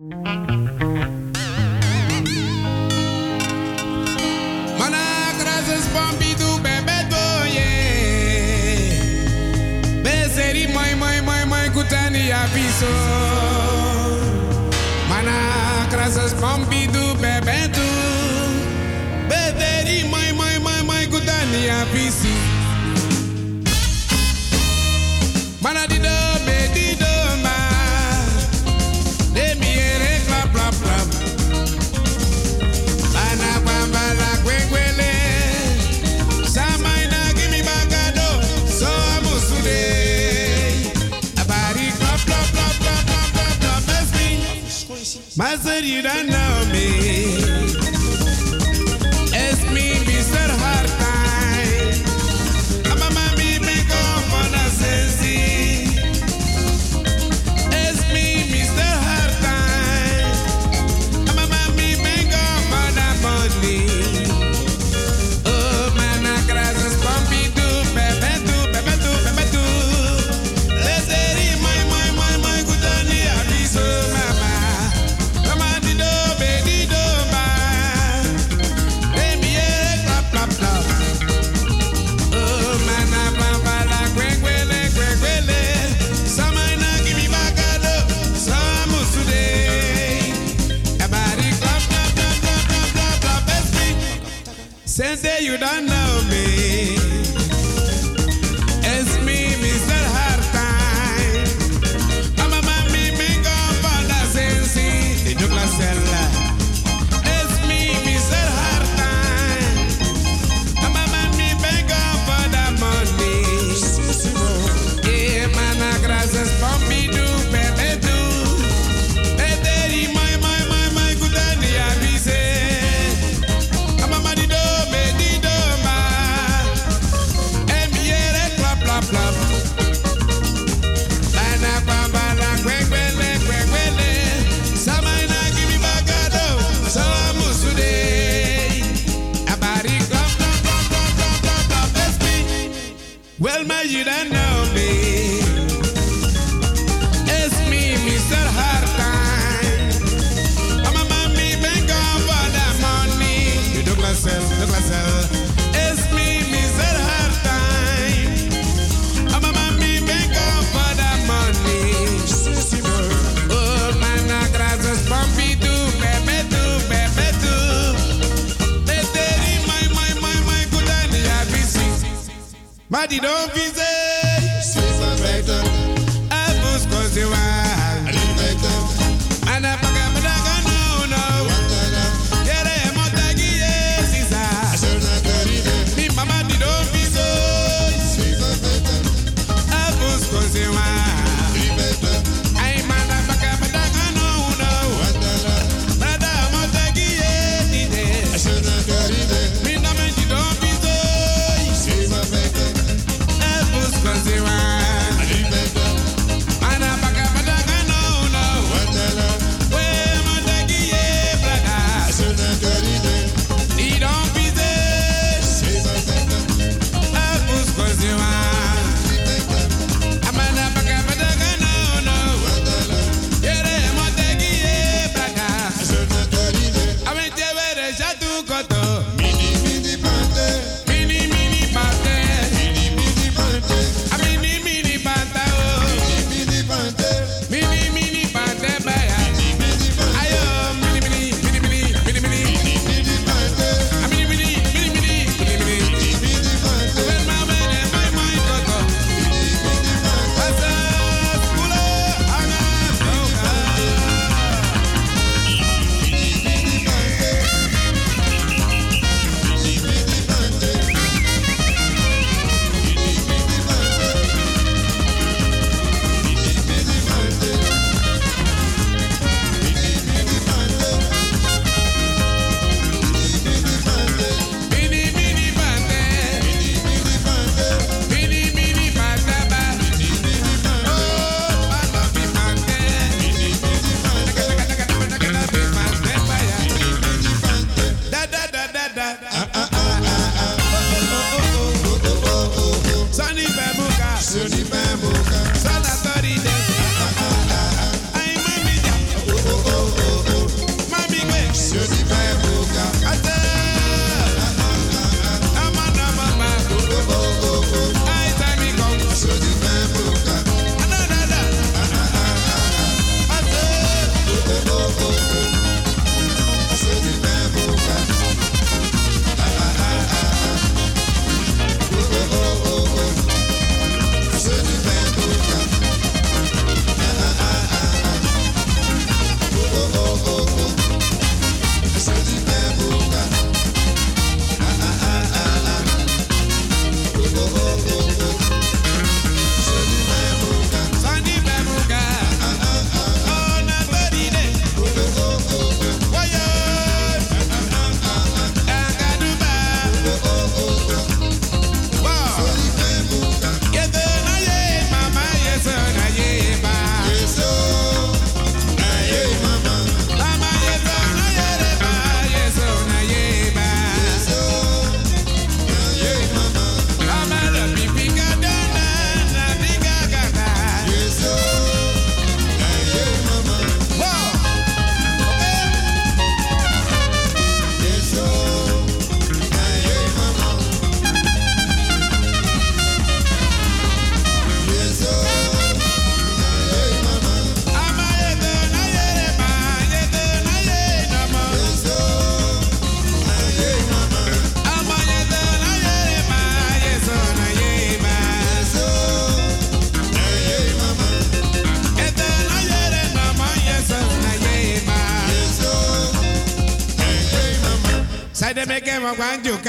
Mana krazers pompi do bebeto, ye. Beseri, my, my, my, my goodania piso. Mana krazers pompi do bebeto. Beseri, my, my, my, my goodania piso. My said you don't know me. Hadi don't be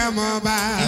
come on by.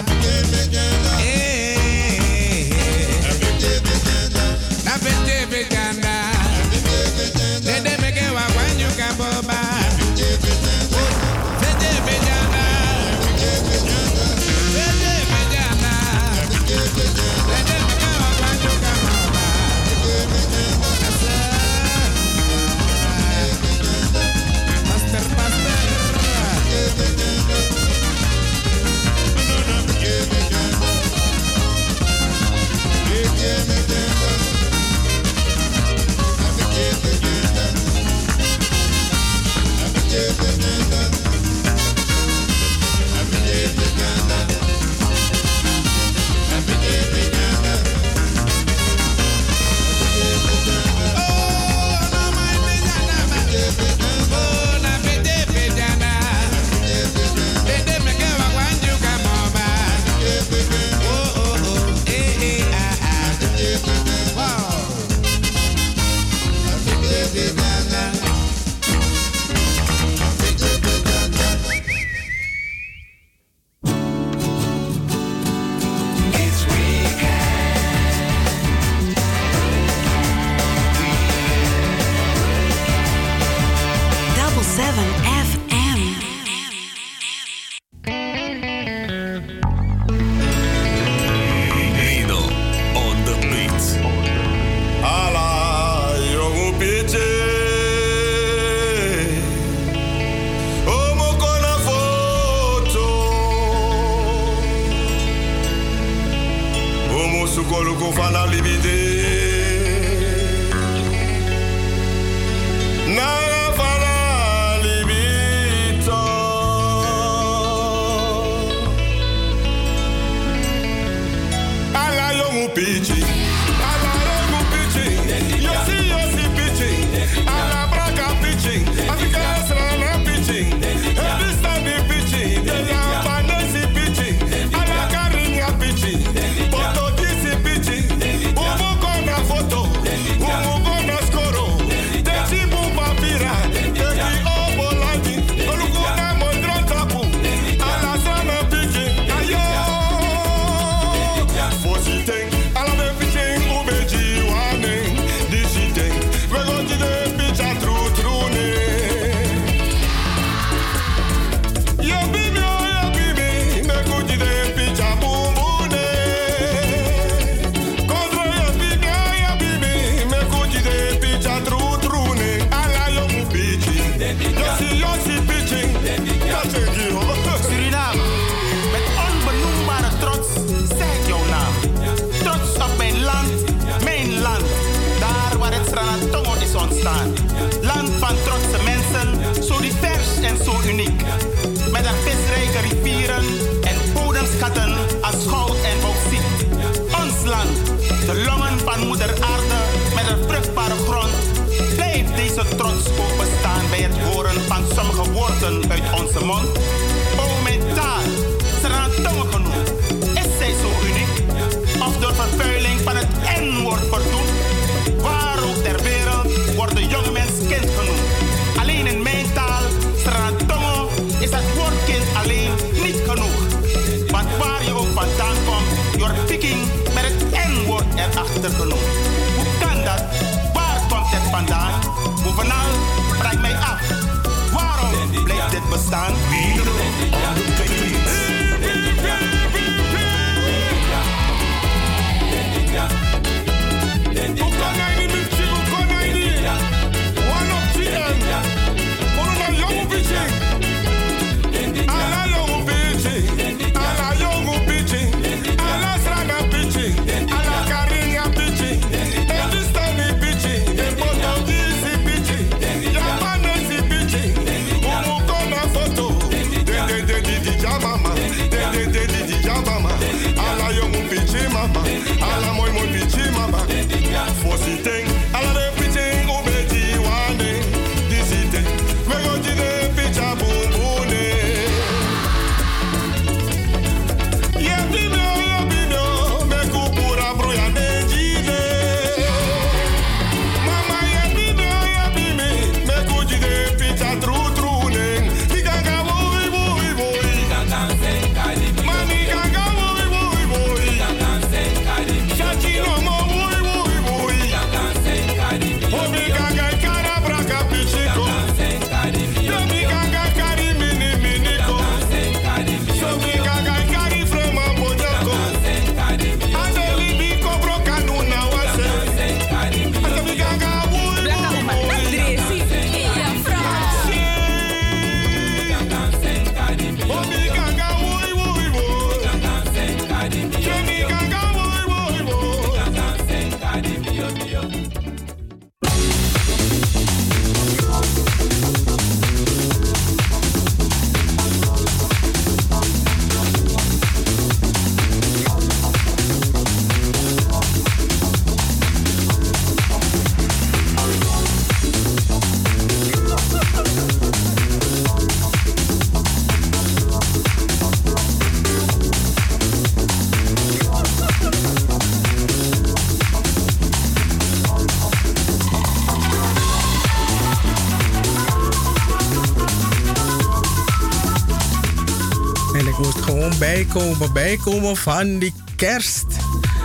Bijkomen, bijkomen van die kerst.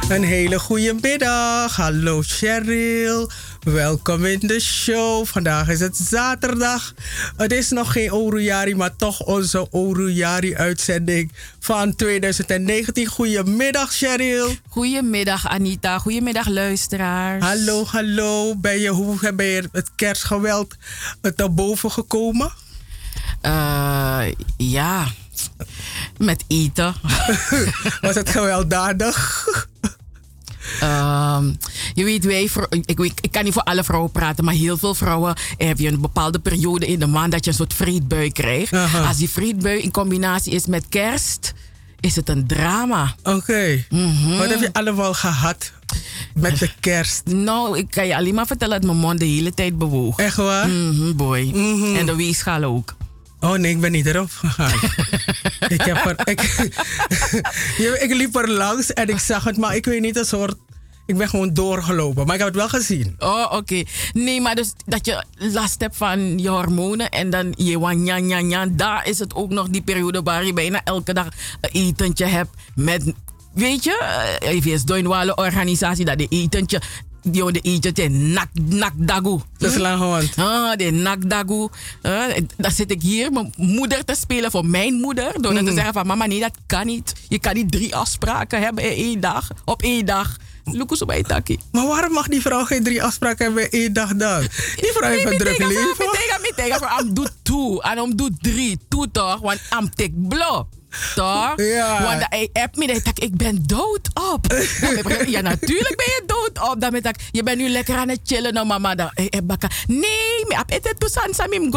Een hele goede middag. Hallo Cheryl. Welkom in de show. Vandaag is het zaterdag. Het is nog geen Orujari, maar toch onze Orujari-uitzending van 2019. Goedemiddag, Cheryl. Goedemiddag, Anita. Goedemiddag, luisteraars. Hallo, hallo. Ben je, hoe ben je het kerstgeweld te boven gekomen? Uh, ja, met eten. Was het gewelddadig? Um, je weet, wij, ik, ik, ik, kan niet voor alle vrouwen praten, maar heel veel vrouwen heb je een bepaalde periode in de maand dat je een soort vreedbui krijgt. Als die vreedbui in combinatie is met kerst, is het een drama. Oké. Mhm. Wat heb je allemaal gehad met de kerst? Nou, ik kan je alleen maar vertellen dat mijn mond de hele tijd bewoog. Echt waar? Mhm, boy. Mhm. En de weegschaal ook. Oh nee, ik ben niet erop gegaan. ik, heb er, ik, ik liep er langs en ik zag het, maar ik weet niet, een soort... Ik ben gewoon doorgelopen, maar ik heb het wel gezien. Oh, oké. Nee, maar dus dat je last hebt van je hormonen en dan je wanja, ja, Daar is het ook nog die periode waar je bijna elke dag een etentje hebt met... Weet je, even is een organisatie dat de etentje die de eentje te nak nak dagu. Dat is lang gewoon. Ah, de nak dagu. Uh, dan zit ik hier mijn moeder te spelen voor mijn moeder. Door mm. te zeggen van mama nee dat kan niet. Je kan niet drie afspraken hebben in één dag. Op één dag. Lukus op taki. Maar waarom mag die vrouw geen drie afspraken hebben in één dag dan? Die vrouw heeft een druk leven. Ik tegen, ik tegen, ik doe twee. En om doe drie. Toe toch? Want am tik blok. Toch? Ja. Want hij app me dat ik ben dood op. ja, natuurlijk ben je dood op. Dan ik, je bent nu lekker aan het chillen, nou mama. Dan, nee, me heb het toesan samim.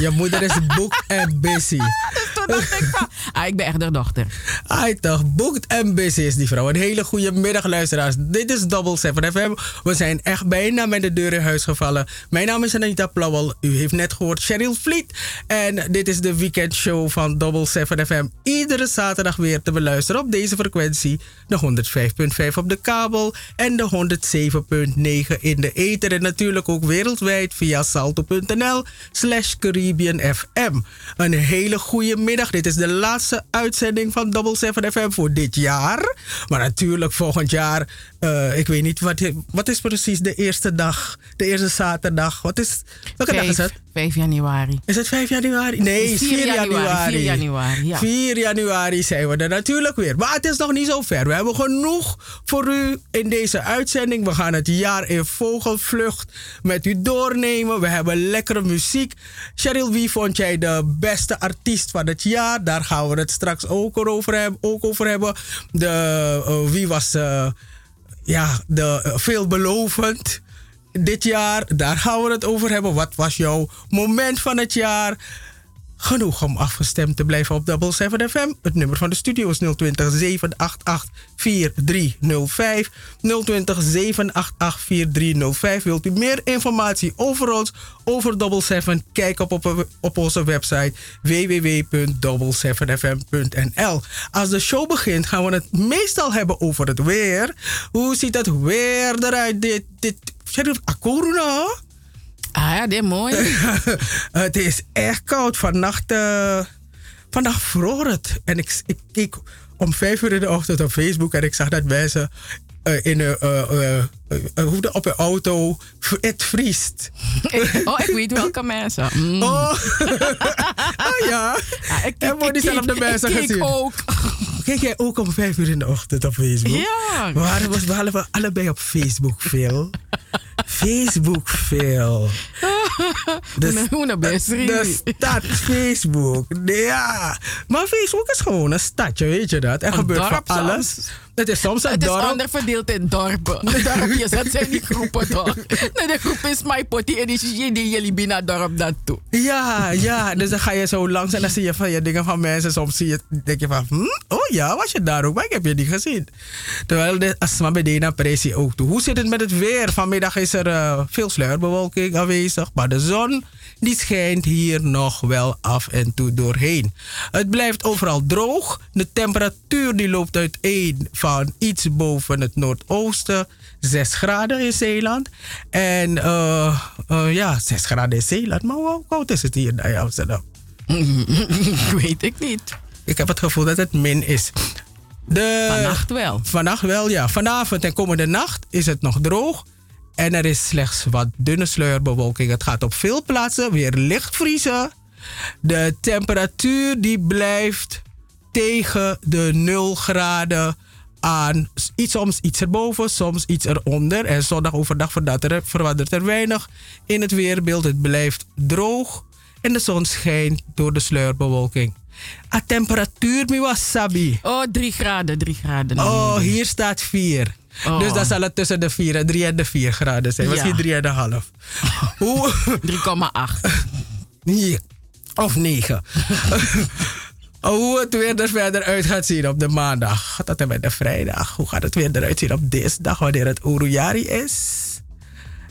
Je moeder is boek en busy. dus toen dacht ik van, ah, ik ben echt de dochter. Ai toch, boekt en busy is die vrouw. Een hele goede middag luisteraars. Dit is Double 7 FM. We zijn echt bijna met de deur in huis gevallen. Mijn naam is Anita Plauwel. U heeft net gehoord Cheryl Vliet. En dit is de weekendshow van Double 7 FM iedere zaterdag weer te beluisteren op deze frequentie. De 105.5 op de kabel en de 107.9 in de ether. En natuurlijk ook wereldwijd via salto.nl slash Caribbean FM. Een hele goede middag. Dit is de laatste uitzending van Double 7 FM voor dit jaar. Maar natuurlijk volgend jaar, uh, ik weet niet, wat, wat is precies de eerste dag? De eerste zaterdag? Wat is, welke dag is het? 5 januari. Is het 5 januari? Nee, 4, 4 januari. januari. 4 januari, ja. 4 januari zijn we er natuurlijk weer. Maar het is nog niet zo ver. We hebben genoeg voor u in deze uitzending. We gaan het jaar in vogelvlucht met u doornemen. We hebben lekkere muziek. Cheryl, wie vond jij de beste artiest van het jaar? Daar gaan we het straks ook over hebben. Ook over hebben. De, uh, wie was uh, ja, de, uh, veelbelovend? dit jaar. Daar gaan we het over hebben. Wat was jouw moment van het jaar? Genoeg om afgestemd te blijven op Double 7 FM. Het nummer van de studio is 020 788 4305. 020 788 4305. Wilt u meer informatie over ons, over Double 7? Kijk op, op, onze website www.double7fm.nl. Als de show begint, gaan we het meestal hebben over het weer. Hoe ziet het weer eruit dit, dit Sheriff Akoruna? Ah ja, dit is mooi. het is echt koud. Vannacht, uh, vannacht vroor het. En ik, ik keek om vijf uur in de ochtend op Facebook en ik zag dat mensen uh, in een, uh, uh, op een auto. Het vriest. oh, ik weet welke mensen. Mm. Oh. oh ja. ja ik, heb ik, diezelfde mensen ik gezien. ook. Kijk jij ook om vijf uur in de ochtend op Facebook? Ja. We waren, we allebei op Facebook veel. Facebook veel. De, de stad Facebook. Ja. Maar Facebook is gewoon een stadje, weet je dat? Er gebeurt van alles. Het is soms een het dorp. Het is onderverdeeld in dorpen. Dorpjes, dat zijn die groepen toch? Nee, de groep is my potty en die die jullie binnen dorp dat toe. Ja, ja. Dus dan ga je zo langs en dan zie je van je dingen van mensen. Soms zie je, denk je van, hm? oh ja, was je daar ook? Maar ik heb je niet gezien. Terwijl de Asma Bedena pressie ook toe. Hoe zit het met het weer? Vanmiddag is er uh, veel sluierbewolking aanwezig, maar de zon die schijnt hier nog wel af en toe doorheen. Het blijft overal droog. De temperatuur die loopt uiteen van iets boven het noordoosten. 6 graden in Zeeland. En uh, uh, ja, 6 graden in Zeeland. Maar hoe koud is het hier in Amsterdam? weet ik niet. Ik heb het gevoel dat het min is. De, Vannacht wel. Vannacht wel, ja. Vanavond en komende nacht is het nog droog. En er is slechts wat dunne sluierbewolking. Het gaat op veel plaatsen weer licht vriezen. De temperatuur die blijft tegen de 0 graden aan. Iets, soms iets erboven, soms iets eronder. En zondag overdag verandert er, weinig in het weerbeeld. Het blijft droog en de zon schijnt door de sluierbewolking. A temperatuur, mi wasabi. Oh, drie graden, drie graden. Oh, hier staat 4. Oh. Dus dan zal het tussen de 4 en 3 en de 4 graden zijn. Ja. Misschien 3,5. Hoe? 3,8. Hier. Of 9. Hoe het weer er verder uit gaat zien op de maandag. Tot en met de vrijdag. Hoe gaat het weer eruit zien op dinsdag wanneer het Uruyari is?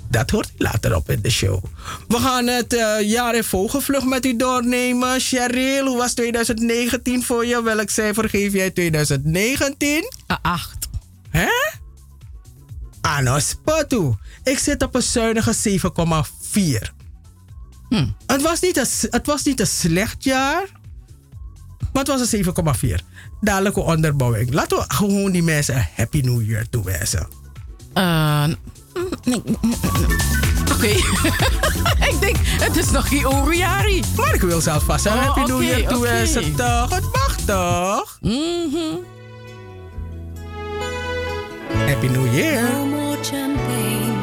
Dat hoort u later op in de show. We gaan het eh, jaar in vogelvlucht met u doornemen. Cheryl, hoe was 2019 voor je? Welk cijfer geef jij 2019? Een 8. Hè? Ano spatu. Ik zit op een zuinige 7,4. Het, was niet een, het was niet een slecht jaar. Maar het was een 7,4. Dadelijke onderbouwing. Laten we gewoon die mensen een Happy New Year toewensen. Eh, nee, Oké. ik denk, het is nog geen Oriari. Maar ik wil zelf vast een Oh, Happy New Year oké. toewensen. Toch? Het mag toch? Mhm. Happy New Year. No more champagne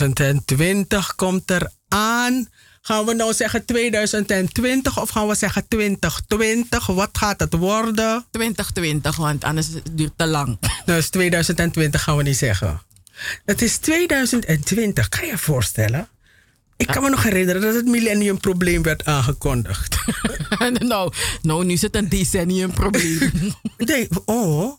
2020 komt er aan. Gaan we nou zeggen 2020 of gaan we zeggen 2020? Wat gaat het worden? 2020, want anders duurt het te lang. Dus 2020 gaan we niet zeggen. Het is 2020, kan je je voorstellen? Ik kan me nog herinneren dat het millenniumprobleem werd aangekondigd. nou, nou, nu zit een decenniumprobleem. Nee, oh.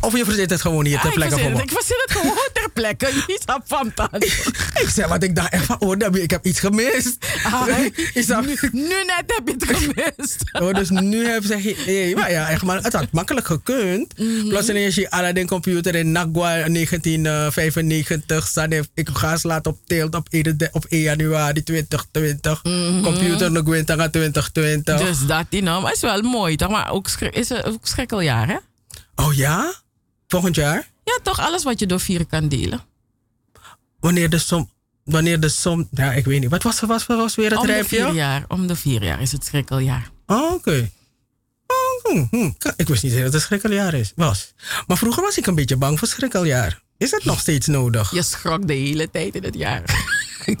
Of je verzint het gewoon hier ter Ah, ik plekke verzin het- me. Ik verzin het gewoon ter plekke. Niet van tand. Ik zei, wat ik dacht echt van, oh, ik heb iets gemist. Ah, Ik zag- nu, nu net heb je het gemist. Oh, dus nu heb zeg je, hey, maar ja, echt, maar het had makkelijk gekund. Mhm. Plus ineens je Aladdin computer in Nagua 1995 staan ik ga laten op teelt op 1, de- op 1 januari 2020. Computer nog winter 2020. Mhm. Dus dat, die maar is wel mooi toch? Maar ook, is het ook schrikkeljaar, hè? Oh ja? Volgend jaar? Ja, toch alles wat je door vier kan delen. Wanneer de som, wanneer de som, ja, ik weet niet. Wat was, was, was weer het Om de vier jaar, om de vier jaar is het schrikkeljaar. Oh, oké. Oh, hm, hm. Ik wist niet dat het een schrikkeljaar is. Was. Maar vroeger was ik een beetje bang voor schrikkeljaar. Is het nog steeds nodig? Je schrok de hele tijd in het jaar.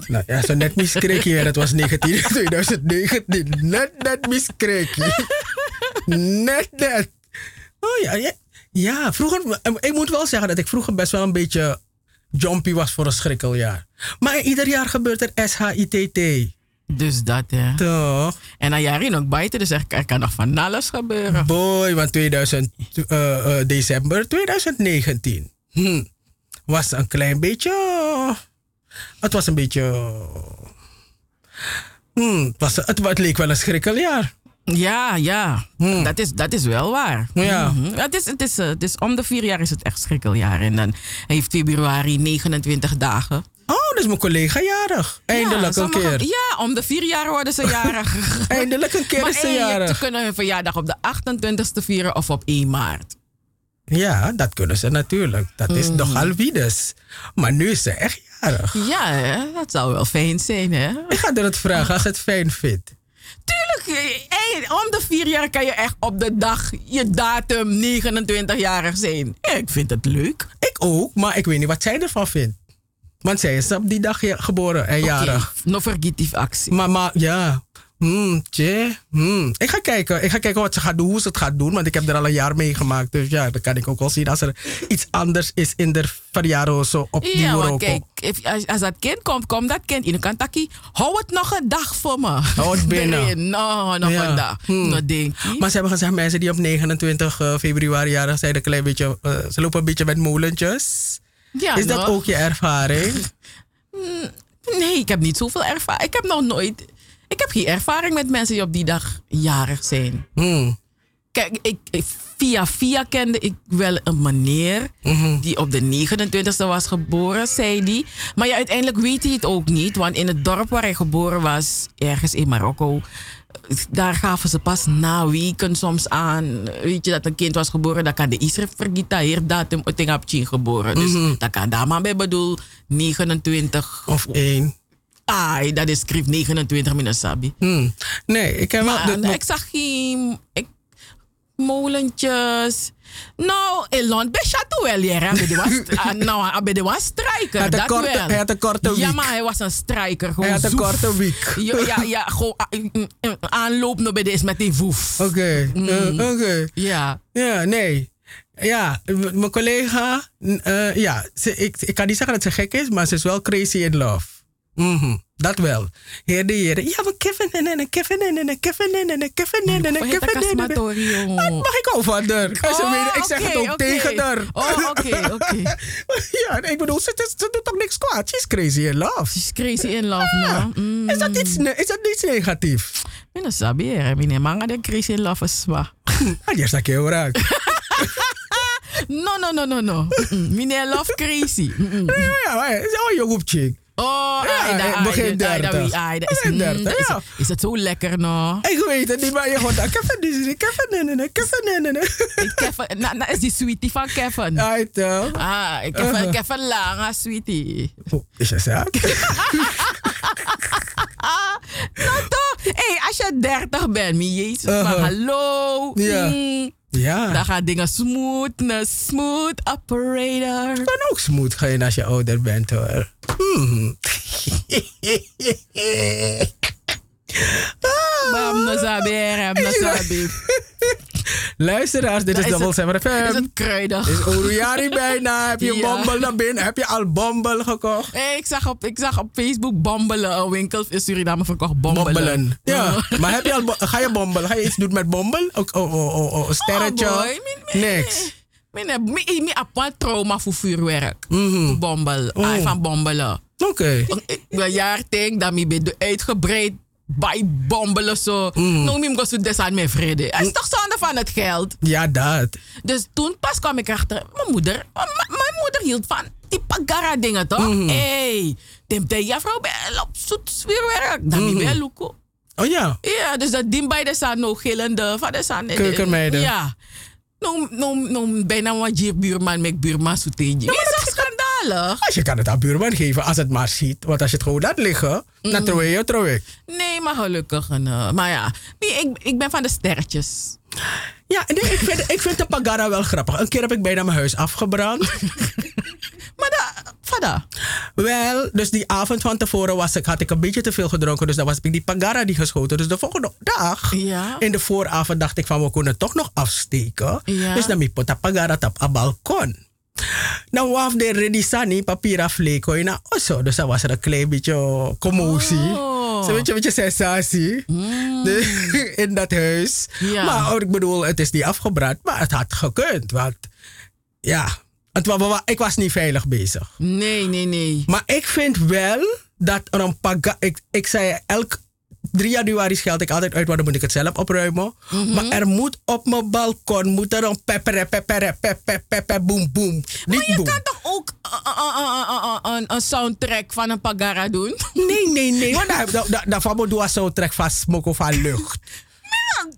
Nou ja, zo net miskreeg je. Dat was 19, 2019. Net, net miskreeg je. Net, net. Oh ja, ja. Ja, vroeger... Ik moet wel zeggen dat ik vroeger best wel een beetje jumpy was voor een schrikkeljaar. Maar ieder jaar gebeurt er SHITT. Dus dat, hè. Toch? En dan jaren ook buiten, dus er kan nog van alles gebeuren. Boy, want 2000, eh, eh, december 2019 hm, was een klein beetje. Het was een beetje. hm, het, was, het, het leek wel een schrikkeljaar. Ja, ja. Dat, is, dat is wel waar. Ja. Mhm. het, is, het, is, eh, het is, om de vier jaar is het echt schrikkeljaar. En dan heeft februari 29 dagen. Oh, dus mijn collega jarig. Eindelijk ja, een keer. Ja, om de vier jaar worden ze jarig. Eindelijk een keer maar is ze jarig. ze kunnen hun verjaardag op de 28ste vieren of op 1 maart. Ja, dat kunnen ze natuurlijk. Dat is Mhm. nogal wiedes. Maar nu is ze echt jarig. Ja, hè? dat zou wel fijn zijn, hè? Ik ga er het vragen als het fijn vindt. Tuurlijk, hey, om de vier jaar kan je echt op de dag je datum 29-jarig zijn. Ja, ik vind het leuk. Ik ook, maar ik weet niet wat zij ervan vindt. Want zij is op die dag geboren en jarig. Oké, no vergetief actie. Maar, maar ja. Hmm, tje, hmm. Ik ga kijken. Ik ga kijken wat ze gaat doen, hoe ze het gaat doen. Want ik heb er al een jaar meegemaakt. Dus ja, dan kan ik ook wel zien als er iets anders is in de verjaardag of zo op die Ja, kijk, if- als, als dat kind komt, komt dat kind in de kantakkie. Hou het nog een dag voor me. Hou het binnen. Erin. No, nog Ja. een dag. Hmm. Nou, denk je. Maar ze hebben gezegd, mensen die op 29 eh, februari jarig zijn, een klein beetje, eh, ze lopen een beetje met molentjes. Ja, is dat nog. ook je ervaring? Nee, ik heb niet zoveel ervaring. Ik heb nog nooit... Ik heb geen ervaring met mensen die op die dag jarig zijn. Hmm. Kijk, ik, via via kende ik wel een meneer mhm. die op de 29e was geboren, zei die. Maar ja, uiteindelijk weet hij het ook niet, want in het dorp waar hij geboren was, ergens in Marokko, daar gaven ze pas na weken soms aan. Weet je, dat een kind was geboren, dat kan de Israël vergita hier datum op geboren. Dus mhm. dat kan daar maar bij bedoel, 29 of 1. Ai, dat is schrift 29 minuten sabi. Hmm. Nee, ik heb wel... Ik zag geen... Molentjes... Nou, Elon, bij Chateau wel, ja. Nou, hij was strijker. Hij had een korte week. Ja, maar hij was een strijker. Hij had een korte week. Ja, ja, ja gewoon ah, mm, mm, mm, aanloop nog bij deze met die voef. Oké, eh, oké. Ja. Ja, nee. Ja, mijn collega, eh, ja, ze, ik, ik kan niet zeggen dat ze gek is, maar ze is wel crazy in love. Mhm, dat wel. Heer de heren. Ja, maar Kevin en en Kevin en en Kevin en en Kevin en en Kevin en en? Dat mag ik ook van haar. Oh, ik zeg het ook tegen haar. Oh, oké, oké. ja, ik bedoel, ze, doet toch niks kwaad. She's crazy in love. She's crazy in love, no? Mm. Is, dat iets, is dat iets negatiefs? Mina sabi, eh. Mina manga de crazy in love is zwaar. Ah, is dat keer raak. No, no, no, no, no. Mina love crazy. Ja, ja, maar het is al jong op chick. Oh, Ja, ai, da, ik ai, begin da, ai, da, 30. ai, da, is, Begin mm, 30, is, het zo lekker, no? Ik weet het niet, maar je hoort dat. Kevin, is Kevin, nee, nee, nee, Kevin, nee, nee, nee. Kevin, na, na is die sweetie van Kevin. Ai, toch? Ah, Kevin, Kevin Langa, sweetie. Oh, Is dat zo? Nou toch? Hé, hey, als je 30 bent, mi jezus, maar Uh-huh. hallo. Ja. Mm, Ja. Dan gaan dingen smooth, een smooth operator. kan ook smooth gaan als je ouder bent hoor. Hmm. Bam, no rem, no sabi. Luisteraars, dit is Is Double 7 FM. Is het kruidig? Is Oruari bijna? Heb je Ja. Bombel naar binnen? Heb je al Bombel gekocht? Hey, ik, zag op, ik zag op Facebook bombelen. Een winkel in Suriname verkocht bombelen. Bombelen. Ja, maar heb je al, ga je bombelen? Ga je iets doen met bombel? Oh, oh, oh, oh, een sterretje? Oh boy, Niks. Ne- mi- mi apart trauma voor vuurwerk. Mhm. Bombel. Oh. Ai van bombelen. Oké. Een jaar denk dat ik ben uitgebreid bij bombelen zo. Mhm. Nou, ik go des aan mijn vrede. Het is toch zonde van het geld. Ja, dat. Dus toen pas kwam ik achter, mijn moeder, mijn moeder hield van die pagara dingen toch? Mhm. hey, dem de juffrouw bij op zoet vuurwerk. Dan mm. ben luko. Oh ja. Ja, dus dat dien bij de zijn nog gillende van de zijn. Keukenmeiden. Ja. Nou, nou, nou, bijna wat je buurman met buurman soeteentje. Dat Als je kan het aan buurman geven als het maar ziet. Want als je het gewoon laat liggen, dan trouw je, trouw ik. Nee, maar gelukkig. En, eh, maar ja, nee, ik, ik ben van de sterretjes. Ja, nee, ik, vind, ik vind de Pagara wel grappig. Een keer heb ik bijna mijn huis afgebrand. Maar da, vada. Wel, dus die avond van tevoren was ik, had ik een beetje te veel gedronken. Dus dan was ik die Pagara niet geschoten. Dus de volgende dag, Ja. in de vooravond, dacht ik van we kunnen toch nog afsteken. Ja. Dus dan mi pota Pagara op een balkon. Nou, waf de redisani papier afleko na osso. Dus dan was er een klein beetje commotie. Oh. Zo'n beetje, beetje sensatie. De- in dat huis. Ja. Maar oh, ik bedoel, het is niet afgebrand. Maar het had gekund. Want ja, het, ik was niet veilig bezig. Nee, nee, nee. Maar ik vind wel dat er een paga... Ik, ik zei elk 3 januari scheld ik altijd uit, want dan moet ik het zelf opruimen. Maar er moet op mijn balkon moet er een pepper, pepper, pepper, pepper, boem, boem. Maar je kan toch ook uh, uh, uh, een soundtrack van een pagara doen? Nee, nee, nee. Want daar- daar- daar- daarvan moet je zo trek van smoke of van lucht.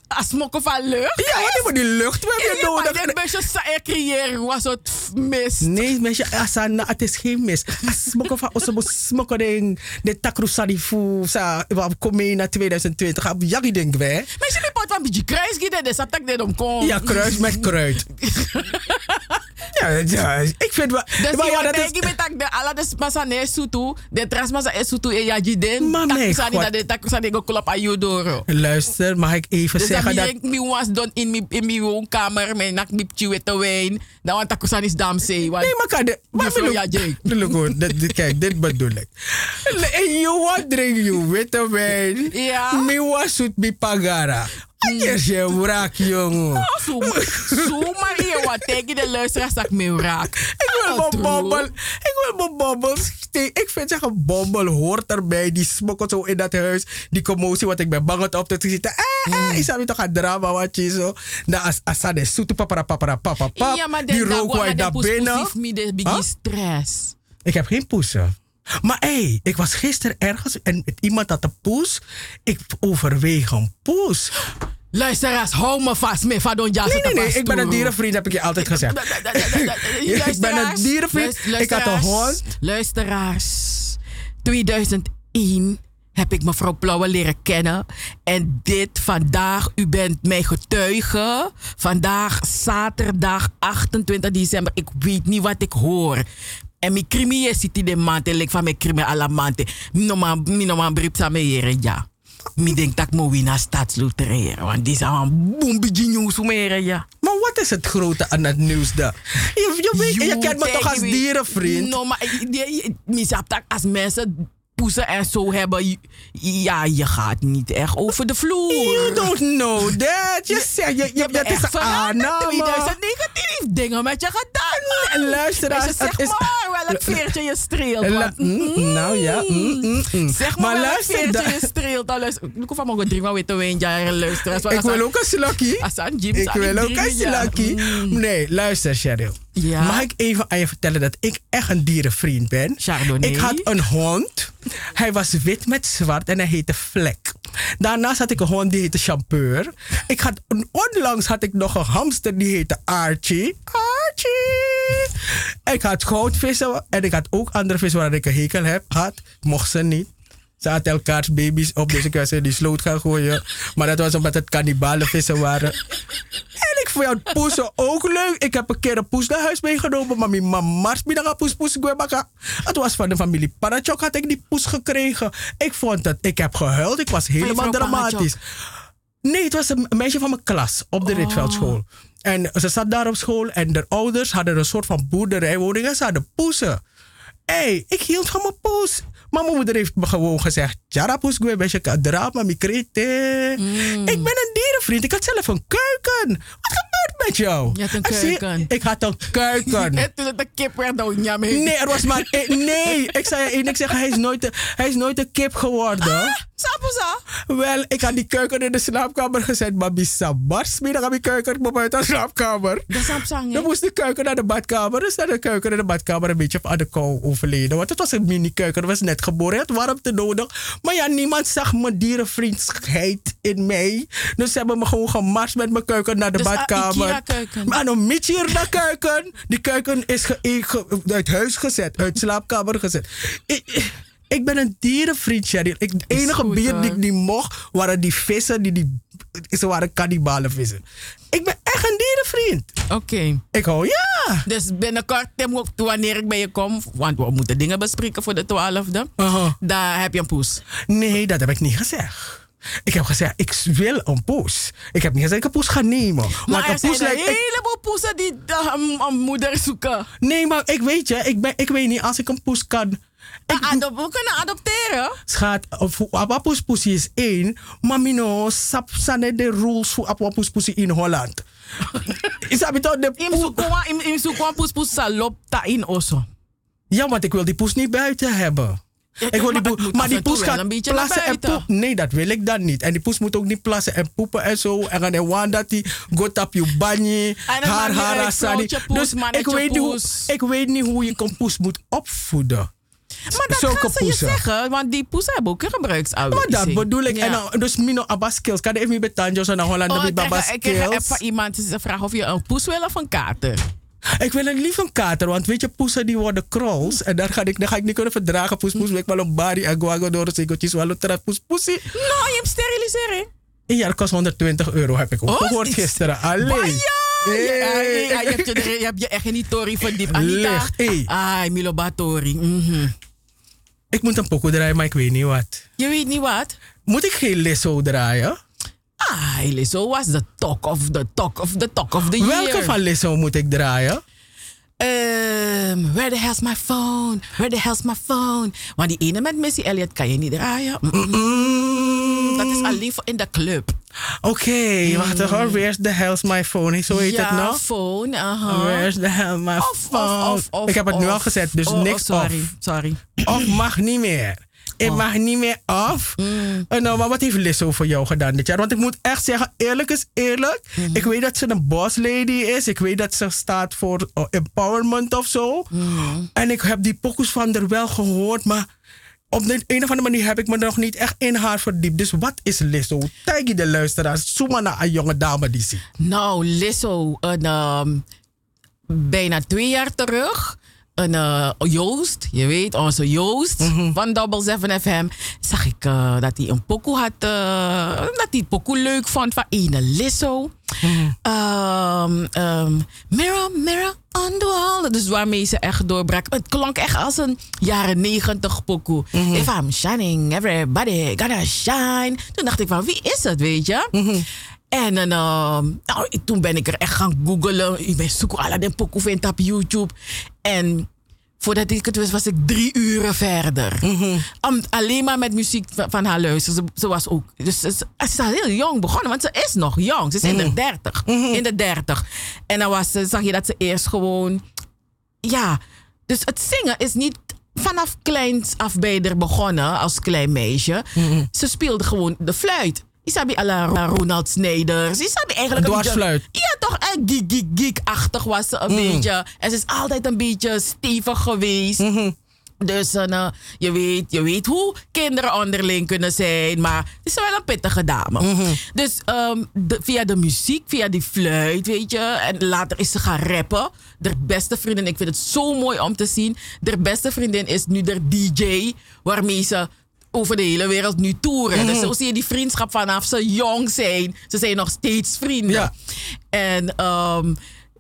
Als mokken van lucht? Ja, want die moet die lucht we hebben Ja, maar nodig. dit beetje saai creëren was het mist. Nee, mensen, asana, het is geen mis. Smoken van onze smoken ding. De sa wa komen naar 2020. Heb jij denk wij? Mensen die pot van beetje kruis gieten, dus dat ik dit. Ja, kruis met kruid. ja, ja, ik vind wel. Dus maar ja, dat denk is, je met dat de ala de masa ne sutu, de tras masa e sutu e ya jiden. Maar mijn Takusani God. dat de takusani go klap ayudoro. Luister, mag ik even Dus zeggen dat. ik mi was don in mi in mi woonkamer met nak mi chiwete wijn. Dan want takusani is damse. Nee, maar kan de. Maar Juffrouw bedoel- Jajek. bedoel gewoon, dit- Kijk, dit bedoel ik. En you want drink you witte wijn. Ja. Mi was zoet bi pagara. Hier is je wraak, jongen. Oh, Zo, zo maar je wat tegen de luisteraars dat ik me raak. Ik wil mijn bobbel. Ik wil mijn. Ik vind zeggen, bobbel hoort erbij. Die smokkelt zo in dat huis. Die commotie, wat ik ben bang op te zitten. Eh, eh, is dat toch een drama wat je zo. Na as asade soete papara papara papa pap. Ja, maar Die rook daar poes binnen. poes me stress. Ik heb geen poesen. Maar hé, hey, ik was gisteren ergens en iemand had een poes. Ik overweeg een poes. Luisteraars, hou me vast van Don Nee, nee, nee. Ik ben een dierenvriend, heb ik je altijd gezegd. Ik ben een dierenvriend. Ik had een hond. Luisteraars, 2001 heb ik mevrouw Plauwe leren kennen. En dit vandaag, u bent mijn getuige. Vandaag, zaterdag 28 december. Ik weet niet wat ik hoor. En mijn krimi is in de maand. En ik van mijn krimi alle maanden. Mijn brief samen ja. Ik denk dat ik moet naar staatsloterij. Want die zijn een boembetje nieuws ja. Maar wat is het grote aan het nieuws daar? Je, je, weet, je You kent me toch als dierenvriend? No, maar misap dat als mensen poesen en zo hebben, je- ja, je gaat niet echt over de vloer. You don't know that. Je zegt, je, je, Je dat bent is echt een veranderd. aanname. 2019 heeft dingen met je gedaan. man. Luisteraars, zeg is- maar welk veertje je streelt. La- want- mm, nou ja, mm, mm, mm. Zeg maar, Maar welk veertje je streelt. Dan luister- Ik hoef je, weet je, luisteraars. Want Ik wil ook een Jim Ik wil ook een. Mm. Nee, luister, Cheryl. Ja? Mag ik even aan je vertellen dat ik echt een dierenvriend ben? Chardonnay. Ik had een hond. Hij was wit met zwart en hij heette Vlek. Daarnaast had ik een hond die heette Champeur. Ik had, onlangs had ik nog een hamster die heette Archie. Archie! Ik had goudvissen en ik had ook andere vissen waar ik een hekel heb. Had, mocht ze niet. Ze hadden elkaars baby's op, dus ik was in die sloot gaan gooien. Maar dat was omdat het kannibalenvissen waren. En ik voor jou poesen ook leuk. Ik heb een keer een poes naar huis meegenomen. Maar mijn mama middag poes poes gwebaka. Het was van de familie Parachok had ik die poes gekregen. Ik vond het, ik heb gehuild. Ik was helemaal dramatisch. Nee, het was een meisje van mijn klas op de Oh. Ritveldschool. En ze zat daar op school en de ouders hadden een soort van boerderijwoning en ze hadden poesen. Hé, hey, ik hield van mijn poes. Maar mijn moeder heeft me gewoon gezegd: Jara poes, ik ben je drama. Mm. Ik ben een dierenvriend. Ik had zelf een keuken. Wat met jou? Je had een keuken. Ik had een keuken. De kip werd ook niet mee. Nee, er was maar één. Nee, ik zei je één. Ik zeg, hij is nooit, een- hij is nooit een kip geworden. Saposa. Wel, ik had die keuken in de slaapkamer gezet, maar bisa bars. Middag had die keuken buiten de slaapkamer. Dat is sapsang, Dan moest de keuken naar de badkamer. Dus naar de keuken in de badkamer een beetje aan de kou overleden. Want het was een mini keuken. Het was net geboren. Het warmte nodig. Maar ja, niemand zag mijn dierenvriendschheid in mij. Dus ze hebben me gewoon gemars met mijn keuken naar de Dus, ah, badkamer. Maar een beetje hier naar keuken. Die keuken is ge- ge- uit huis gezet. Uit de slaapkamer gezet. Ik, ik ben een dierenvriend, Sherry. Ik, het Is enige goed, bier die ik niet mocht, waren die vissen. Die, die, ze waren kannibalen vissen. Ik ben echt een dierenvriend. Oké. Ik hou, ja. Dus binnenkort, wanneer ik bij je kom, want we moeten dingen bespreken voor de 12e, Aha. daar heb je een poes. Nee, dat heb ik niet gezegd. Ik heb gezegd, ik wil een poes. Ik heb niet gezegd, ik een poes ga nemen. Maar een er zijn een lijkt... ik- heleboel poesen die een, moeder zoeken. Nee, maar ik weet je, ik, ben, ik weet niet, als ik een poes kan... Maar adop- we kunnen adopteren. Schat, poes is één, maar mino sap sane de rules voor poes in Holland. Is dat toch de poes? im poes poes ta in osso. Ja, want ik wil die poes niet buiten hebben. Ik wil die maar poes, die poes gaat een plassen en poepen. Nee, dat wil ik dan niet. En die poes moet ook niet plassen en poepen en zo. En dan en want dat diegot op je banje, haar, haar, sani. poes, Dus ik weet, niet hoe, poes. ik weet niet hoe je een poes moet opvoeden. Maar dat Zulke gaan ze je zeggen, want die poesen hebben ook een gebruiksaanwijzing. Maar dat bedoel ik. Ja. En dan, dus mino abba skills. Kan even met tanjos en Holland Oh, baba kreeg, ik een van iemand die vragen of je een poes wil of een kater. Ik wil een lief een kater, want weet je, poesen die worden krols. En daar ga ik, daar ga ik niet kunnen verdragen. Poes, poes, ik wel een bari en guago door de wel een poes, poesie. Nou, je hebt sterilisering. Een jaar kost 120 euro, heb ik ook Oh, gehoord is- gisteren. Alleen. Ja, Hey. ja, ja, ja, je, hebt je, je hebt je echt die tori verdiept. Anita. Licht, hey. Ai, Milo Batori. Mhm. Ik moet een pokoe draaien, maar ik weet niet wat. Je weet niet wat? Moet ik geen Lizzo draaien? Ah, Lizzo was the talk of the talk of the talk of the year. Welke van Lizzo moet ik draaien? Ehm, where the hell's my phone? Where the hell's my phone? Want die ene met Missy Elliott kan je niet draaien. Mm-mm. Dat is alleen voor in de club. Oké, wacht even. Where's the hell's my phone? Zo heet ja, het nog? phone. aha. Where's the hell my Of, phone? of, of, ik heb het nu al gezet, dus Oh, niks oh, sorry, sorry. Of mag niet meer. Ik Oh. mag niet meer af. Mm. En nou, maar wat heeft Lizzo voor jou gedaan dit jaar? Want ik moet echt zeggen, eerlijk is eerlijk. Mm-hmm. Ik weet dat ze een boss lady is. Ik weet dat ze staat voor uh, empowerment of zo. Mm-hmm. En ik heb die pokus van haar wel gehoord, maar op de een of andere manier heb ik me nog niet echt in haar verdiept. Dus wat is Lizzo? Tag je de luisteraars. Zoek maar naar een jonge dame die ziet. Nou, Lizzo, een, ehm, bijna twee jaar terug. Een eh, Joost, je weet, onze Joost van Double 7 FM. Zag ik eh, dat hij een pokoe had. eh, dat hij het pokoe leuk vond van ene ehm, mirror, mirror on the wall. Dus waarmee ze echt doorbrak. Het klonk echt als een jaren negentig pokoe. If I'm shining, everybody gotta shine. Toen dacht ik van, wie is het, weet je? En dan, ehm, nou, toen ben ik er echt gaan googlen. Ik ben zoeken pokoe vindt op YouTube. En voordat ik het wist, was ik drie uren verder. Om, alleen maar met muziek van, van haar luisteren. Ze, ze was ook, dus ze, ze is al heel jong begonnen, want ze is nog jong. Ze is in de dertig. In de dertig. En dan was, ze- zag je dat ze eerst gewoon, ja, dus het zingen is niet vanaf kleins af bij haar begonnen als klein meisje. Ze speelde gewoon de fluit. Isabi à la Ronald Snijders. Isabi eigenlijk Een een beetje-. Ja, toch? En geek, geek, geek-achtig was ze een beetje. En ze is altijd een beetje stevig geweest. Dus eh, je, weet, je weet hoe kinderen onderling kunnen zijn. Maar het is wel een pittige dame. Dus ehm, de- via de muziek, via die fluit, weet je. En later is ze gaan rappen. De beste vriendin, ik vind het zo mooi om te zien. De beste vriendin is nu de DJ. Waarmee ze over de hele wereld nu toeren. Dus zo zie je die vriendschap vanaf ze jong zijn. Ze zijn nog steeds vrienden. Ja. En ehm,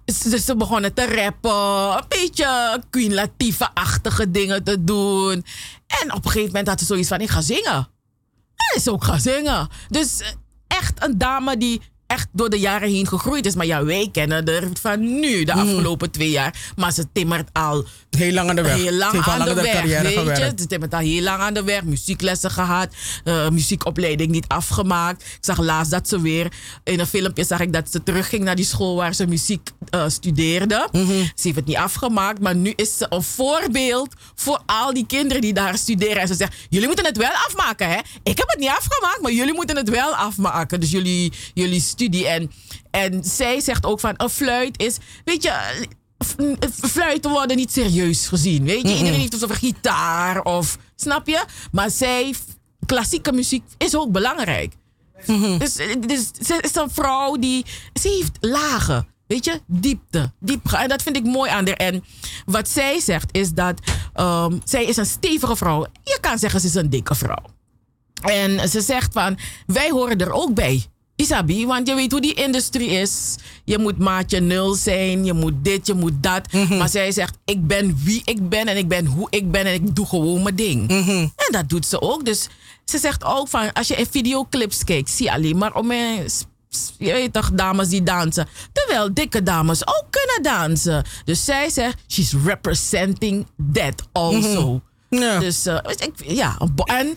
ze, ze begonnen te rappen. Een beetje Queen Latifah-achtige dingen te doen. En op een gegeven moment had ze zoiets van, ik ga zingen. En is ook gaan zingen. Dus eh, echt een dame die echt door de jaren heen gegroeid is. Maar ja, wij kennen er van nu, de afgelopen twee jaar. Maar ze timmert al Heel lang aan de weg. heel lang Ze aan de aan weg. carrière Weet je? Ze timmert al heel lang aan de weg. Muzieklessen gehad. eh, muziekopleiding niet afgemaakt. Ik zag laatst dat ze weer... In een filmpje zag ik dat ze terugging naar die school waar ze muziek eh, studeerde. Mhm. Ze heeft het niet afgemaakt. Maar nu is ze een voorbeeld voor al die kinderen die daar studeren. En ze zegt, jullie moeten het wel afmaken. Hè? Ik heb het niet afgemaakt, maar jullie moeten het wel afmaken. Dus jullie, jullie studie. En, en zij zegt ook van, een fluit is... Weet je... Fluiten worden niet serieus gezien. Weet je, iedereen heeft het over gitaar of. Snap je? Maar zij, klassieke muziek is ook belangrijk. Dus, dus ze is een vrouw die. Ze heeft lagen. Weet je, diepte. Diep, en dat vind ik mooi aan haar. En wat zij zegt is dat. ehm, zij is een stevige vrouw. Je kan zeggen ze is een dikke vrouw. En ze zegt van, wij horen er ook bij. Isabi, want je weet hoe die industrie is. Je moet maatje nul zijn, je moet dit, je moet dat. Maar zij zegt, ik ben wie ik ben en ik ben hoe ik ben en ik doe gewoon mijn ding. En dat doet ze ook. Dus ze zegt ook van, als je in videoclips kijkt, zie je alleen maar om s- je weet toch, dames die dansen. Terwijl dikke dames ook kunnen dansen. Dus zij zegt, she's representing that also. Ja. Dus eh, ik, ja, en,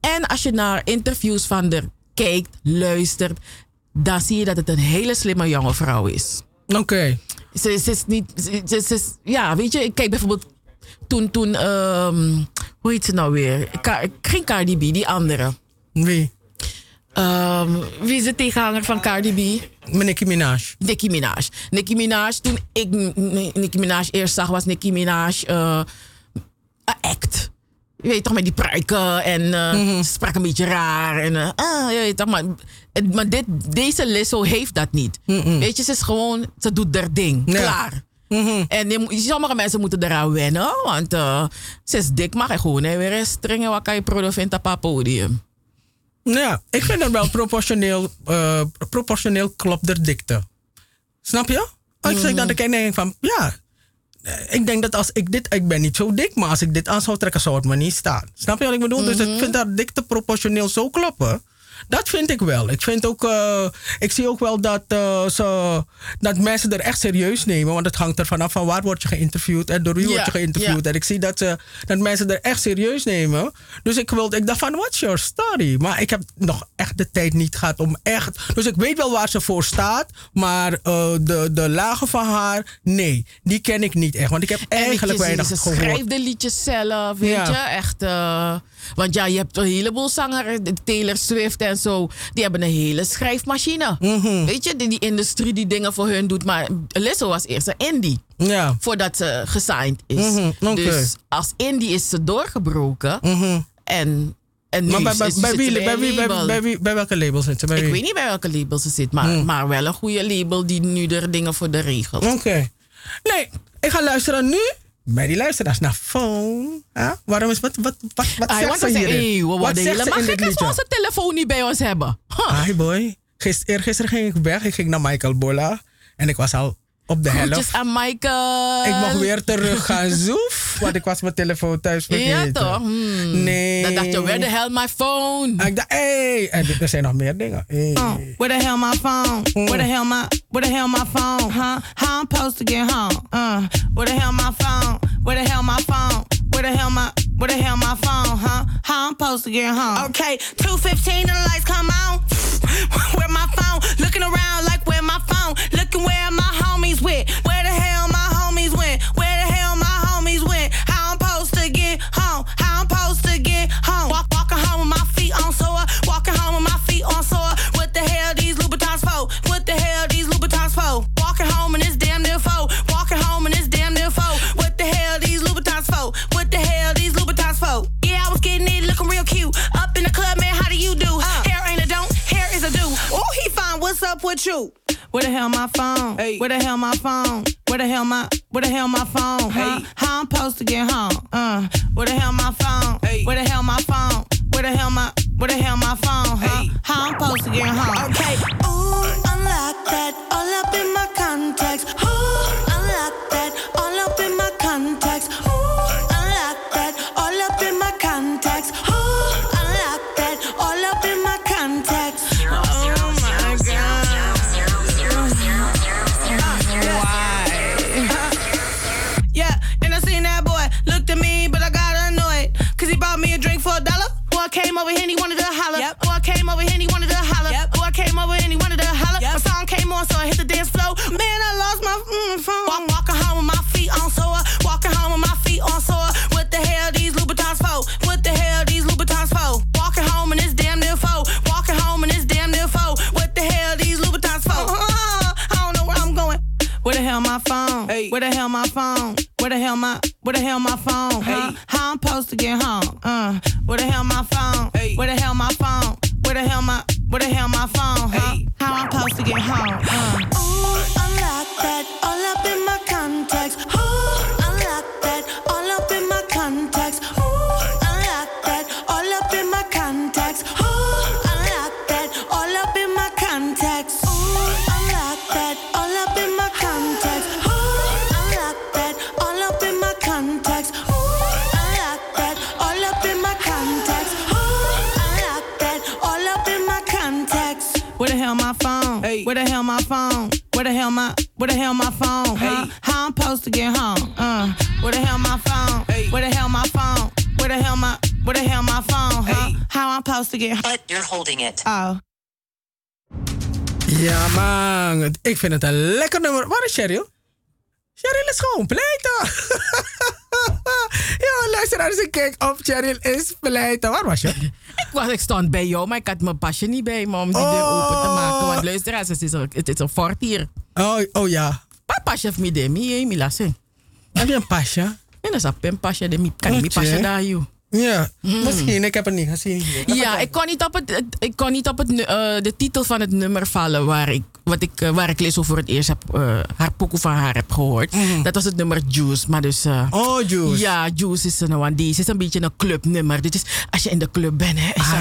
en als je naar interviews van haar kijkt, luistert, dan zie je dat het een hele slimme jonge vrouw is. Oké. Ze, ze is niet, ze, is- ja, weet je, ik kijk bijvoorbeeld toen, toen, ehm, hoe heet ze nou weer? Ka- geen Cardi B, die andere. Wie? Ehm, wie is de tegenhanger van Cardi B? Nicki Minaj. Nicki Minaj. Nicki Minaj, toen ik Nicki Minaj eerst zag, was Nicki Minaj een act. Je weet toch, met die pruiken en Mhm. ze sprak een beetje raar. En, eh, ah, je weet toch, maar, en- maar dit, deze Lizzo heeft dat niet. Weet je, ze is gewoon, ze doet haar ding. Ja. Klaar. En je, moet- sommige mensen moeten eraan wennen, want eh, ze is dik, je gewoon hè, weer wat kan je product op podium. Ja, ik vind het wel proportioneel, proportioneel klopt de dikte. Snap je? Als ik dan kijk, denk ik van, ja, ik denk dat als ik dit, ik ben niet zo dik, maar als ik dit aan zou trekken, zou het me niet staan. Snap je wat ik bedoel? Dus ik vind dat dikte proportioneel zo kloppen. Dat vind ik wel. Ik vind ook, eh, ik zie ook wel dat, eh, ze, dat mensen er echt serieus nemen. Want het hangt er vanaf van waar word je geïnterviewd en door wie Ja, word je geïnterviewd. ja. En ik zie dat, ze, dat mensen er echt serieus nemen. Dus ik, wilde, ik dacht van, what's your story? Maar ik heb nog echt de tijd niet gehad om echt... Dus ik weet wel waar ze voor staat. Maar eh, de, de lagen van haar, nee. Die ken ik niet echt. Want ik heb eigenlijk En weet je, weinig ze, ze gehoord. schrijft de liedjes zelf, weet Ja. je. Echt, want ja, je hebt een heleboel zangers, Taylor Swift en zo. Die hebben een hele schrijfmachine. Mhm. Weet je, die, die industrie die dingen voor hun doet. Maar Lizzo was eerst een indie. Ja. Voordat ze gesigned is. Mhm. Dus als indie is ze doorgebroken. En, en nu Maar bij, bij, is- bij, wie, bij, wie, bij, bij, wie, bij welke label zit ze? Bij Ik wie? weet niet bij welke label ze zit, maar, Hmm. maar wel een goede label die nu er dingen voor de regelt. Oké. Nee, ik ga luisteren nu bij die luisteraars naar phone. Huh? Waarom is wat wat wat wat Ah, zegt ze hierin? hey, we wat worden zegt ze helemaal gek als we onze telefoon niet bij ons hebben. Huh. Hi boy. Gist, eergisteren ging ik weg. Ik ging naar Michael Bola. En ik was al op de helft. Groetjes aan Michael. Ik mag weer terug gaan zoef. Want ik was mijn telefoon thuis vergeten. Ja toch? Hmm. Nee. Dan dacht je, where the hell my phone? En ik dacht, hey. En er zijn nog meer dingen. Hey. Uh, where the hell my phone? Where the hell my where the hell my phone? Huh? How I'm supposed to get home? Uh, where the hell my phone? Where the hell my phone? Where the hell my where the hell my phone? Huh? How I'm supposed to get home? Okay, two fifteen and the lights come on. where my phone? Where the hell my where the hell my phone? Oh. Ja, man. Ik vind het een lekker nummer. Waar is Cheryl? Cheryl is gewoon pleiten. ja, luisteraars, ik kijk op. Cheryl is pleiten. Waar was je? Ik, was, ik stond bij jou, maar ik had mijn pasje niet bij me om die deur open te maken. Want luisteraars, het is een, het is een fort hier. Oh, oh ja. Maar pasje heeft me de mi, mi lassen. Heb je een pasje? En dat is een pasje, de mi kan niet pasje daar, joh. Ja, misschien. Ik heb het niet gezien. Ja, ik kon niet op, het, ik kon niet op het, eh, de titel van het nummer vallen waar ik, wat ik, eh, waar ik Liz voor het eerst heb, eh, haar pokoe van haar heb gehoord. Dat was het nummer Juice. Maar dus, eh, oh, Juice. Ja, Juice is een one. Deze is een beetje een clubnummer. Dit is als je in de club bent, hè, Ah,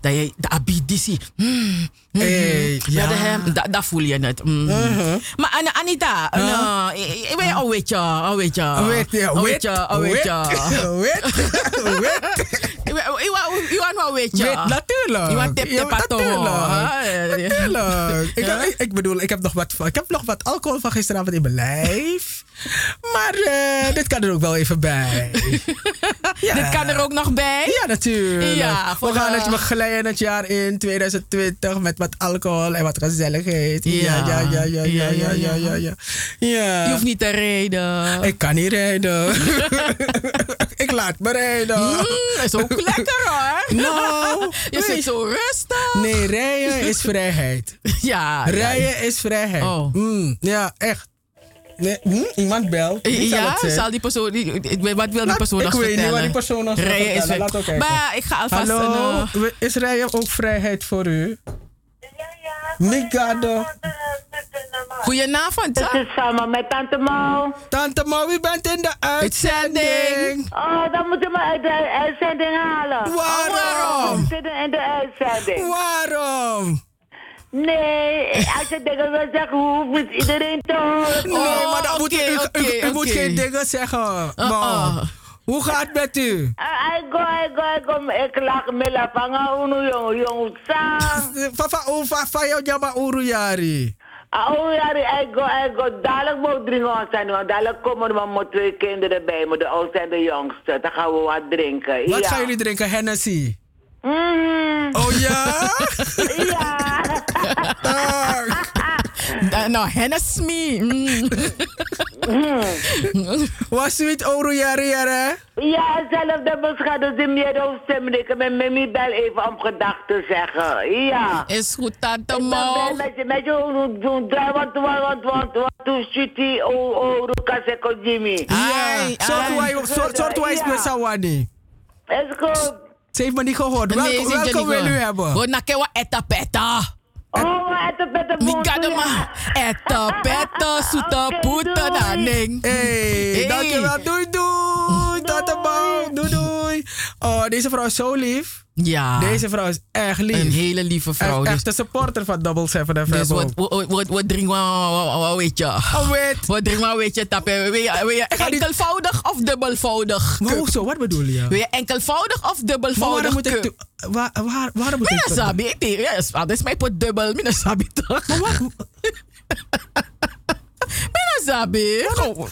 dat je de abidisi. Mm, mm, Hey, mm. ja. Dat, hem- dat, dat voel je net. mm. Uh-huh. Maar Anita, Huh? nou, ik ben al weet je, al weet je. Weet je. want wel weet je. Natuurlijk. Je want tip pato. natuurlijk. Ik, ik bedoel, ik heb, nog wat, ik heb nog wat alcohol van gisteravond in mijn lijf. Maar eh, dit kan er ook wel even bij. Ja. Dit kan er ook nog bij? Ja, natuurlijk. Ja, we gaan het eh, begeleiden het jaar in 2020 met wat alcohol en wat gezelligheid. Ja, ja, ja, ja, ja, ja, ja, ja. ja, ja. Je hoeft niet te rijden. Ik kan niet rijden. ik laat me rijden. Mm, is ook lekker hoor. Nou, je zit zo rustig. Nee, rijden is vrijheid. Ja. Rijden is vrijheid. Oh. Mm, ja, echt. Nee, hm, iemand belt. Zal Ja, zal die persoon. die- ik weet- Wat wil die Laat- persoon ik nog weet vertellen? niet wat die persoon nog zal Rijden is vertellen. Laat ook kijken. Maar ik ga alvast Hallo, een. eh, we- is rijden ook vrijheid voor u? Migado. Goedenavond. Het is samen met Tante Mo. Tante Mo, wie bent in de uitzending? Oh, dan moeten we uit de uitzending halen. Waarom? We zitten in de uitzending. Waarom? Nee, als je dingen wil zeggen, hoeft iedereen te horen. Nee, maar dan moet u, u, u- u moet geen dingen zeggen. Mo. Hoe gaat het met u? Ah, Ik go, ik go, ik go. Ik lach me la panga unu jong, jong sang. Fafa, oh, fafa, jou jama uruyari. Ah, oh ja, ik go, ik go. Dadelijk moet drinken zijn, want dadelijk komen er maar twee kinderen bij me. De oudste en de jongste. Dan gaan we wat drinken. Wat ja. gaan jullie drinken? Hennessy? Mhm. Oh ja? ja. Uh, nou, Hennis me. Mm. Was sweet uruyari, jare? Ja, zelfde. Dus die meer stemmen. Ik heb mijn mami bel even om gedag te zeggen. Ja. Is goed, tante Mo. met je, met je doen draai, want, want, want, want, toen Jimmy. Ja, soort wij- soort- soort wijs met Sawani. Is goed. Ze heeft me niet gehoord. Welkom, nee, welkom wil u hebben? We nakken wat etapetta. Oh, etapetta maar Etapetta suta puta daning. Hey, dankjewel. Doei, doei. Tot de bouw. Doei, doei. Oh, deze vrouw is zo lief. Ja. Deze vrouw is echt lief. Een hele lieve vrouw. Echt, Dus, een supporter van Double 7 FM. dus wat, wat, wat, drinken we, weet je? Oh. Wat drinken we, weet je, tappen? Wil je, enkelvoudig of dubbelvoudig? Hoezo? Wat bedoel je? Wil je enkelvoudig of dubbelvoudig? waarom moet ik... cup? toe- Waar, waar, waarom moet ik... Mina sabi, ik denk, ja, dat is mijn pot dubbel. Mina sabi toch? sabi. Gewoon,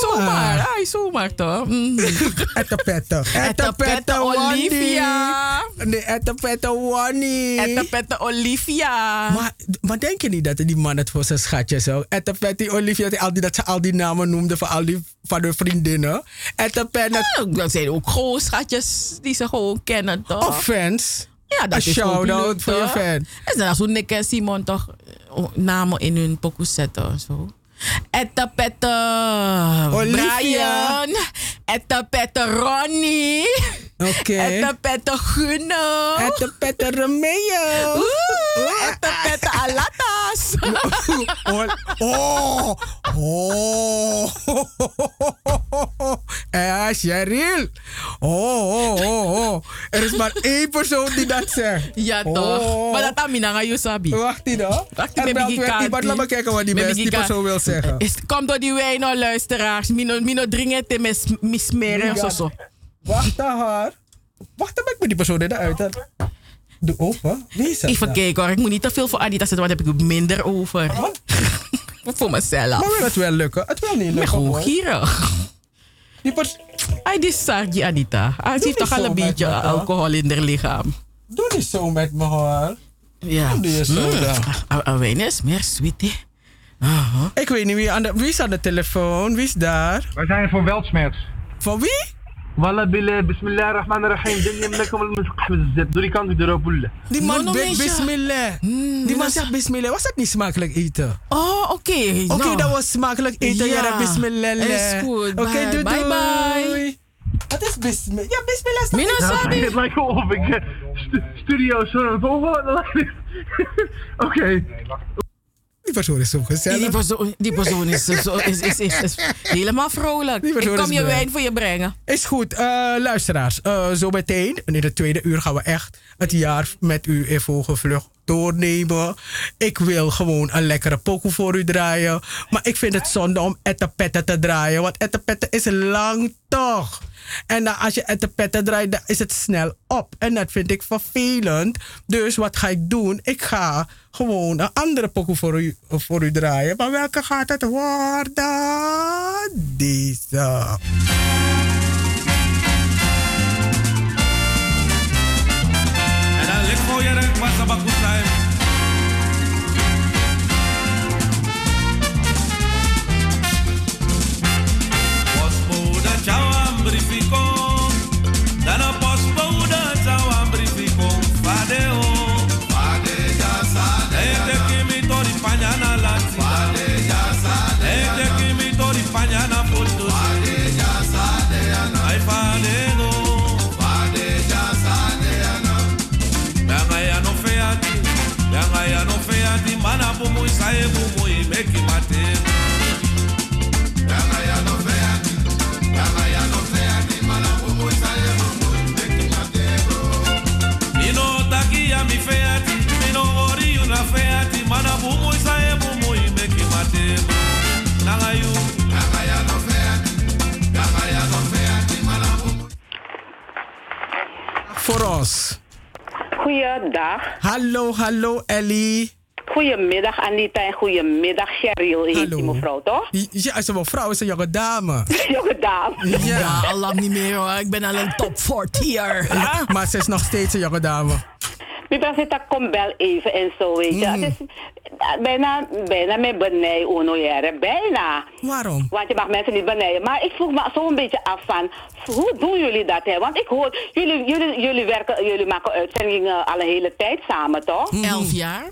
Zomaar. Zomaar toch? Mm. Etta petta. Etta petta, Olivia. Nee, Ettepette Wannie. Ettepette Olivia. Maar, maar denk je niet dat die man het voor zijn schatjes zo? Ettepette Olivia, dat, al die, dat ze al die namen noemde van al die van hun vriendinnen. Ettepette... Dat zijn ook gewoon schatjes die ze gewoon kennen, toch? Of fans. Ja, dat Een is shout-out voor je toch? fan. En dan zo Nick en Simon toch eh, namen in hun pokoes zetten. Zo. Etta Pette. Brian. Etta Pette Ronnie. Oké. Etta Pette Gunno. Ettepette Romeo. Oeh, Etta Pette Alatas. Oh, oh, oh. Eh, Cheryl. Oh, oh, oh, oh. Er is maar één persoon die dat zegt. Ja, toch? Oh. Maar dat amina nga Yusabi. Wacht die dan. Wacht, ik Biggie iemand. Kati. Laat maar kijken wat die, mens, die persoon wil zeggen. Is, komt door die wijn, nou, luisteraars. Mino, mino dringen te mis, mismeren of zo. Wacht haar. Wacht dan, ik moet die persoon eruit. hè. Doe open. Wie is dat? Even nou? kijken hoor. Ik moet niet te veel voor Adita zetten, want dan heb ik minder over. voor mezelf. Maar wil het wel lukken? Het wil niet lukken. hoor. gierig. Die pers- Hij is sargie Adita. Hij Doe heeft toch al een met beetje alcohol in haar lichaam. Doe niet zo met me hoor. Ja. Doe je zo Mm. dan? Wijn is meer sweet, hè? Aha. Ik weet niet wie, aan de, wie is aan de telefoon. Wie is daar? Wij zijn voor weltsmerts. Van wie? Wallah billah, bismillah ar-Rahman ar-Rahim. Dunya minnakum al-muzqah Doe die kant de robulle. Die man meisje. bismillah. die man zegt bismillah. Was dat niet smakelijk eten? Oh, oké. Oké, nou. dat was smakelijk eten. Ja, Ja, bismillah. is goed. Oké, Bye. doei, Bye, doei. bye. Wat is bismillah? Ja, bismillah is. Het lijkt wel of ik eh, stu- studio zo volgen. Oké. Die persoon is zo Die gezellig. persoon, die persoon is, zo, is, is, is, is helemaal vrolijk. Die Ik kom je wijn voor je brengen. Is goed, Eh, luisteraars. eh zo meteen, in het tweede uur, gaan we echt het jaar met u in vogelvlucht doornemen. Ik wil gewoon een lekkere pokoe voor u draaien. Maar ik vind het zonde om ettenpetten te draaien. Want ettenpetten is lang toch. En dan als je ettenpetten draait, dan is het snel op. En dat vind ik vervelend. Dus wat ga ik doen? Ik ga gewoon een andere pokoe voor u, voor u draaien. Maar welke gaat het worden? Deze. Dan ligt voor je rek, Hallo, hallo Ellie. Goedemiddag Anita en goedemiddag Cheryl heet die mevrouw, toch? Ja, is een mevrouw, is een jonge dame. Jonge dame. Ja, al lang niet meer hoor. Ik ben al een top 40 hier. Ja, maar ze is nog steeds een jonge dame. Mijn zit dat kom bel even en zo, weet je. Het is bijna, bijna met benij, onoyere, bijna. Waarom? Want je mag mensen niet benijden. Maar ik vroeg me zo een beetje af van, hoe doen jullie dat, hè? Want ik hoor, jullie, jullie, jullie, werken, jullie maken uitzendingen al een hele tijd samen, toch? Elf jaar.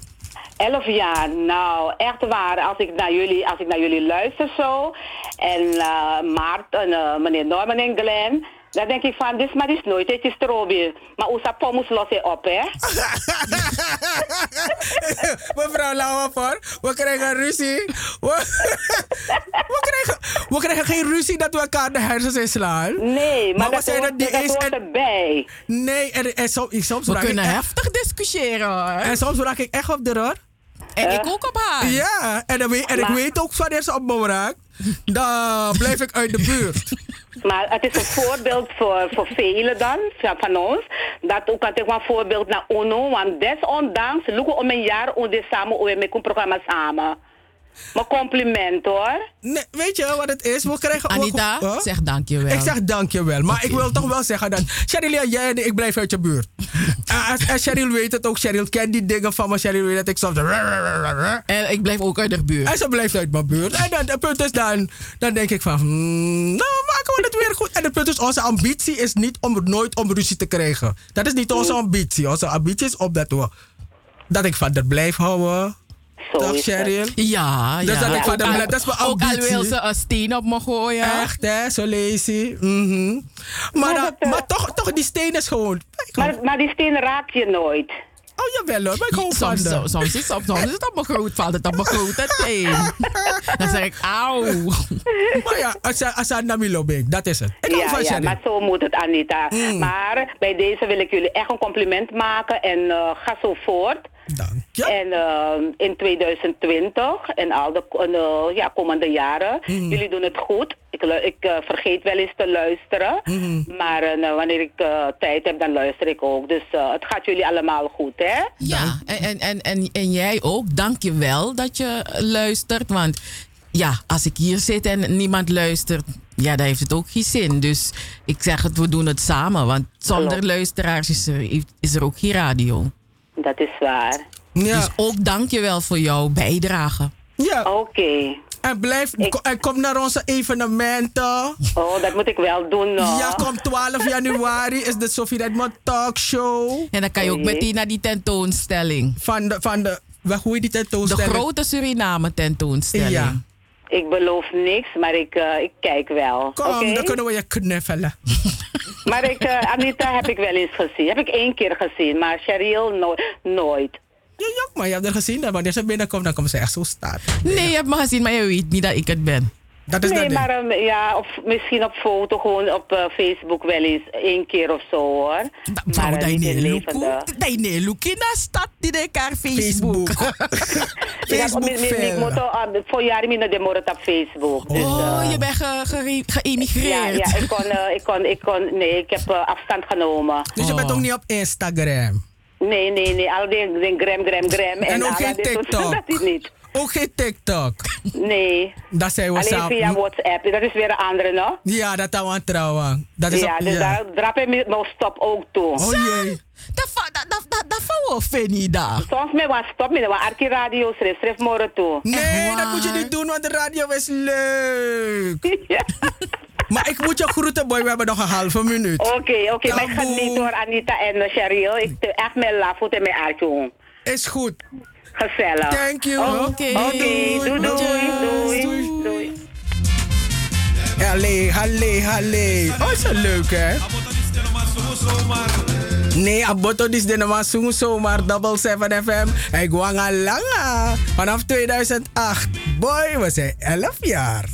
Elf jaar, nou echt waar. Als ik naar jullie, als ik naar jullie luister zo. En eh Maarten, eh, meneer Norman en Glenn. Dan denk ik van, dit is maar dit is nooit, het is Trobi. Maar Oesa Pommus los op, hè? Mevrouw Lauwe voor, we krijgen ruzie. We, we, krijgen, we krijgen geen ruzie dat we elkaar de hersens inslaan. Nee, maar, we dat, hoort, er niet dat hoort erbij. Nee, en, en so- ik- soms We raak kunnen ik heftig discussiëren hoor. En soms raak ik echt op de hoor. En ik ook op haar. Ja, en, dan weet, en ik weet ook wanneer ze op me raakt. Dan blijf ik uit de buurt. Maar het is een voorbeeld voor, voor velen dan, van- ons. Dat ook kan een voorbeeld naar UNO. Want desondanks, lukken om een jaar om dit samen, om met een programma samen. Mijn compliment hoor. Nee, weet je wat het is? We krijgen ook- Anita, Huh? zeg dankjewel. Ik zeg dankjewel. Maar ik wil toch wel zeggen dat... Cheryl, jij en ik blijf uit je buurt. en, en- en Cheryl weet het ook. Cheryl kent die dingen van me. Cheryl weet dat ik soms... En ik blijf ook uit de buurt. En ze blijft uit mijn buurt. En dan, het punt is dan... Dan denk ik van... hmm, nou, maken we het weer goed. En het punt is, onze ambitie is niet om nooit om ruzie te krijgen. Dat is niet onze ambitie. Onze ambitie is op dat we... Dat ik van dat blijf houden. Zo is. Cheryl? Ja, Dus ja. dat ik van Ook dat al-. Dat is mijn Ook wil ze een steen op me gooien. Echt, hè? Zo lazy. Mhm. Maar, dan- maar toch, toch, die steen is gewoon... Maar, maar die steen raak je nooit. Oh, jawel hoor. Maar ik hou van Soms, de- soms, soms, is, soms, soms is het op mijn groot, valt het op mijn grote teen. Dan zeg ik, auw. Maar ja, als je- als je naar Milo bent, dat is het. Ik Ja, van ja, maar zo moet het, Anita. Mm. Maar bij deze wil ik jullie echt een compliment maken en eh, ga zo voort. Dank je. En eh, in 2020 en al de eh, ja, komende jaren, Mm. jullie doen het goed. Ik, ik eh, vergeet wel eens te luisteren. Mm-hmm. Maar eh, nou, wanneer ik eh, tijd heb, dan luister ik ook. Dus eh, het gaat jullie allemaal goed, hè? Ja, en, en, en, en, en jij ook. Dank je wel dat je luistert. Want ja, als ik hier zit en niemand luistert, ja, dan heeft het ook geen zin. Dus ik zeg het, we doen het samen. Want zonder luisteraars is er, is er ook geen radio. Dat is waar. Ja. Dus ook dank je wel voor jouw bijdrage. ja. Oké. En blijf, ko- en kom naar onze evenementen. Oh, dat moet ik wel doen, nog. Ja, kom 12 januari is de Sophie Redmond Talkshow. En dan kan je ook meteen naar die tentoonstelling. Van de, van de, hoe heet die De tentoonstelling? grote Suriname tentoonstelling. Ja. Ik beloof niks, maar ik, eh, ik kijk wel. Kom, Oké? dan kunnen we je knuffelen. Maar ik, eh, Anita heb ik wel eens gezien. Heb ik één keer gezien, maar Cheryl no nooit. Ja, ja, maar je hebt er gezien dat wanneer ze binnenkomt, dan komt ze echt zo staan. Nee, je hebt me gezien, maar je weet niet dat ik het ben. Dat is nee, dat maar ja, of misschien op foto, gewoon op eh, Facebook wel eens één keer of zo hoor. Vrouw, eh, dat je je look in de stad die de elkaar Facebook. Facebook Ik moet uh, voor jaren minder de morgen op Facebook. Dus, Oh, eh, je bent geëmigreerd. ja, ik kon, eh, ik kon, ik kon, nee, ik heb afstand genomen. Dus je bent ook niet op Instagram. Nee, nee, nee, al die, die gram, gram, gram. En ook al geen soort- TikTok. Dat is niet. Ook geen TikTok. Nee. Dat zijn we Alleen samen. via WhatsApp. Dat is weer een andere, no? Ja, dat gaan we trouwen. Dat is ja, op, dus ja. daar drap mijn stop ook toe. Oh jee. Dat dat- dat- dat- Fanny daar. Soms met wat stop met wat Arki Radio schrijf, schrijf morgen toe. Nee, Echt dat moet je niet doen, want de radio is leuk. Ja. Maar ik moet je groeten, boy. We hebben nog een halve minuut. Oké, oké, maar ik Taboe. geniet hoor Anita en Cheryl. Ik doe echt mijn lafvoet en mijn Arki. Is goed. Gezellig. Thank you. Oké, Oké. doei, doei, doei, doei, Doei. doei. Halle, halle, halle. Oh, is dat leuk, hè? Nee, aboto dis de nama sungu zomaar Double 7 FM. Hij gwanga langa. Vanaf 2008. Boy, we zijn 11 jaar.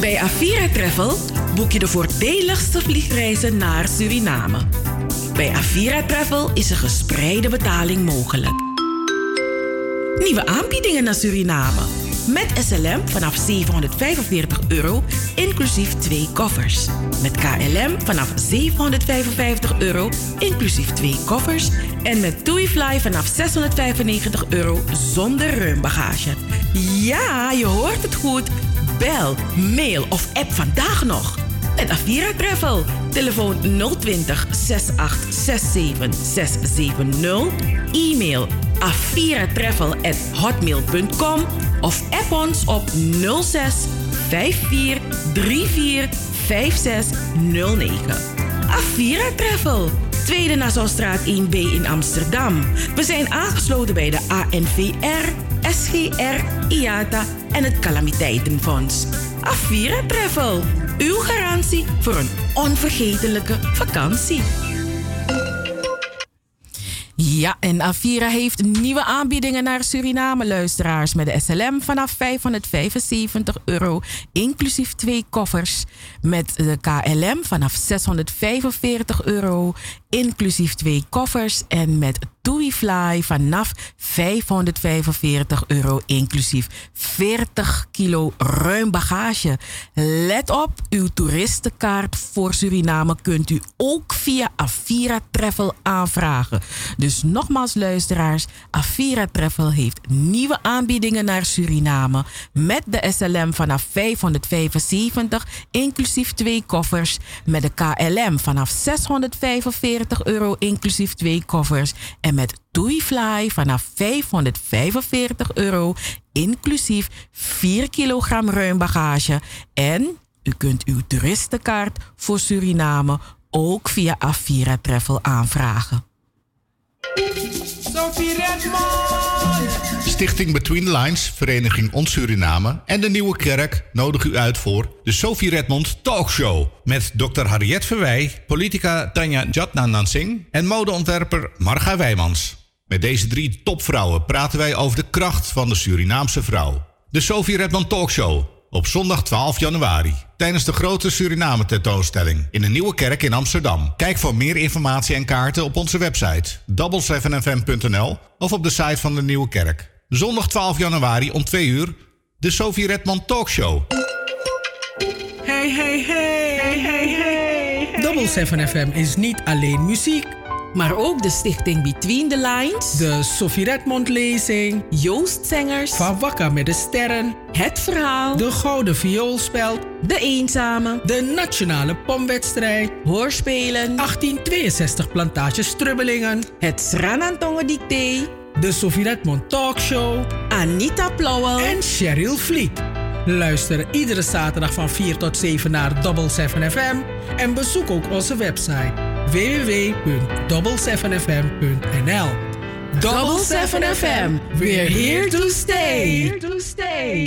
Bij Avira Travel boek je de voordeligste vliegreizen naar Suriname. Bij Avira Travel is een gespreide betaling mogelijk. Nieuwe aanbiedingen naar Suriname. Met SLM vanaf 745 euro, inclusief twee koffers. Met KLM vanaf 755 euro, inclusief twee koffers. En met TuiFly vanaf 695 euro zonder ruimbagage. Ja, je hoort het goed. Bel, mail of app vandaag nog. Met Avira Travel. Telefoon 020 6867 670. E-mail aviratravel at hotmail.com of app ons op 06 54 34 5609. Avira Travel. Tweede Nassaustraat 1B in Amsterdam. We zijn aangesloten bij de ANVR, SGR, IATA en het Calamiteitenfonds. Avira Travel. Uw garantie voor een onvergetelijke vakantie. Ja, en Avira heeft nieuwe aanbiedingen naar Suriname luisteraars met de SLM vanaf 575 euro, inclusief twee koffers. Met de KLM vanaf 645 euro, inclusief twee koffers. En met TUI Fly vanaf 545 euro, inclusief 40 kilo ruim bagage. Let op, uw toeristenkaart voor Suriname kunt u ook via Avira Travel aanvragen. Dus nogmaals luisteraars, Avira Travel heeft nieuwe aanbiedingen naar Suriname met de SLM vanaf 575, inclusief twee koffers. Met de KLM vanaf 645 euro, inclusief twee koffers. En met Fly vanaf 545 euro, inclusief 4 kilogram ruim bagage. En u kunt uw toeristenkaart voor Suriname ook via Avira Travel aanvragen. Stichting Between the Lines, Vereniging Ons Suriname en de Nieuwe Kerk nodigen u uit voor de Sophie Redmond Talkshow. Met Dr. Harriet Verwij, politica Tanja Jatnan Singh en modeontwerper Marga Wijmans. Met deze drie topvrouwen praten wij over de kracht van de Surinaamse vrouw. De Sophie Redmond Talkshow op zondag 12 januari. Tijdens de grote Suriname tentoonstelling in de Nieuwe Kerk in Amsterdam. Kijk voor meer informatie en kaarten op onze website double7fm.nl of op de site van de Nieuwe Kerk. Zondag 12 januari om 2 uur de Sophie Redmond Talkshow. Hey, hey, hey, hey, hey, hey. Double 7 FM is niet alleen muziek. Maar ook de stichting Between the Lines. De Sophie Redmond lezing. Joost Zengers. Van Wakka met de Sterren. Het Verhaal. De Gouden Vioolspeld. De Eenzame. De Nationale Pomwedstrijd. Hoorspelen. 1862 Plantage Strubbelingen. Het Sranantongen Dicté. De Sophie Redmond Talkshow. Anita Plauwel. En Cheryl Vliet. Luister iedere zaterdag van 4 tot 7 naar Double 7 FM. En bezoek ook onze website www.double7fm.nl Double 7 FM. We're here to stay. Here to stay.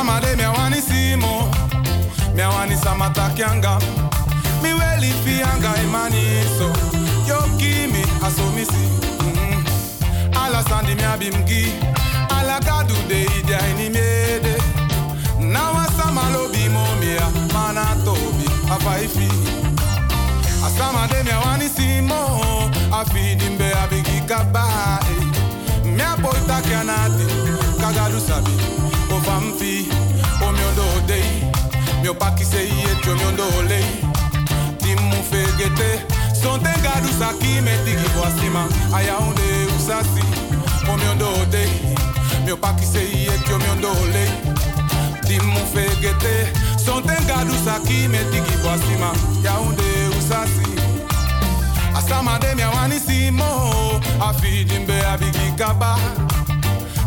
Asama de mi awani simo, mi awani sama takyanga. Mi weli fianga imani so, yo kimi aso misi. Mm. Ala sandi mi abimgi, ala gadu de idia ini mede. Nawa sama lobi momia, mana tobi afaifi. Asama de mi awani simo, afidi mbe abigi kabae. Mi apoita kianati, kagadu sabi, vampi O myon do dey Myon pa ki se ye tyo myon do ley Tim mou fe gete Son te gadou sa ki me tigi kwa sima Aya onde ou sa si. O myon do dey Myon pa ki se ye tyo myon do ley Tim mou fe gete Son te gadou sa ki me tigi kwa sima Aya onde ou sa si. Asama de mi awani simo Afi jimbe abigi kaba Afi jimbe abigi kaba.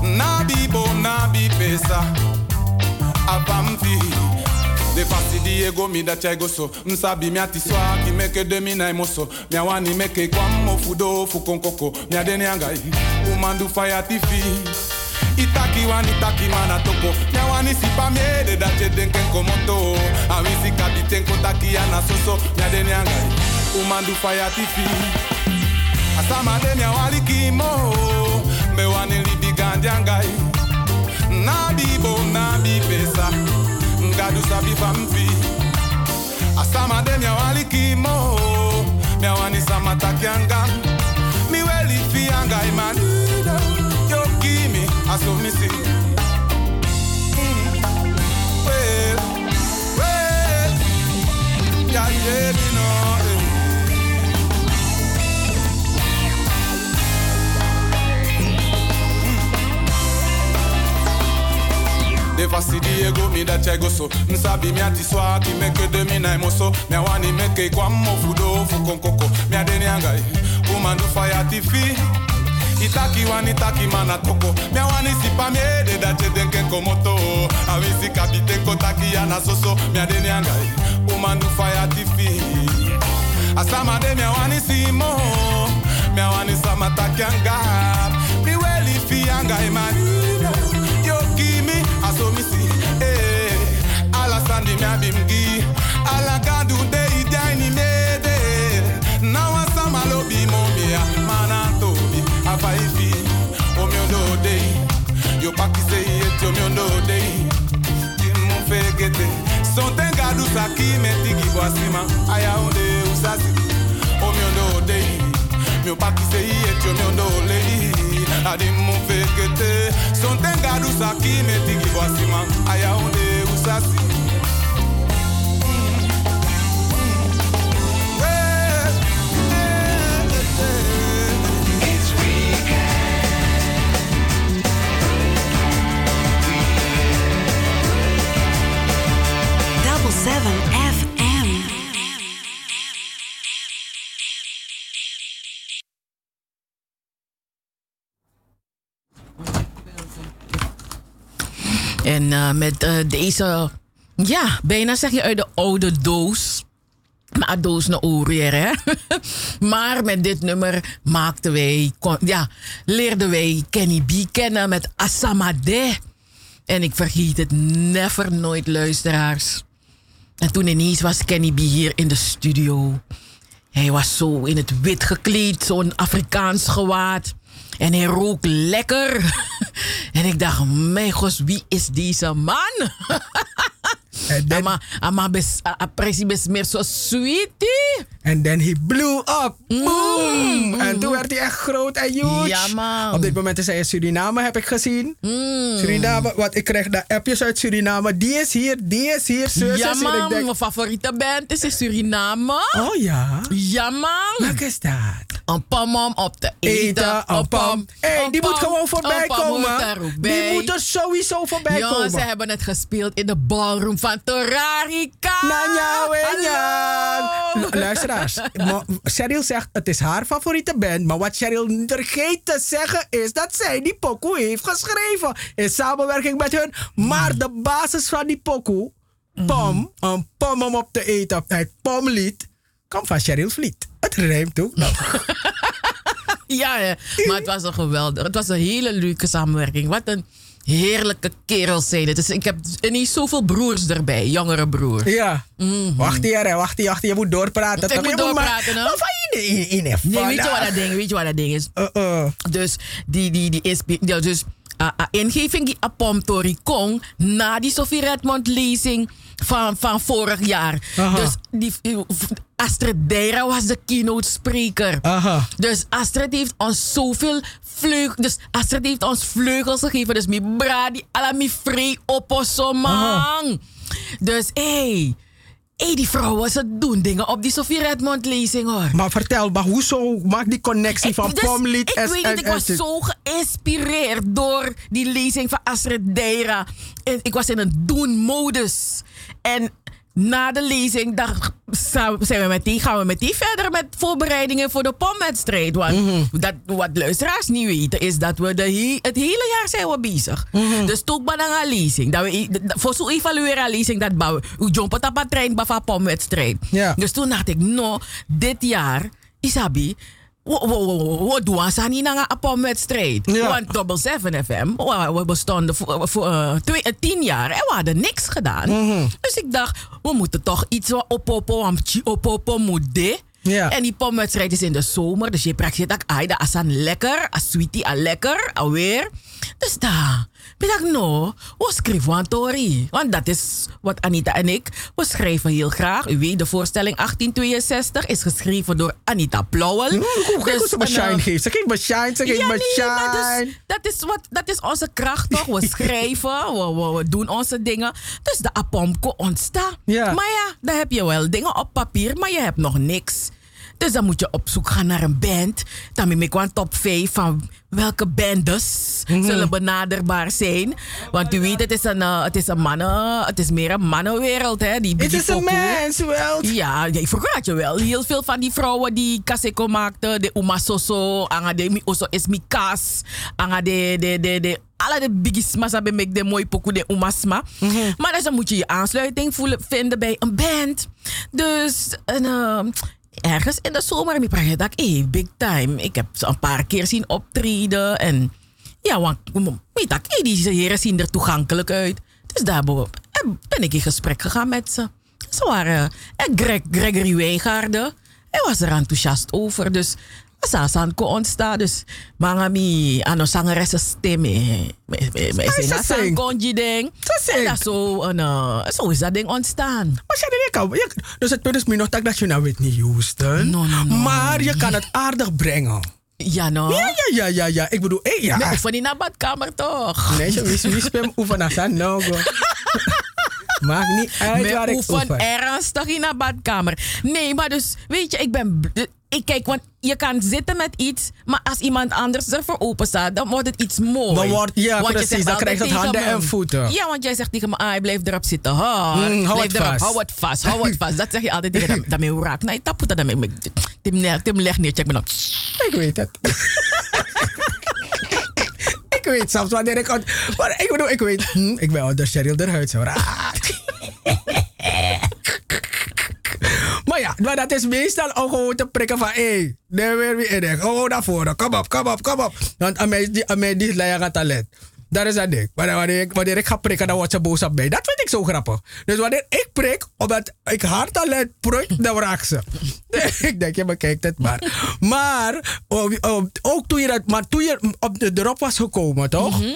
Nabi bo nabi pesa, abamfi. De fasi di ego mi da chai goso. Msabi mi ati swa ki meke de mi na emoso Mi awani meke kwa mo fudo fu konkoko. Mi adene angai. Umandu fire tifi Itaki wani taki mana toko Mi awani sipa mi ede da che denken komoto Awisi kabiten ko taki ana soso. Mi adene angai. Umandu fire tifi Asama de mi awali kimo. Me wani libi gandi angai Nabi bo nabi pesa. Ngadu sabi asama de mi kimo. Mi awani sama takianga. Mi weli fi anga imanida yo kimi aso misi Mm. Well, well, yeah, yeah, dat jij go so. Nsabi mi ati swa ki meke de mi na emoso. Mi wani meke kwa mo fudo fu konkoko. Mi adeni angai. Woman do fire TV. Itaki wani itaki mana toko. Mi wani sipa mi ede dat je denken komoto. Awisi kapiten kotaki na soso. Mi adeni angai. Woman do fire TV. Asama de mi wani simo. Mi wani sama takyanga. Mi weli fi anga imanino. Ala sandi mi abimgi. Ala gandu de idaini mede. Lobi momia. Mana tobi. Afaifi. Omi ondo dei. Yo paki say it. Omi ondo dei. Timu fegete. Sonten gadu saki meti gibwasima. Aya onde usasi. Dei. Mio paki say it. Omi ondo lei. Adimu fegete. Sonten gadu saki meti gibwasima. Aya onde usasi. En eh, met eh, deze, ja, bijna zeg je uit de oude doos. Maar doos naar oorweer, hè? maar met dit nummer maakten wij, ja, leerden wij Kenny B kennen met Asamade. En ik vergeet het never nooit, luisteraars. En toen ineens was Kenny B hier in de studio. Hij was zo in het wit gekleed, zo'n Afrikaans gewaad. En hij rook lekker. en ik dacht, mijn god, wie is deze man? Ama, ama bes, a meer zo sweetie. And then he blew up. Boom! En toen werd hij echt groot en huge. Mm. Ja, man. Op dit moment is hij in Suriname, heb ik gezien. Mm. Suriname, wat ik krijg daar appjes uit Suriname. Die is hier, die is hier, zus ja. Ik man. denk, Mijn favoriete band is in Suriname. Oh ja? Ja, man. Welke is dat? Een pam op te eten. Een pam. Hey, die moet gewoon voorbij komen. Die moet er sowieso voorbij ja, komen. ze hebben het gespeeld in de ballroom van Torarica. Nanya, wenyan. Luisteraars, Cheryl zegt het is haar favoriete band. Maar wat Cheryl vergeet te zeggen is dat zij die pokoe heeft geschreven. In samenwerking met hun. Maar de basis van die pokoe, pom, een pom om op te eten, het pomlied, komt van Cheryl Vliet. Het rijmt ook nog. Ja, ja, maar het was een geweldig. Het was een hele leuke samenwerking. Wat een heerlijke kerels zijn het. Dus ik heb ineens zoveel broers erbij, jongere broers. Ja. Wacht hier, hè, wacht hier, wacht hier. Je moet doorpraten. Ik moet Je doorpraten, Nee, weet je wat dat ding, weet je wat dat ding is? Uh, Dus die, die, die ja, dus uh, uh, ingeving die apom Tori Kong na die Sophie Redmond lezing van, van vorig jaar. Aha. Dus die, Astrid Deira was de keynote spreker. Aha. Dus Astrid heeft ons zoveel vleugels. Dus Astrid heeft ons vleugels gegeven. Dus mi bradi ala mi free opposomang. Dus hé. Hey, hey, die vrouwen, ze doen dingen op die Sophie Redmond lezing hoor. Maar vertel, maar hoezo maakt die connectie van Dus pomlied ik weet niet, ik was zo geïnspireerd door die lezing van Astrid Deira. Ik was in een doen-modus. En na de lezing zou- zijn we meteen, gaan we meteen verder met voorbereidingen voor de pomwedstrijd. Want Mhm. dat, wat luisteraars niet weten, is dat we de he- het hele jaar zijn we bezig. Mhm. Dus toch maar een lezing. Dat we, voor zo'n evalueren lezing, dat bouwen. We jumpen op een trein een pomwedstrijd. Ja. Dus toen dacht ik, no, dit jaar, Isabi, we, we, we, doen aan een pomwedstrijd. Ja. Want Double 7 FM, we, bestonden voor, voor eh, twee, eh, tien jaar en we hadden niks gedaan. Mhm. Dus ik dacht, we moeten toch iets wat opopo, opopo moet de. Ja. En die pomwedstrijd is in de zomer, dus je praat dat ai, dat is aan lekker, als sweetie aan lekker, alweer. Dus daar, ik dacht, no, we schrijven aan Tori. Want dat is wat Anita en ik, we schrijven heel graag. U weet, de voorstelling 1862 is geschreven door Anita Plauwel. Kijk hoe ze me een, shine eh, geeft. Ze geeft shine, ze geeft ja, maar shine. dus, dat, is wat, dat is onze kracht toch? We schrijven, we, we, we doen onze dingen. Dus de apomko ontstaat. Ja. Maar ja, dan heb je wel dingen op papier, maar je hebt nog niks. Dus dan moet je op zoek gaan naar een band. Dan ben ik een top 5 van welke bandes Mhm. zullen benaderbaar zijn. Want u weet, het is een, eh, het is een mannen, het is meer een mannenwereld, hè? Die Het is een menswereld. Ja, vroeger had je wel heel veel van die vrouwen die kaseko maakten. De Uma Soso, anga de mi oso is mi kas, anga de, de, de, de, alle de bigismas hebben ik de mooi pokoe de umasma. Maar dus dan moet je je aansluiting voelen, vinden bij een band. Dus en, eh, ergens in de zomer ik dat hey, big time. Ik heb ze een paar keer zien optreden en ja, want weet dat, hey, die heren zien er toegankelijk uit. Dus daar ben ik in gesprek gegaan met ze. Ze waren. En Greg, Gregory Wijngaarden, hij was er enthousiast over. Dus Sasan ko ontstaan. Dus mangami ano zangeressen stem. eh. Zingt. konji ding. En dat zo, eh, zo is dat ding ontstaan. Maar je kan, dus het punt is nu nog dat je naar Whitney Houston. Maar je kan het aardig brengen. Ja, no? Ja, ja, ja, ja, ja. Ik bedoel, eh, ja. Nee, oefen niet naar badkamer toch? Nee, je wist spem oefen naar zijn logo. Maakt niet uit waar ik oefen oefen. ernstig in de badkamer. Nee, maar dus, weet je, ik ben... Ik kijk, want je kan zitten met iets, maar als iemand anders ervoor open staat, dan wordt het iets moois. Dan wordt- ja, Want je precies, zegt dan krijgt het handen me- en voeten. Ja, want jij zegt tegen me, ah, blijf erop zitten. Ha, Mm, hou blijf het erop, vast. hou het vast, hou het vast. Dat zeg je altijd tegen hem. Daarmee raak. Nee, tapu daarmee. Tim leg- neer, check me nou. Ik weet het. ik weet soms wanneer ik... Maar ik bedoel, ik weet... Hm, ik ben onder Cheryl eruit zo raar. Ja, maar dat is meestal ook gewoon te prikken van... Hé, hey, daar weer wie in. Oh, naar voren. Kom op, kom op, kom op. Want aan mij, die- aan mij die leier talent. Dat is dat ding. Wanneer ik, wanneer ik ga prikken, dan wordt ze boos op mij. Dat vind ik zo grappig. Dus wanneer ik prik, omdat ik haar talent prik, dan raak ze. ik denk, je bekijkt het maar. Maar, ook toen je, dat, maar toen je op de drop was gekomen, toch? Eh,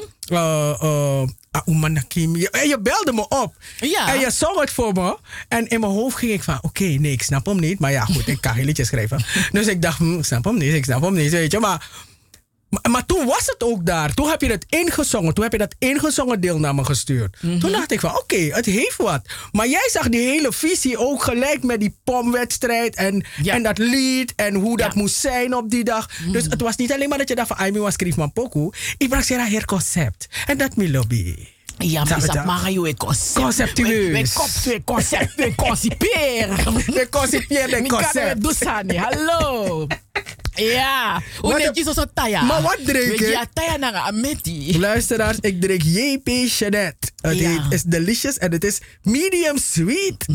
Nakim. Je, en je belde me op. Ja. En je zong het voor me. En in mijn hoofd ging ik van, oké, nee, ik snap hem niet. Maar ja, goed, ik kan geen liedje schrijven. dus ik dacht, hm, ik snap hem niet, ik snap hem niet, weet je. Maar, maar, maar toen was het ook daar. Toen heb je het ingezongen. Toen heb je dat ingezongen deel naar me gestuurd. Toen dacht ik van, oké, het heeft wat. Maar jij zag die hele visie ook gelijk met die pomwedstrijd. En, en dat lied. En hoe dat moest zijn op die dag. Dus het was niet alleen maar dat je dacht van, Aimi was schreef man poku. Ik bracht ze hier concept. En dat me lobby. Ja, maar dat dat? mag je concept. Conceptueus. We kop twee concept, we concipeer. We concipeer de concept. Doe Sani, hallo. Ja, hoe netjes als een taya. Maar wat drink ik? je, Ja, taya naar ameti. Luisteraars, ik drink JP Jeanette. Het Ja. is delicious en het is medium sweet.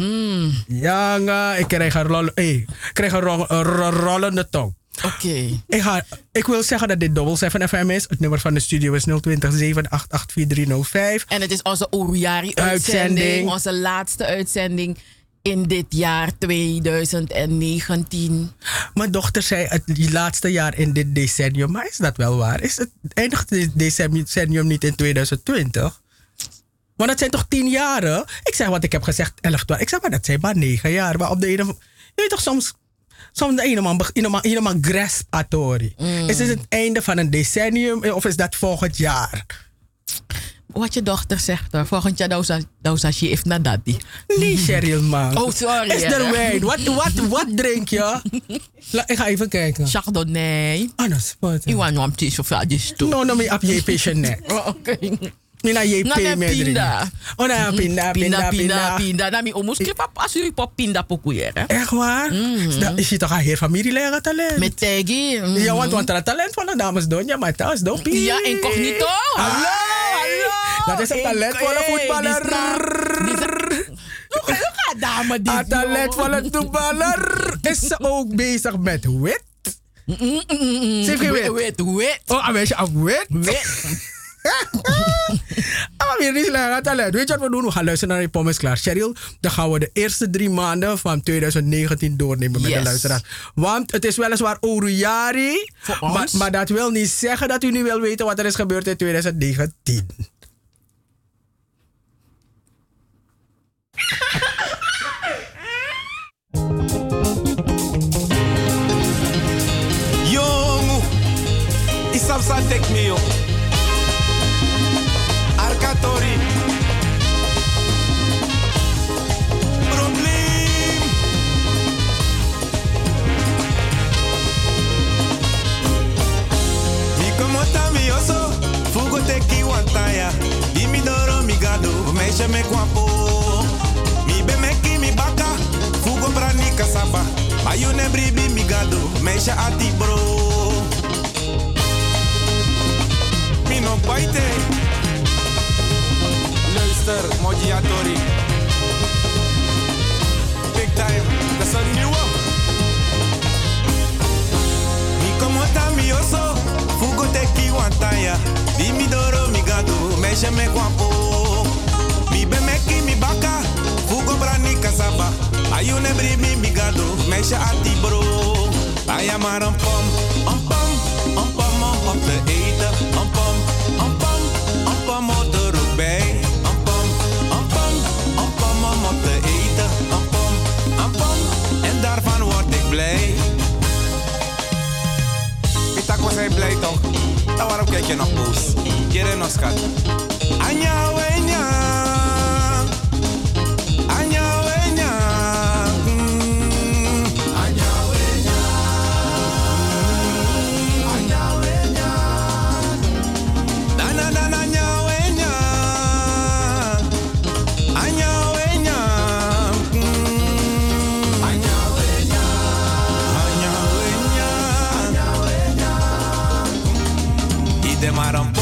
Ja, nga, ik krijg een, hey, ik krijg een, ro- een ro- rollende tong. Oké. Ik, ga, ik wil zeggen dat dit Double 7 FM is. Het nummer van de studio is 020 788 4305. En het is onze Oruari-uitzending. Uitzending. Onze laatste uitzending in dit jaar 2019. Mijn dochter zei het laatste jaar in dit decennium. Maar is dat wel waar? Is het eindigt dit decennium niet in 2020? Want dat zijn toch tien jaren? Ik zeg wat ik heb gezegd, 11, 12. Ik zeg maar dat zijn maar negen jaar. Maar op de ene... Je weet toch soms... Soms de ene man, beg- ene man, ene man grasp atori. Is het het einde van een decennium of is dat volgend jaar? Wat je dochter zegt, hoor. volgend jaar dausa she heeft na daddy. Nee, Cheryl, man. Oh, sorry. Is er wijn? Wat, wat, wat drink je? La, ik ga even kijken. Chardonnay. Ah, dat is wat. Ik want een tis of adjes toe. No, no, me op Jeanette. Oh, Oké. Nina JP Na de medri. pinda. Oh, na pinda, pinda, Pinda, pinda, pinda. pinda. Na mi omus op als jullie pop pinda pokoeer. hè. Echt waar? Dat Is je toch haar familie leren talent? Met Teggy. Ja, want, want het talent van de dames Donja, maar thuis dopie. Ja, incognito. Hallo. Dat is een talentvolle voetballer. Hoe ga- hoe gaat dame dit? Een talentvolle voetballer. Is ze ook bezig met wit? Ze heeft geen wit. Wit, wit. Oh, een meisje aan wit? Wit. Ah, weer niet slecht talent. Weet je wat we doen? We gaan luisteren naar die pommes klaar. Cheryl, dan gaan we de eerste drie maanden van 2019 doornemen met de Yes. luisteraars. Want het is weliswaar Orujari. Voor Maar, maar dat wil niet zeggen dat u nu wil weten wat er is gebeurd in 2019. Jongen, is dat zo tek mio? Arcatori. Probleem. Ik kom op aan mij, also. Fugo te kiwantaya. Dimidoro migado. Mexe me kwampo. Yo. Arkatori. Probleem. migado, meisje ati bro. Mino baite. Luister, Moji Atori. Big time, dat is een nieuwe. Mi como ta mi oso, fugo te ki wantaya. Di mi doro mi gato, meisje me guapo. Mi be me ki mi baka, fugo brani kasaba. Ayu ne bri mi mi gato, meisje ati bro. Aya maar een pom, een pom, een pom om op te eten. Een pom, een pom, een pom om er ook bij. Een pom, een pom, pom om op te eten. Een pom, een pom, en daarvan word ik blij. Pita was hij blij toch? Dan waarom kijk je nog boos? Jere nog schat. Anja wenya. Maar een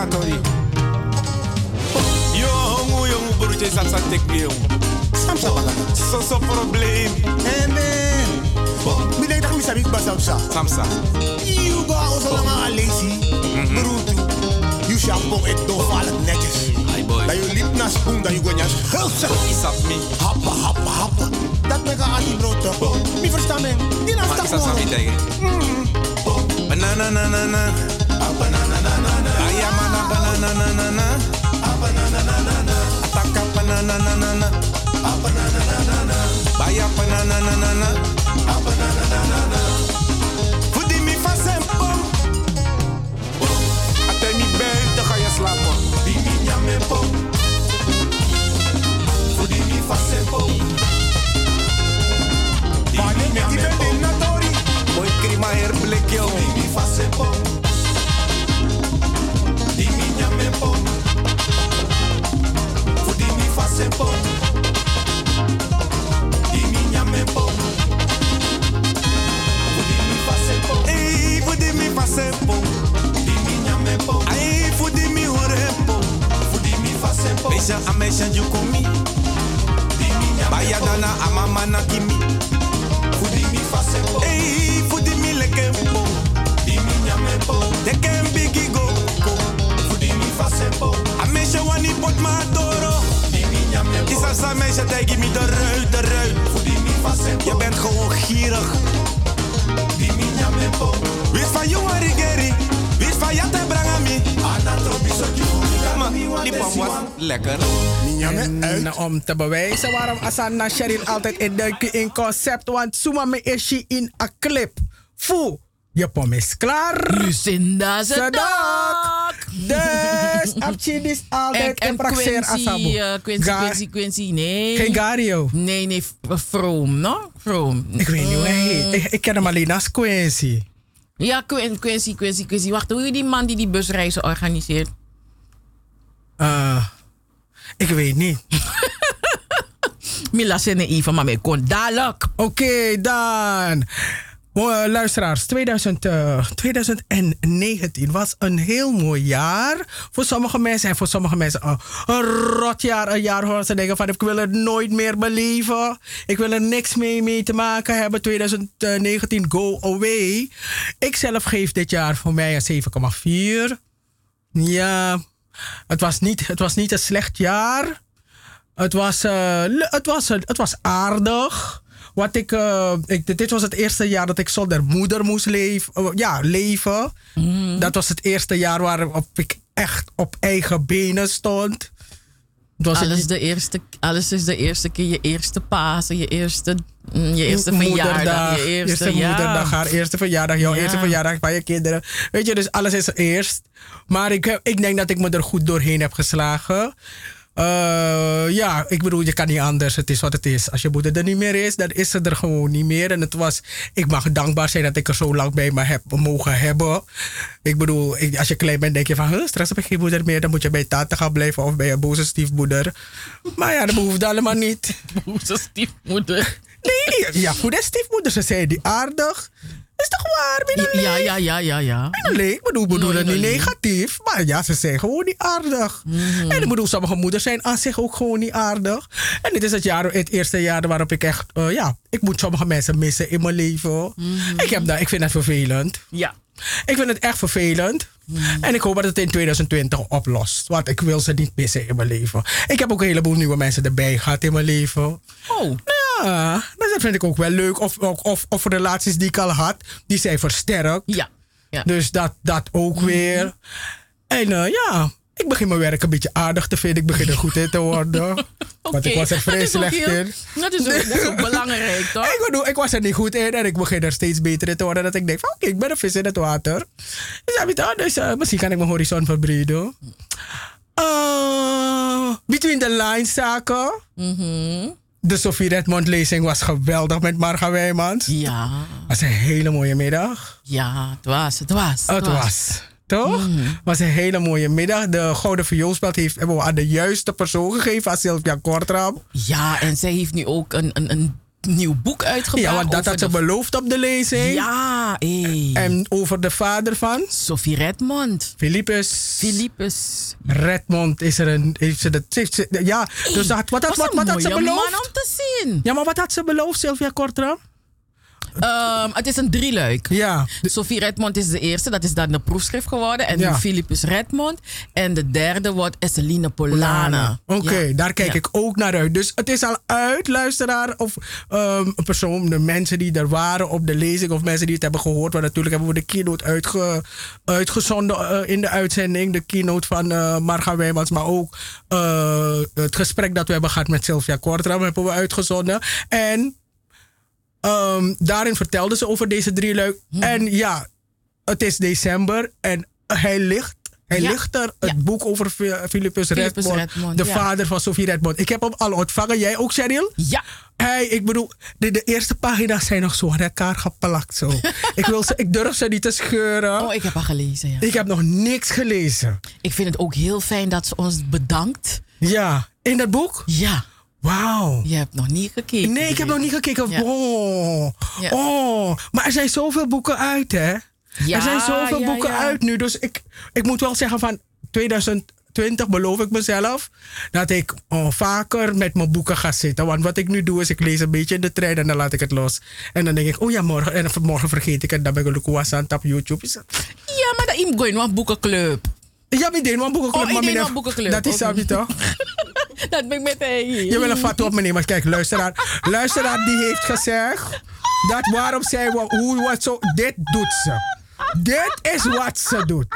takatori. Yo, hongu, jongu, broertje, zat zat tek bij jong. Samsa baka. So, so probleem. Eh, man. Mi denk dat mi sabi ba samsa. Samsa. You go out zo lang aan lazy. Bruto. You shampoo ik doe vallen netjes. Hi boy. Dat je lip na spoen, dat je gonjas hulsa. Isap me. Happa, happa, happa. Dat mega anti brood. Mi verstaan me. Die na Maar stap ik zat gewoon. niet tegen. Banana na na na. Ayamana banana na na na. Banana na na na. Ataka banana na na na. Banana na na na. Baya banana na na na. Banana na na na. Fudi mi fasempo. Ate mi buiten ga je slapen. Di mi nyame po. Fudi mi fasempo. Pani mi nyame po. Boy krima her blik yo. Di mi fasempo. Di mi nyame po. Fudi mi fasempo. Di mi nyame po. Fudi mi fasempo. Ey, fudi mi fasempo. Di mi nyame po. Ay, fudi mi horempo. Fudi mi fasempo. Meisha a meisha jukumi. Di mi nyame Baya dana a mama na kimi. Pot ma doro. Di mi nyame po. Isa sa meisha tegi mi de ruit, de ruit. Je bent gewoon gierig. Po. Wist van you arigeri. Wist van jate brangami. Anatropi so Die pap was lekker. En om te bewijzen waarom Asana Cheryl altijd in duiken in concept. Want Suma me is she in a clip. Fu, je pom is klaar. Lucinda Zedak. Dus, Abchi is altijd En, en praxeer Asabu. eh, Quincy, Quincy, Quincy, nee. Geen Gario. Nee, nee, F- Vroom, no? Vroom. Ik weet niet hoe hij heet. Ik, ik ken hem alleen als Quincy. Ja, Quin- Quincy, Quincy, Quincy. Wacht, hoe heet die man die die busreizen organiseert? Eh, ik weet niet. Mila Sene Ivan, maar mij kon dadelijk. Oké, dan. Oh, eh, luisteraars, 2000, eh, 2019 was een heel mooi jaar. Voor sommige mensen en voor sommige mensen een, een rot jaar. Een jaar waar ze denken van ik wil het nooit meer beleven. Ik wil er niks mee, mee te maken hebben. 2019 go away. Ik zelf geef dit jaar voor mij een 7,4. Ja, het was, niet, het was niet een slecht jaar. Het was, eh, het was, het was aardig. Wat ik, eh, ik, dit was het eerste jaar dat ik zonder moeder moest leven. eh, ja, leven. Dat was het eerste jaar waarop ik echt op eigen benen stond. Was alles, het- de eerste, alles is de eerste keer je eerste Pasen, je eerste, mm, je eerste moederdag, verjaardag, je eerste, ja. moederdag, haar eerste verjaardag, jouw Ja. eerste verjaardag van je kinderen. Weet je, dus alles is eerst. Maar ik, ik denk dat ik me er goed doorheen heb geslagen. Eh, ja, ik bedoel, je kan niet anders. Het is wat het is. Als je moeder er niet meer is, dan is ze er gewoon niet meer. En het was, ik mag dankbaar zijn dat ik er zo lang bij me heb mogen hebben. Ik bedoel, ik- als je klein bent, denk je van, huh, straks heb ik geen moeder meer. Dan moet je bij tante gaan blijven of bij een boze stiefmoeder. Maar ja, dat behoeft allemaal niet. Boze stiefmoeder. Nee, ja, voor de stiefmoeder, ze zei die aardig. Is toch waar, Minale? Ja, ja, ja, ja, ja. Minale, ik bedoel, ik bedoel het niet negatief. Maar ja, ze zijn gewoon niet aardig. En ik bedoel, sommige moeders zijn aan zich ook gewoon niet aardig. En dit is het, jaar, het eerste jaar waarop ik echt, eh, ja, ik moet sommige mensen missen in mijn leven. ik, heb dat, ik vind dat vervelend. Ja. Ik vind het echt vervelend. En ik hoop dat het in 2020 oplost. Want ik wil ze niet missen in mijn leven. Ik heb ook een heleboel nieuwe mensen erbij gehad in mijn leven. Oh. Ja, dat vind ik ook wel leuk. Of, of, of, of relaties die ik al had, die zijn versterkt. Ja. ja. Dus dat, dat ook weer. En eh, ja, ik begin mijn werk een beetje aardig te vinden. Ik begin er goed in te worden. Want ik was er vrij dat slecht heel- in. Dat is ook, dat is ook belangrijk, toch? Ik bedoel, ik was er niet goed in en ik begin er steeds beter in te worden. Dat ik denk van, oké, ik ben een vis in het water. Dus, heb je het, dus eh, misschien kan ik mijn horizon verbreden. Eh, between the lines zaken. Mhm. De Sophie Redmond lezing was geweldig met Marga Wijmans. Ja. was een hele mooie middag. Ja, het was, het was. Het was. Toch? Het was een hele mooie middag. De Gouden Vioolspeld heeft hebben we aan de juiste persoon gegeven, aan Sylvia Kortram. Ja, en zij heeft nu ook een, een, een nieuw boek uitgebracht. Ja, want dat had ze de- beloofd op de lezing. Ja, hey. En over de vader van? Sophie Redmond. Philippus. Philippus. Redmond is er een. Heeft ze dat, heeft ze- ja, dus dat, wat, had- wat, wat had ze beloofd? man om te zien. Ja, maar wat had ze beloofd, Sylvia Kortram? Ehm, het is een drieluik. Ja. Sophie Redmond is de eerste, dat is dan de proefschrift geworden. En Ja. nu Philippus Redmond. En de derde wordt Esseline Polana. Oké, Ja. daar kijk Ja. ik ook naar uit. Dus het is al uit, luisteraar. Of ehm, een persoon, de mensen die er waren op de lezing. Of mensen die het hebben gehoord. Want natuurlijk hebben we de keynote uitge, uitgezonden eh, in de uitzending. De keynote van eh Marga Wijmans. Maar ook eh, het gesprek dat we hebben gehad met Sylvia Kortram hebben we uitgezonden. En ehm, daarin vertelde ze over deze drie luik. En ja, het is december en hij ligt. Hij Ja. ligt er, het boek over Philippus Philippus Redmond, Redmond, de ja. vader van Sophie Redmond. Ik heb hem al ontvangen. Jij ook, Cheryl? Ja. Hey, ik bedoel, de, de eerste pagina's zijn nog zo aan elkaar geplakt. Zo. ik, wil ze, ik durf ze niet te scheuren. Oh, ik heb al gelezen, ja. Ik heb nog niks gelezen. Ik vind het ook heel fijn dat ze ons bedankt. Ja, in dat boek? Ja. Wauw. Je hebt nog niet gekeken. Nee, ik heb nog niet gekeken. Ja. Oh. Ja. oh, maar er zijn zoveel boeken uit, hè? Ja, er zijn zoveel boeken uit nu. Dus ik, ik moet wel zeggen van 2020 beloof ik mezelf dat ik oh, vaker met mijn boeken ga zitten. Want wat ik nu doe is ik lees een beetje in de trein en dan laat ik het los. En dan denk ik, oh ja, morgen. En morgen vergeet ik het. Dan ben ik een aan op YouTube. Ja, maar dat is een boekenclub. Ja, maar deed een boekenclub. Oh, maar ik deed een boekenclub. Dat is snap je toch? Dat ben ik met hij. Je wil een fatwa op me nemen. Kijk, luisteraar. Luisteraar die heeft gezegd dat waarom zij hoe wat zo. Dit doet ze. Dit is wat ze doet.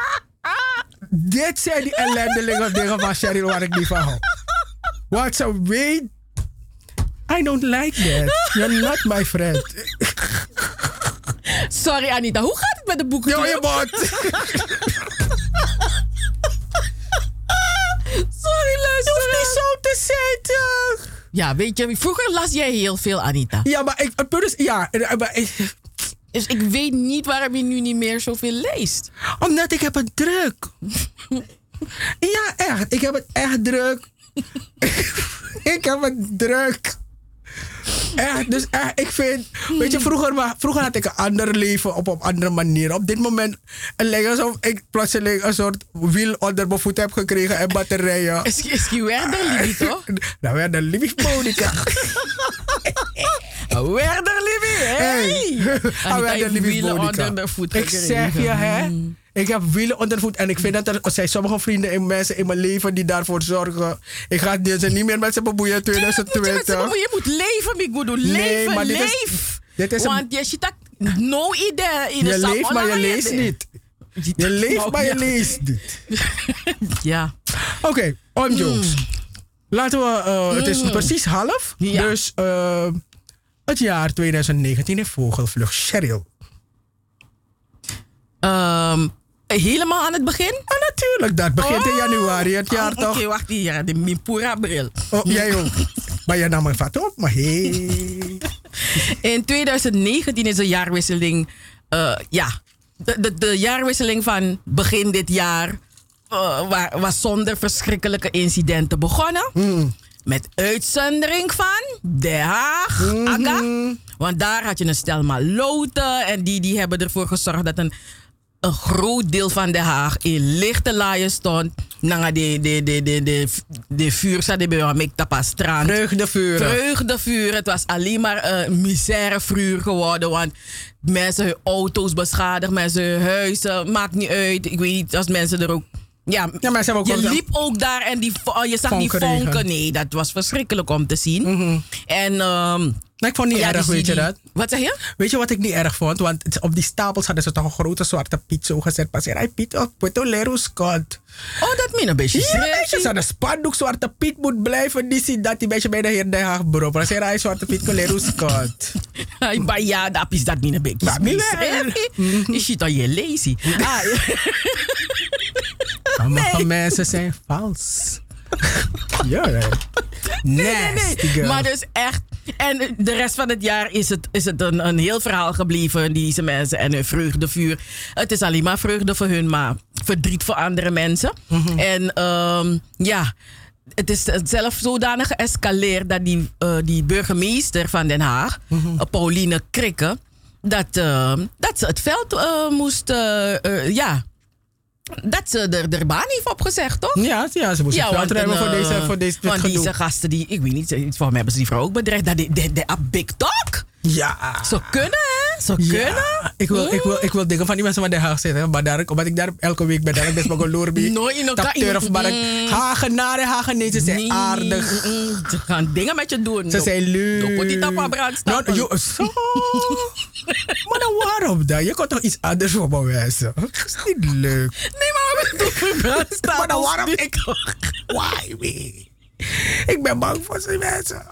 Dit zijn die ellendelingen dingen van Cheryl waar ik niet van hou. Wat ze weet. I don't like that. You're not my friend. Sorry Anita, hoe gaat het met de boeken? Yo, je bot. Sorry, luister. Je hoeft niet zo te zitten. Ja, weet je, vroeger las jij heel veel, Anita. Ja, maar ik, het punt is, ja, eh, maar ik, Dus ik weet niet waarom je nu niet meer zoveel leest. omdat ik heb het druk. Ja, echt. Ik heb het echt druk. ik heb het druk. Echt, dus echt, ik vind, weet je, vroeger, wa- vroeger had ik een ander leven op een andere manier. Op dit moment het lijkt alsof ik plotseling een soort wiel onder mijn voet heb gekregen en batterijen. Is is die Werder Libby, toch? Nou, weer de Libby Monica. Werder Libby, hey! Ah, Anita Werder heeft Libby wielen Monica. onder de voet Ik zeg je, hè. Mm. Ik heb wielen onder de voet. En ik vind dat er, zijn sommige vrienden en mensen in mijn leven die daarvoor zorgen. Ik ga ze niet meer met ze bemoeien in Moet je, met z'n 2020. bemoeien? je moet leven, ik Nee, leven, maar dit is- leef. dit is Want je ziet dat no idee in de Je leeft, maar je leest niet. Je leeft, maar je leest niet. Ja. Oké, on jokes. Laten we, eh, het is Mm. precies half. Ja. Dus eh, het jaar 2019 in vogelvlucht. Cheryl. Ehm, helemaal aan het begin? Ah, natuurlijk, dat begint in januari het jaar Oh, toch? Oké, wacht hier, de Mimpura bril. Oh, jij ook. Maar je nam een vat op, maar hey. In 2019 is de jaarwisseling, eh, ja, de, de, de jaarwisseling van begin dit jaar eh, wa- was zonder verschrikkelijke incidenten begonnen. Met uitzondering van Den Haag, Aga. Want daar had je een stel maloten en die, die hebben ervoor gezorgd dat een, een groot deel van Den Haag in lichte laaien stond. Nanga de, de, de, de, de, de vuur zat bij een strand. Vreugdevuren. Vreugdevuur. Het was alleen maar eh miserevuur geworden. Want mensen hun auto's beschadigd, mensen hun huizen. Maakt niet uit. Ik weet niet, als mensen er ook... Ja, Ja, maar ze hebben ook je liep ook daar en die, vo- je zag die Vonken regen. Nee, dat was verschrikkelijk om te zien. En... ehm, Maar ik vond het niet ja, erg, weet je dat? Wat zeg je? Weet je wat ik niet erg vond? Want op die stapels hadden ze toch een grote zwarte Piet zo gezet. Pas hij Piet op Puerto Lero Scott. Oh, dat min een beetje Ja, schreeuwt. weet je, zo'n spandoek Zwarte Piet moet blijven. Die ziet dat die beetje bij de heer Den Haag bro. Pas hij Zwarte Piet Scott. Ay, ba ja, dat is dat min een beetje Dat schreeuwt. Je ziet al je lazy. Ah, Sommige mensen zijn vals. ja, hè. Nasty girl. Maar dus echt. En de rest van het jaar is het, is het een, een heel verhaal gebleven. Deze mensen en hun vreugdevuur. Het is alleen maar vreugde voor hun, maar verdriet voor andere mensen. En ehm, ja. Het is zelf zodanig geëscaleerd dat die, eh, die burgemeester van Den Haag, eh, Pauline Krikke, dat, eh, dat ze het veld eh, moest, ja, dat ze er, er baan heeft opgezegd, toch? Ja, ja, ze moest want ruimen een, voor deze, eh, voor deze Want deze gasten, die, ik weet niet, voor mij hebben ze die vrouw ook bedreigd. Dat die, de, de, a big talk. Ja. Zo kunnen, hè? Zo Ja, kunnen. ik wil, ik, wil, ik wil dingen van die mensen van Den Haag zitten. Maar daar, omdat ik daar elke week ben, daar ik best wel loerbi. Nooit in elkaar- Turf, maar ik, Mm. Hagenaren, Hagenezen zijn Nee, aardig. mm, Ze gaan dingen met je doen. Ze zijn leuk. Doe die tapa brandstapel. Nou, zo. maar dan waarom dan? Je kan toch iets anders voor me wijzen? Dat is niet leuk. Nee, maar we doen brandstapels. Maar dan waarom ik... Why me? Ik ben bang voor die mensen.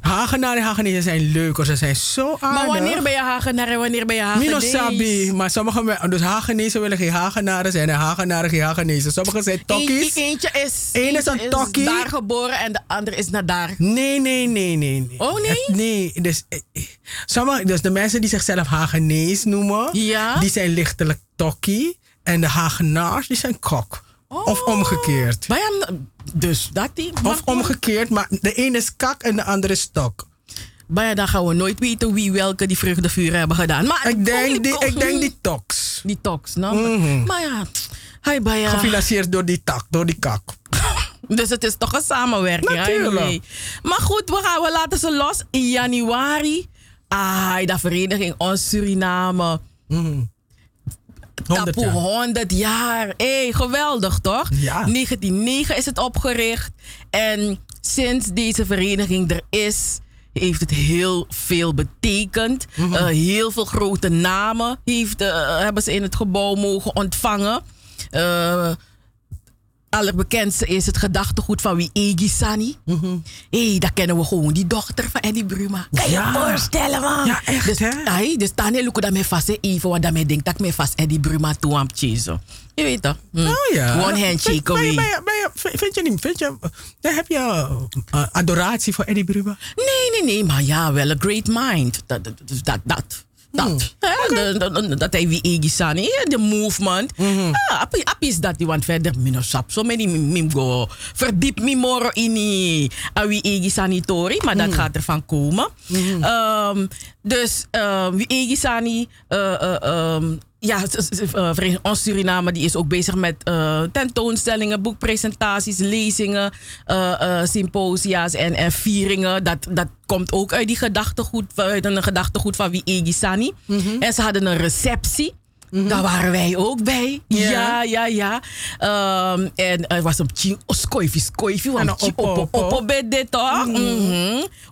Hagenaren en Hagenezen zijn leuk. Ze zijn zo aardig. Maar wanneer ben je Hagenaar en wanneer ben je Hagenees? Mino Sabi, maar sommige mensen, dus Hagenezen willen geen Hagenaren zijn en Hagenaren geen Hagenezen. Sommigen zijn tokkies. Eentje, eentje is, Eén is een tokkie. daar geboren en de andere is naar daar. Nee, nee, nee, nee. nee. Oh nee? Nee, dus, eh, sommige, dus de mensen die zichzelf Hagenees noemen, Ja? die zijn lichtelijk tokkie. En de Hagenaars, die zijn kok. Of omgekeerd. Maar ja, dus dat die. Of omgekeerd, maar de ene is kak en de andere is stok. Maar ja, dan gaan we nooit weten wie welke die vreugdevuren hebben gedaan. Maar Ik denk die, ik denk die tox. Die tox, nou. Mhm. Maar ja, hij bij ja. Gefinancierd door die tak, door die kak. Dus het is toch een samenwerking. Natuurlijk. Maar goed, we, gaan, we laten ze los in januari. Ah, de vereniging Ons Suriname. 100 Tapoe jaar. 100 jaar. Hé, geweldig toch? Ja. 1909 is het opgericht. En sinds deze vereniging er is, heeft het heel veel betekend. Mhm. Eh, heel veel grote namen heeft, eh, hebben ze in het gebouw mogen ontvangen. Eh allerbekendste is het gedachtegoed van wie Egi Sani. Hé, hey, daar kennen we gewoon die dochter van Eddie Bruma. Kan je Ja. je voorstellen, man? Ja, echt, dus, hè? Ai, dus Tane dat me vast, even wat dat me denkt dat ik me vast Eddie Bruma toe aan het. Je weet toch? Hm. Oh ja. One handshake Vind- away. ben je- ben je- vind- je niet? Vind je, dan heb je eh, adoratie voor Eddie Bruma? Nee, nee, nee, maar ja, wel een great mind. Dat, dat, dat, dat. Hmm. Dat hij wie egisani, de movement. Mhm. Ah, App is dat die, want verder min sap, zo many mim go. Verdiep me more in die eh, awi egisani tori, maar dat mhm. gaat ervan komen. Mhm. Ehm, dus wie Egisani, ja, ons Suriname die is ook bezig met tentoonstellingen, boekpresentaties, lezingen, symposia's en, en, vieringen. Dat, dat komt ook uit die gedachtegoed, uit een gedachtegoed van wie Egisani. En ze hadden een receptie. Daar waren wij ook bij. Ja, ja, ja. En er was een tjing, skoifi, skoifi. Want op, op, op, dit toch?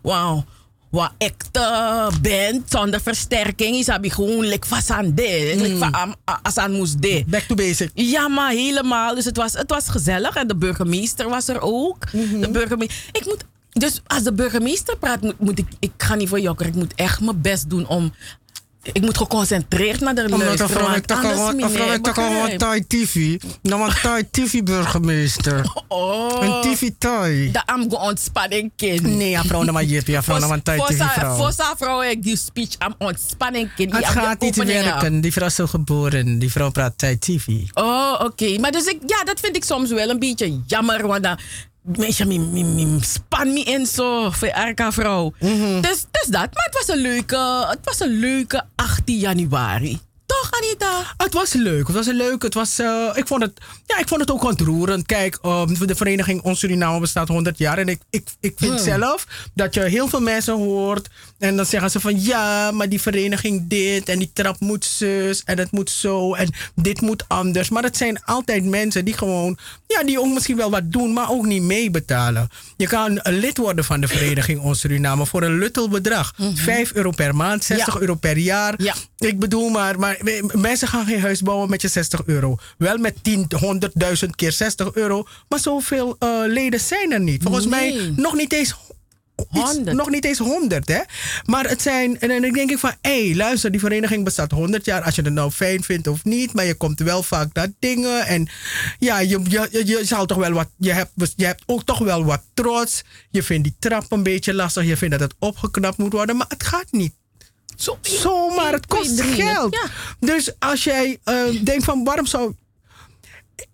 Wauw. Wat echte band zonder versterking. Is heb je gewoon like vast aan de. Van am- a- als aan moest de. Back to basic. Ja, maar helemaal. Dus het was, het was gezellig. En de burgemeester was er ook. De burgemeester. Ik moet. Dus als de burgemeester praat, moet, moet ik. Ik ga niet voor jokker. Ik moet echt mijn best doen om. Ik moet geconcentreerd naar de Omdat een luisteren. vrouw want heeft toch een vrouw heeft toch begrijp. Thai TV. Dan een Thai TV burgemeester. Oh. Een TV Thai. Dat am go ontspanning kind. Nee, vrouw, nou maar je ja, vrouw, nou een Thai TV vrouw. Voor zijn vrouw ik die speech am ontspanning kind. Het gaat niet werken. Die vrouw is zo geboren. Die vrouw praat Thai TV. Oh, oké. Maar dus ik, ja, dat vind ik soms wel een beetje jammer. Want dan mensen mi, mi, mi, span me in zo voor elke vrouw. Mhm. dus, dus dat. Maar het was een leuke, het was een leuke 18 januari. Anita? Het was leuk. Het was een leuk. Het was, eh, ik, vond het, ja, ik vond het ook ontroerend. Kijk, ehm, de vereniging Ons Suriname bestaat 100 jaar. En ik, ik, ik vind Hmm. zelf dat je heel veel mensen hoort. En dan zeggen ze van ja, maar die vereniging dit. En die trap moet zus. En het moet zo. En dit moet anders. Maar het zijn altijd mensen die gewoon, ja, die ook misschien wel wat doen. Maar ook niet meebetalen. Je kan lid worden van de vereniging Ons Suriname voor een luttel bedrag. 5 euro per maand, 60 Mhm. Ja. euro per jaar. Ja. Ik bedoel maar, maar mensen gaan geen huis bouwen met je 60 euro. Wel met 10, 100.000 keer 60 euro. Maar zoveel eh, leden zijn er niet. Volgens mij nog niet eens iets- 100. nog niet eens 100, hè? Maar het zijn. En dan denk ik van: hé, hey, luister, die vereniging bestaat 100 jaar. Als je het nou fijn vindt of niet. Maar je komt wel vaak naar dingen. En ja, je, je, je, je zal toch wel wat. Je hebt, je hebt ook toch wel wat trots. Je vindt die trap een beetje lastig. Je vindt dat het opgeknapt moet worden. Maar het gaat niet. Zo, Zomaar, het kost geld. ja. Dus als jij eh, denkt van waarom zou.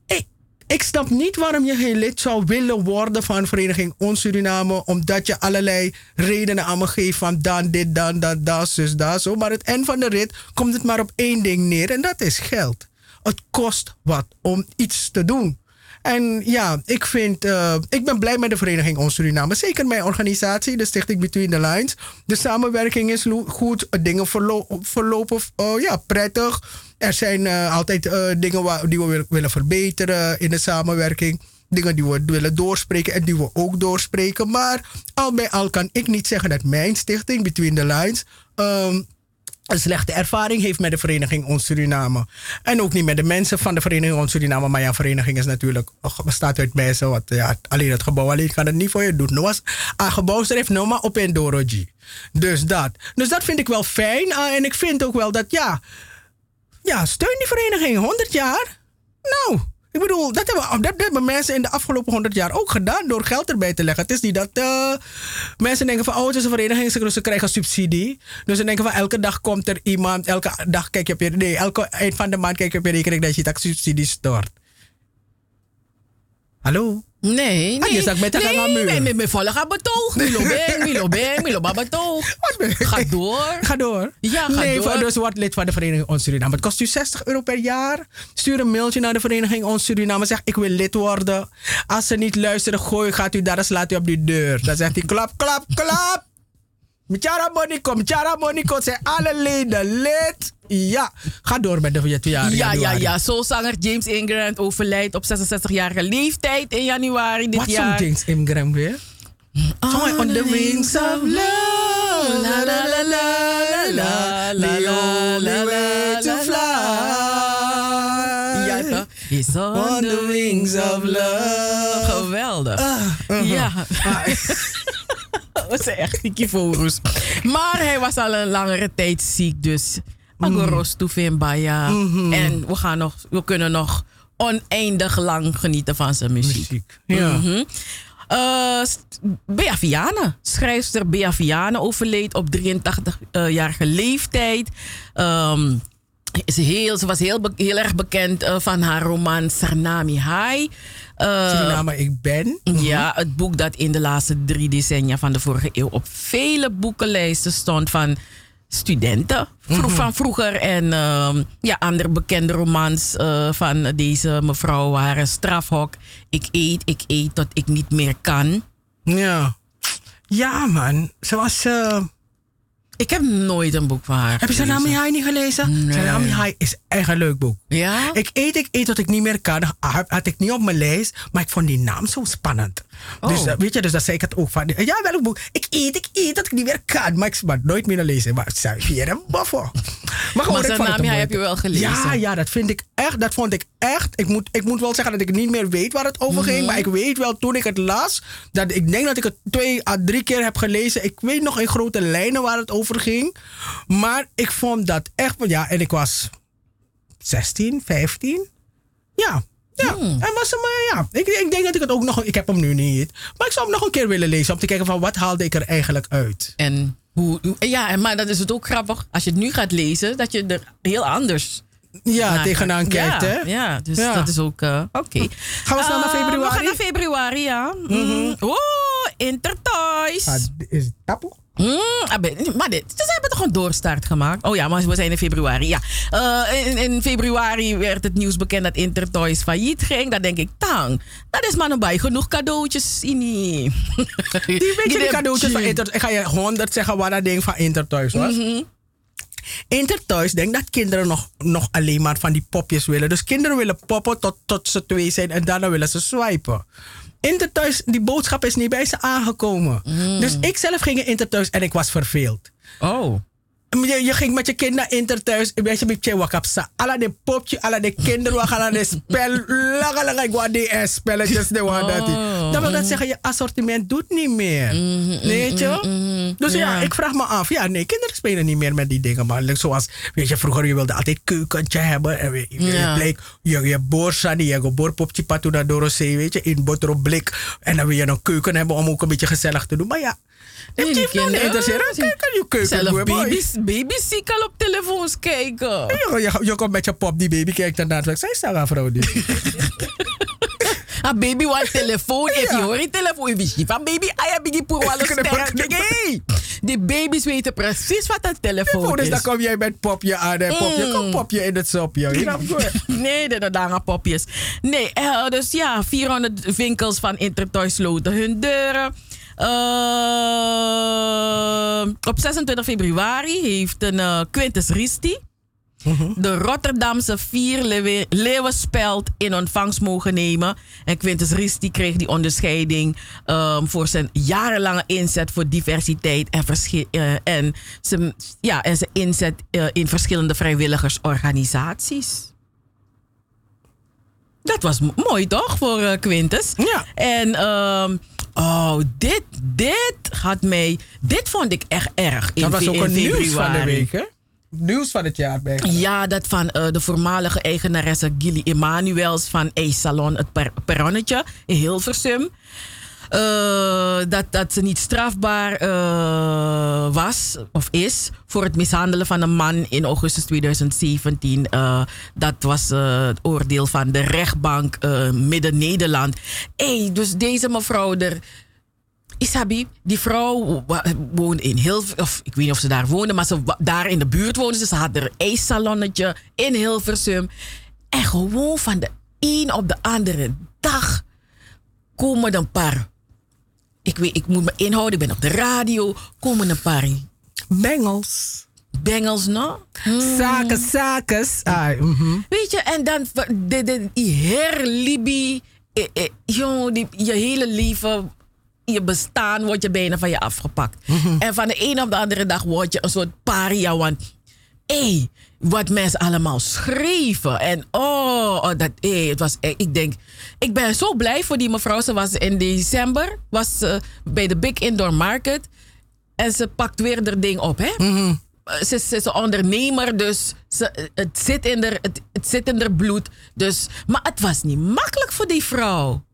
Ik, ik snap niet waarom je geen lid zou willen worden van Vereniging Ons Suriname. Omdat je allerlei redenen aan me geeft van dan dit, dan dat, dat, zus, dat, zo. Maar het eind van de rit komt het maar op één ding neer en dat is geld. Het kost wat om iets te doen. En ja, ik vind, eh, ik ben blij met de Vereniging Ons Suriname. Zeker mijn organisatie, de Stichting Between the Lines. De samenwerking is goed, dingen verlo- verlopen eh, ja, prettig. Er zijn eh, altijd eh, dingen die we wil- willen verbeteren in de samenwerking. Dingen die we willen doorspreken en die we ook doorspreken. Maar al bij al kan ik niet zeggen dat mijn stichting Between the Lines. ehm, een slechte ervaring heeft met de vereniging Ons Suriname. En ook niet met de mensen van de vereniging Ons Suriname. Maar ja, vereniging is natuurlijk, bestaat uit mensen. Wat, ja, alleen het gebouw alleen kan het niet voor je doen. Nou, als een gebouw schrijft nou maar op in Doroji. Dus dat. Dus dat vind ik wel fijn. Ah, en ik vind ook wel dat, ja, ja, steun die vereniging 100 jaar. Nou, ik bedoel, dat hebben, dat hebben mensen in de afgelopen 100 jaar ook gedaan door geld erbij te leggen. Het is niet dat eh, mensen denken van, oh, het is een vereniging, ze, ze krijgen subsidie. Dus ze denken van, elke dag komt er iemand, elke dag kijk je op je, nee, elke eind van de maand kijk je op je rekening dat je dat subsidie stort. Hallo? Nee, Ah, nee. je zag met de nee, nee, nee, nee, volg aan betoog. Milo bang, Milo bang, Milo betoog. Ga door. Ga door. Ja, ga nee, door. dus word lid van de Vereniging Ons Suriname. Het kost u 60 euro per jaar. Stuur een mailtje naar de Vereniging Ons Suriname. Zeg, ik wil lid worden. Als ze niet luisteren, gooi, gaat u daar en slaat u op die deur. Dan zegt hij, klap, klap, klap. Mchara Monico, Mchara Bonico zijn alle leden lid. Ja, ga door met de januari. Ja, ja, ja. Soulzanger James Ingram overlijdt op 66-jarige leeftijd in januari dit Wat jaar. Wat James Ingram weer? On the wings of love, la la la la la la, La only to fly. Ja, toch? On the wings of love. Geweldig. Ah, ja. Ah, ah. Dat is echt kivorus. Maar hij was al een langere tijd ziek, dus Magoros Baya. Mhm. En we, gaan nog, we kunnen nog oneindig lang genieten van zijn muziek. ja. Mhm. Eh, Bea Vianen, schrijfster Bea Vianen overleed op 83-jarige leeftijd. Ehm, is heel, ze was heel, erg bekend eh, van haar roman Sarnami High. Eh, Suriname, ik ben. ja, het boek dat in de laatste drie decennia van de vorige eeuw op vele boekenlijsten stond van studenten Mhm. van vroeger. En ehm, ja, andere bekende romans eh, van deze mevrouw waren Strafhok, Ik eet, ik eet tot ik niet meer kan. Ja. Ja, man. Zoals... eh ik heb nooit een boek van haar Heb je Sanami gelezen. High niet gelezen? Nee. Sanami High is echt een leuk boek. Ja? Ik eet, ik eet tot ik niet meer kan. Had, had ik niet op mijn lijst, maar ik vond die naam zo spannend. Dus Oh. eh, weet je, dus dat zei ik het ook van. Ja, welk boek? Ik eet, ik eet tot ik niet meer kan. Maar ik maar nooit meer lezen. Maar zei hier een. Maar gewoon, Maar het mooi- heb je wel gelezen? Ja, ja, dat vind ik echt. Dat vond ik echt. Ik moet, ik moet wel zeggen dat ik niet meer weet waar het over ging. Mhm. Maar ik weet wel toen ik het las. Dat ik denk dat ik het twee à drie keer heb gelezen. Ik weet nog in grote lijnen waar het over ging. Maar ik vond dat echt. Ja, en ik was 16, 15. Ja. Ja, Hmm. en was hem, eh, ja. Ik, ik denk dat ik het ook nog. Ik heb hem nu niet. Maar ik zou hem nog een keer willen lezen. Om te kijken van wat haalde ik er eigenlijk uit. En hoe, hoe- ja, maar dat is het ook grappig. Als je het nu gaat lezen, dat je er heel anders Ja, naar tegenaan gaat. kijkt, ja, hè? Ja, dus Ja. dat is ook eh, oké. Gaan we snel naar Eh, februari? We gaan naar februari, ja. Mm. Oh, Intertoys. Ah, is het tappel? Mm, ah, maar dit, ze hebben toch een doorstart gemaakt? Oh ja, maar we zijn in februari. Ja. Eh, in, in februari werd het nieuws bekend dat Intertoys failliet ging. Dan denk ik, tang, dat is maar nog bij genoeg cadeautjes in die... Die weet je, die cadeautjes van Intertoys. Ik ga je honderd zeggen wat dat ding van Intertoys was. Mhm. Intertoys denkt dat kinderen nog, nog alleen maar van die popjes willen. Dus kinderen willen poppen tot, tot ze twee zijn en daarna willen ze swipen. Intertoys, die boodschap is niet bij ze aangekomen. Dus ik zelf ging in Intertoys en ik was verveeld. Oh. Je, je ging met je kind naar Intertoys, een beetje met je wakapsa. Alle de popje, alle de kinderen, alle de spel, lange lange ik wou die eh, spelletjes, de wat dat die. Dan wil dat zeggen, je assortiment doet niet meer. Weet je? Dus ja. Ja. ik vraag me af, ja, nee, kinderen spelen niet meer met die dingen, maar like, zoals, weet je, vroeger je wilde altijd keukentje hebben en je, Ja. bleek, je, je borsa, die je boorpopje patu naar Dorosee, weet je, in boterblik. En dan wil je een keuken hebben om ook een beetje gezellig te doen, maar ja. Het die nou niet kinderen, interesseren. Kijk, je keuken Zelf baby's, baby's zie ik al op telefoons kijken. Je, je, je komt met je pop, die baby kijkt ernaar. Zij is daar vrouw die. A baby want telefoon. If je hoort telefoon, je ziet van baby, I heb die poer alle sterk. Hey, Die baby's weten precies wat een telefoon Dus is. dan kom jij met popje aan en popje. Mm. Kom popje in het sopje. Nee, dat zijn popjes. Nee, eh, dus ja, 400 winkels van Intertoys sloten hun deuren. Eh, op 26 februari heeft een eh, Quintus Risti de Rotterdamse vier leeuwen- leeuwenspeld in ontvangst mogen nemen. En Quintus Risti kreeg die onderscheiding ehm, voor zijn jarenlange inzet voor diversiteit en, eh, en, zijn, ja, en zijn inzet in verschillende vrijwilligersorganisaties. Dat was mooi toch voor eh, Quintus? Ja. En ehm, oh, dit, dit had mij. Dit vond ik echt erg. In Dat was ook een nieuws van de week, hè? Nieuws van het jaar bij. Ja, dat van eh, de voormalige eigenaresse Gilly Emanuels van A Salon, het per Perronnetje in Hilversum. Eh, dat, dat ze niet strafbaar eh, was of is voor het mishandelen van een man in augustus 2017. Eh, dat was het oordeel van de rechtbank Midden-Nederland. Hey, dus deze mevrouw er. Isabi, die vrouw woonde in Hilversum, of ik weet niet of ze daar woonde, maar ze daar in de buurt woonde ze. Ze had een salonnetje in Hilversum. En gewoon van de een op de andere dag komen er een paar. Ik, weet, ik moet me inhouden, ik ben op de radio. Komen een paar. Bengels. Bengels, no? Zaken, zaken. Ah, mhm. Weet je, en dan de, de, die herlibi. Eh, eh, die, je hele leven, je bestaan wordt je bijna van je afgepakt. En van de een op de andere dag word je een soort paria. Want hé, wat mensen allemaal schreven. En oh, oh, dat, hé, het was, eh, ik denk, ik ben zo blij voor die mevrouw. Ze was in december was, ze bij de Big Indoor Market. En ze pakt weer haar ding op, hè? Mhm. Ze, ze is een ondernemer, dus ze, het, zit in haar, het, het zit in haar bloed. Dus, maar het was niet makkelijk voor die vrouw.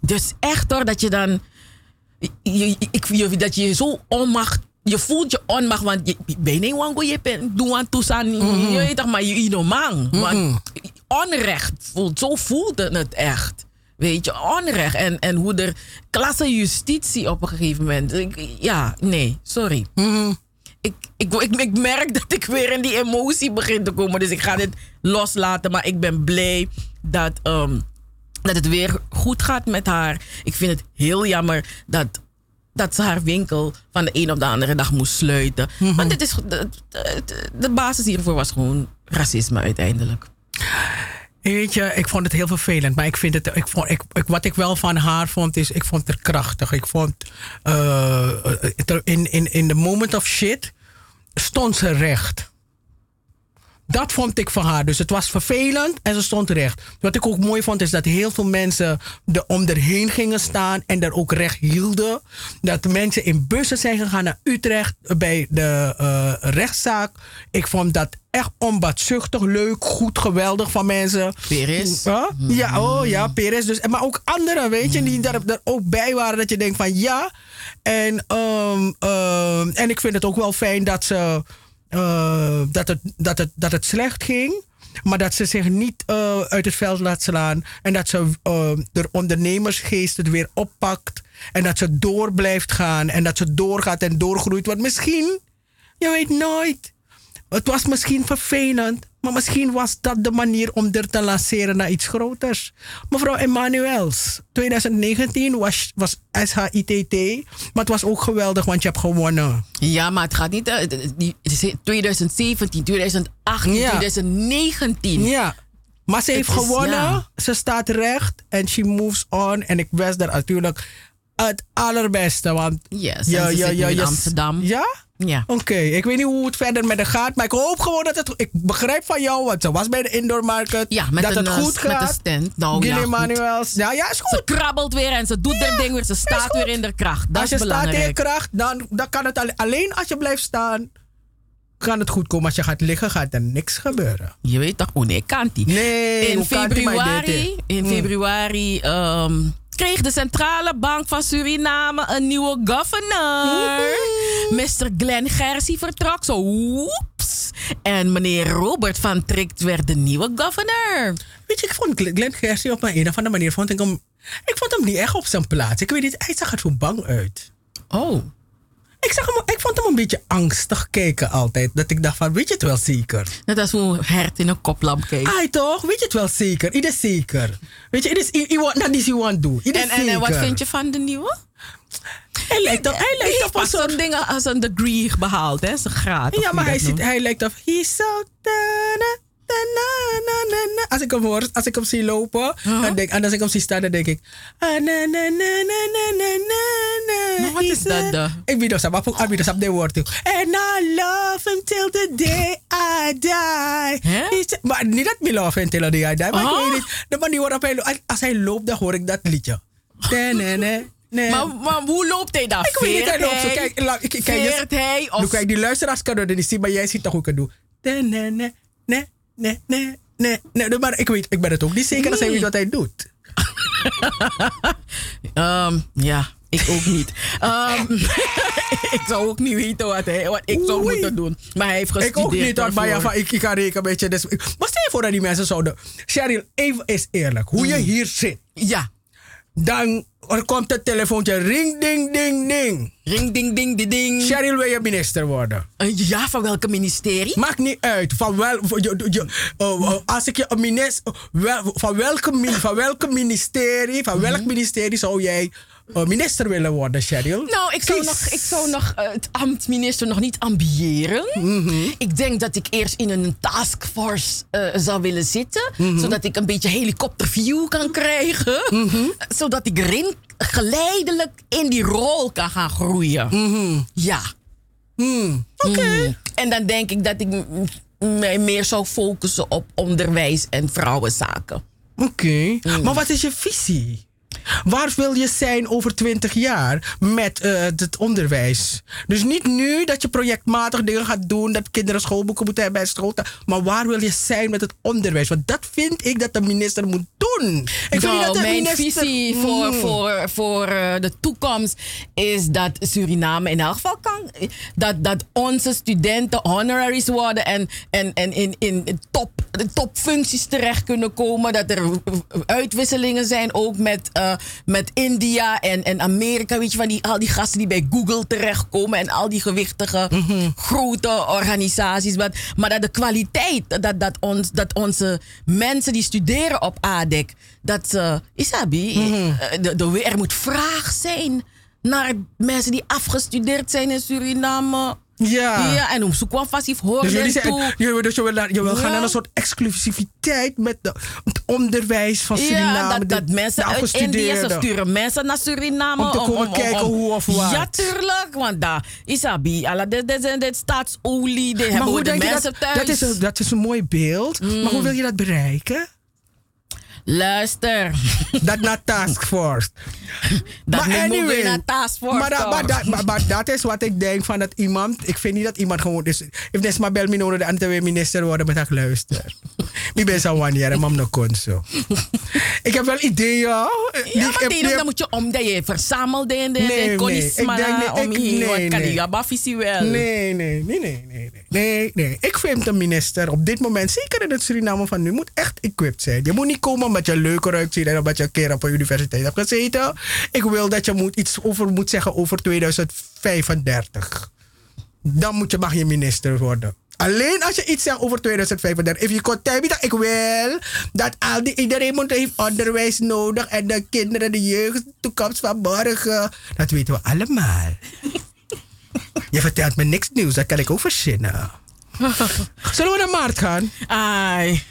Dus echt hoor, dat je dan. Je- ik, je, dat je je zo onmacht. Je voelt je onmacht, want je je ben niet wango je pen doen aan toestaan. Mhm. Je weet toch, maar je je man. Want onrecht voelt, zo voelde het echt. Weet je, onrecht. En, en hoe er klasse justitie op een gegeven moment. Ik, ja, nee, sorry. Mhm. Ik, ik, ik, ik merk dat ik weer in die emotie begin te komen. Dus ik ga dit loslaten. Maar ik ben blij dat, ehm, dat het weer goed gaat met haar. Ik vind het heel jammer dat, dat ze haar winkel van de een op de andere dag moest sluiten. Want dit is, de, de, de basis hiervoor was gewoon racisme uiteindelijk. Weet je, ik vond het heel vervelend. Maar ik vind het, ik vond, ik, ik- wat ik wel van haar vond, is ik vond het krachtig. Ik vond, eh, het- in, in, in the moment of shit, stond ze recht. Dat vond ik van haar. Dus het was vervelend en ze stond recht. Wat ik ook mooi vond is dat heel veel mensen er om erheen gingen staan en er ook recht hielden. Dat mensen in bussen zijn gegaan naar Utrecht bij de eh, rechtszaak. Ik vond dat echt onbaatzuchtig, leuk, goed, geweldig van mensen. Peres. Ja, ja, oh ja, Peres. Dus, maar ook anderen, weet je, die daar, er ook bij waren. Dat je denkt van ja. En, ehm, ehm, en ik vind het ook wel fijn dat ze eh, dat, het, dat, het, dat het slecht ging. Maar dat ze zich niet eh, uit het veld laat slaan. En dat ze eh, de ondernemersgeest het weer oppakt. En dat ze door blijft gaan. En dat ze doorgaat en doorgroeit. Want misschien, je weet nooit. Het was misschien vervelend. Maar misschien was dat de manier om er te lanceren naar iets groters. Mevrouw Emmanuels, 2019 was, was SHITT. Maar het was ook geweldig, want je hebt gewonnen. Ja, maar het gaat niet. eh, die- 2017, 2018, Ja. 2019. Ja. Maar ze heeft is- gewonnen. ja. Ze staat recht. En she moves on. En ik wens daar natuurlijk het allerbeste. Want Yes, zit nu in Amsterdam. Ja? Ja. Oké, ik weet niet hoe het verder met haar gaat. Maar ik hoop gewoon dat het... Ik begrijp van jou, want ze was bij de indoor market. Ja, met dat een, het eh, goed met gaat. een stand. Nou, Gilly ja, goed. Emanuels. Ja, ja, is goed. Ze krabbelt weer en ze doet haar ding weer. Ze staat weer in de kracht. Dat als is je staat in je kracht, dan, dan kan het alleen, alleen als je blijft staan, kan het goed komen. Als je gaat liggen, gaat er niks gebeuren. Je weet toch, oh nee, kan die. Nee, in februari, in Mm. februari ehm, kreeg de Centrale Bank van Suriname een nieuwe governor. Mr. Glenn Gersie vertrok zo. Woeps. En meneer Robert van Trikt werd de nieuwe governor. Weet je, ik vond Glenn Gersie op een, een of andere manier vond ik hem. Ik vond hem niet echt op zijn plaats. Ik weet niet, hij zag er zo bang uit. Oh. Ik, zag hem, ik vond hem een beetje angstig kijken altijd. Dat ik dacht van, weet je het wel zeker? Net als hoe een hert in een koplamp kijkt. Ai toch? Weet je het wel zeker? Is zeker. Weet je, het is, dat is doen. Het is En, en, en wat vind je van de nieuwe? Hij lijkt op, hij lijkt op een soort... als een degree behaald, hè? Zijn graad. Ja, maar hij, ziet, hij lijkt op... He's so... Als ik hem hoor, als ik hem zie lopen huh? en, denk, en als ik hem zie staan, dan denk ik. Maar wat is dat dan? Ik weet dat, maar ik weet dat, woord. And I love him till the day I die. Huh? Maar niet dat me love him till the day I die, maar ik weet niet. Manier waarop hij loopt, als hij loopt, dan hoor ik dat liedje. Nee. Maar, maar, hoe loopt hij dan? Ik weet niet, hij loopt zo. Kijk, kijk, die luisteraars kunnen dat niet zien, maar jij ziet toch hoe ik het doe. Nee, nee nee, nee, nee, nee. Maar ik weet, ik ben het ook niet zeker als hij weet wat hij doet. Ehm, ja, ik ook niet. Ehm, ik zou ook niet weten wat, hij, wat ik zou Oei. moeten doen. Maar hij heeft gestudeerd Ik ook niet, hoor, maar ja, van, ik, ik kan rekenen een beetje. Dus, maar stel je voor dat die mensen zouden... Cheryl, even is eerlijk. Hoe je hier zit. Ja. Dan er komt het telefoontje. Ring, ding, ding, ding. Ring, ding, ding, ding, ding. Cheryl, wil je minister worden? ja, van welke ministerie? Maakt niet uit. Van wel, van je, je, oh, oh, als ik je een minister... Wel, van, welke, van welke ministerie... Van welk Mhm. ministerie zou jij eh, minister willen worden, Cheryl? Nou, ik zou Kies. nog, ik zou nog eh, het ambt minister nog niet ambiëren. Mhm. Ik denk dat ik eerst in een taskforce eh, zou willen zitten. Mhm. Zodat ik een beetje helikopterview kan krijgen. Mhm. Zodat ik erin geleidelijk in die rol kan gaan groeien. Ja. Oké. En dan denk ik dat ik mij meer zou focussen op onderwijs en vrouwenzaken. Oké. Maar wat is je visie? Waar wil je zijn over 20 jaar met eh, het onderwijs? Dus niet nu dat je projectmatig dingen gaat doen, dat kinderen schoolboeken moeten hebben bij school. Maar waar wil je zijn met het onderwijs? Want dat vind ik dat de minister moet doen. Ik vind Nou, dat de mijn minister- visie voor, Mm. voor, voor eh, de toekomst is dat Suriname in elk geval kan. Dat, dat onze studenten honoraries worden en, en, en in, in top, topfuncties terecht kunnen komen. Dat er uitwisselingen zijn ook met, eh, met India en, en Amerika. Weet je, van die, al die gasten die bij Google terechtkomen en al die gewichtige grote organisaties. Maar, maar dat de kwaliteit, dat, dat, ons, dat onze mensen die studeren op ADEC, dat ze, Isabi, eh, de, de, er moet vraag zijn naar mensen die afgestudeerd zijn in Suriname. Ja. Ja, en om zoeken we vast horen Dus jullie toe. je, dus je wil, je wil gaan naar een soort exclusiviteit met de, het onderwijs van Suriname. Ja, dat, dat de- mensen uit India, ze sturen mensen naar Suriname. Om te komen kijken hoe of wat. Ja, tuurlijk. Want daar, Isabi, dit, dit staatsolie, dit Maar hebben hoe de mensen dat, thuis. dat, is een, dat is een mooi beeld. Maar hoe wil je dat bereiken? Luister. Dat naar taskforce. Dat moet weer naar taskforce Maar, maar, maar, maar dat is wat ik denk van dat iemand. Ik vind niet dat iemand gewoon is. If des maar bel me nodig de minister worden met haar luister. Wie ben zo wanneer, mam no kon zo. Ik heb wel ideeën. Ja, maar ik- dan moet je om dat je verzamelt in de Nee, nee, ik maar denk nee, om ik-. Nee, nee, nee, nee, nee, nee, nee. Ik vind de minister op dit moment, zeker in het Suriname van nu, moet echt equipped zijn. Je moet niet komen omdat je leuker uitziet en omdat je een keer op een universiteit hebt gezeten. Ik wil dat je moet iets over moet zeggen over 2035. Dan moet je, mag je minister worden. Alleen als je iets zegt over 2035. If you dat ik wil dat al die, iedereen moet heeft onderwijs nodig en de kinderen, de jeugd, de toekomst van morgen. Dat weten we allemaal. Je vertelt me niks nieuws, dat kan ik ook verzinnen. Zullen we naar Maart gaan? Ai.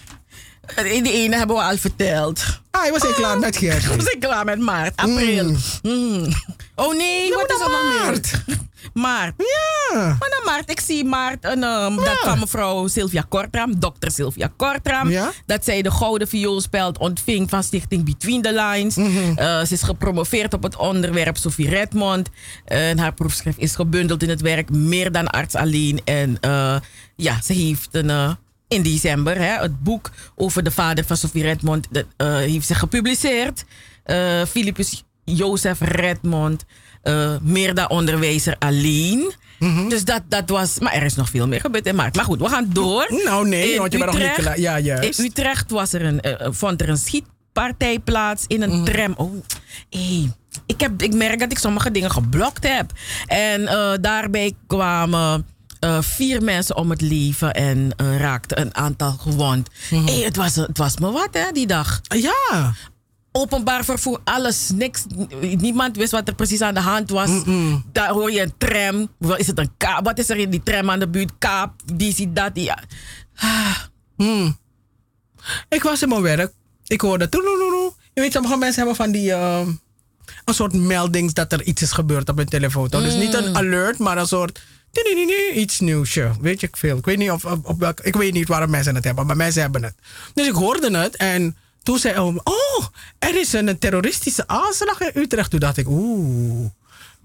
In de ene hebben we al verteld. Ah, was ik klaar met Gert? Was ik klaar met maart, april. Mm. Oh nee, wat is er nog maart? Maart. Ja. Maar dan maart, ik zie maart een, um, dat van mevrouw Sylvia Kortram, dokter Sylvia Kortram. Ja? Dat zij de gouden vioolspeld ontving van stichting Between the Lines. Mhm. Eh, ze is gepromoveerd op het onderwerp Sophie Redmond. Eh, en haar proefschrift is gebundeld in het werk Meer dan arts alleen. En eh, ja, ze heeft een... eh, in december, hè, het boek over de vader van Sophie Redmond, dat, eh, heeft ze gepubliceerd. Eh Philippus Jozef Redmond, eh, meer dan onderwijzer alleen. Mhm. Dus dat, dat was, maar er is nog veel meer gebeurd in maart. Maar goed, we gaan door. Nou nee, In want je bent nog niet klaar. Ja, juist. In Utrecht was er een, eh, vond er een schietpartij plaats in een Mhm. tram. Oh, hey. ik, heb, ik merk dat ik sommige dingen geblokt heb. En eh, daarbij kwamen eh, vier mensen om het leven en eh, raakten een aantal gewond. Hey, het, was, het was me wat, hè, die dag. Ja. Openbaar vervoer, alles, niks. Niemand wist wat er precies aan de hand was. Daar hoor je een tram. Wat is het een kaap? Wat is er in die tram aan de buurt? Kaap, die ziet dat. Die, Hmm. Ik was in mijn werk. Ik hoorde. Je weet, sommige mensen hebben van die. ehm, een soort meldings dat er iets is gebeurd op hun telefoon. Dus niet een alert, maar een soort. Iets nieuwsje. Weet je veel. Ik weet niet of, op, ik weet niet waarom mensen het hebben, maar mensen hebben het. Dus ik hoorde het en toen zei oh, er is een terroristische aanslag in Utrecht. Toen dacht ik, oeh.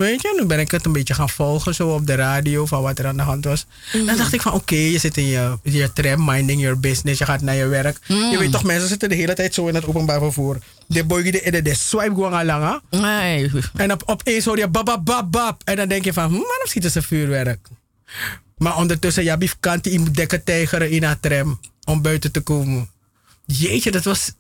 Weet je, nu ben ik het een beetje gaan volgen zo op de radio van wat er aan de hand was. Dan dacht ik van oké, je zit in je, je tram, minding your business, je gaat naar je werk. Je weet toch, mensen zitten de hele tijd zo in het openbaar vervoer. De boy de, de, de swipe gewoon al lang. Nee. En op, opeens hoor je bab, bab, bab, bab. En dan denk je van, hm, waarom schieten ze vuurwerk? Maar ondertussen, ja, bief kan die moet dekken tijgeren in haar tram om buiten te komen. Jeetje, dat was...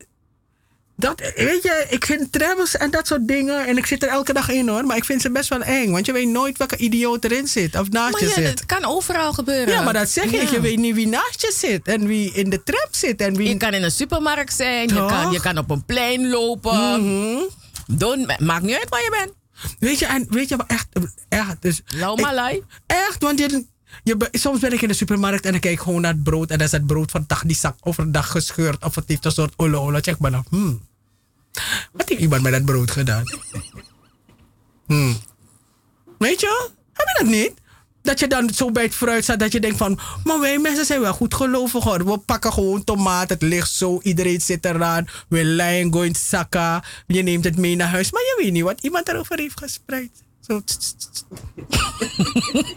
Dat, weet je, ik vind trams en dat soort dingen. En ik zit er elke dag in hoor. Maar ik vind ze best wel eng. Want je weet nooit welke idioot erin zit. Of naast Maar je ja, zit. het kan overal gebeuren. Ja, maar dat zeg ik. Ja. Je weet niet wie naast je zit. En wie in de tram zit. En wie... Je kan in een supermarkt zijn, je kan, je kan op een plein lopen. Mhm. Don't, maakt niet uit waar je bent. Weet je, en weet je wat echt... echt dus, ik-. Echt, want je, je, soms ben ik in de supermarkt en dan kijk ik gewoon naar het brood. En dan is het brood van dag die zak overdag gescheurd. Of het heeft een soort olle. Check maar dan, hmm. Wat heeft iemand met dat brood gedaan? Hmm. Weet je? Heb je dat niet? Dat je dan zo bij het fruit staat dat je denkt van... Maar wij mensen zijn wel goed gelovig hoor. We pakken gewoon tomaat, het ligt zo, iedereen zit eraan. We lijnen gooien zakken. Je neemt het mee naar huis. Maar je weet niet wat iemand erover heeft gespreid. Zo.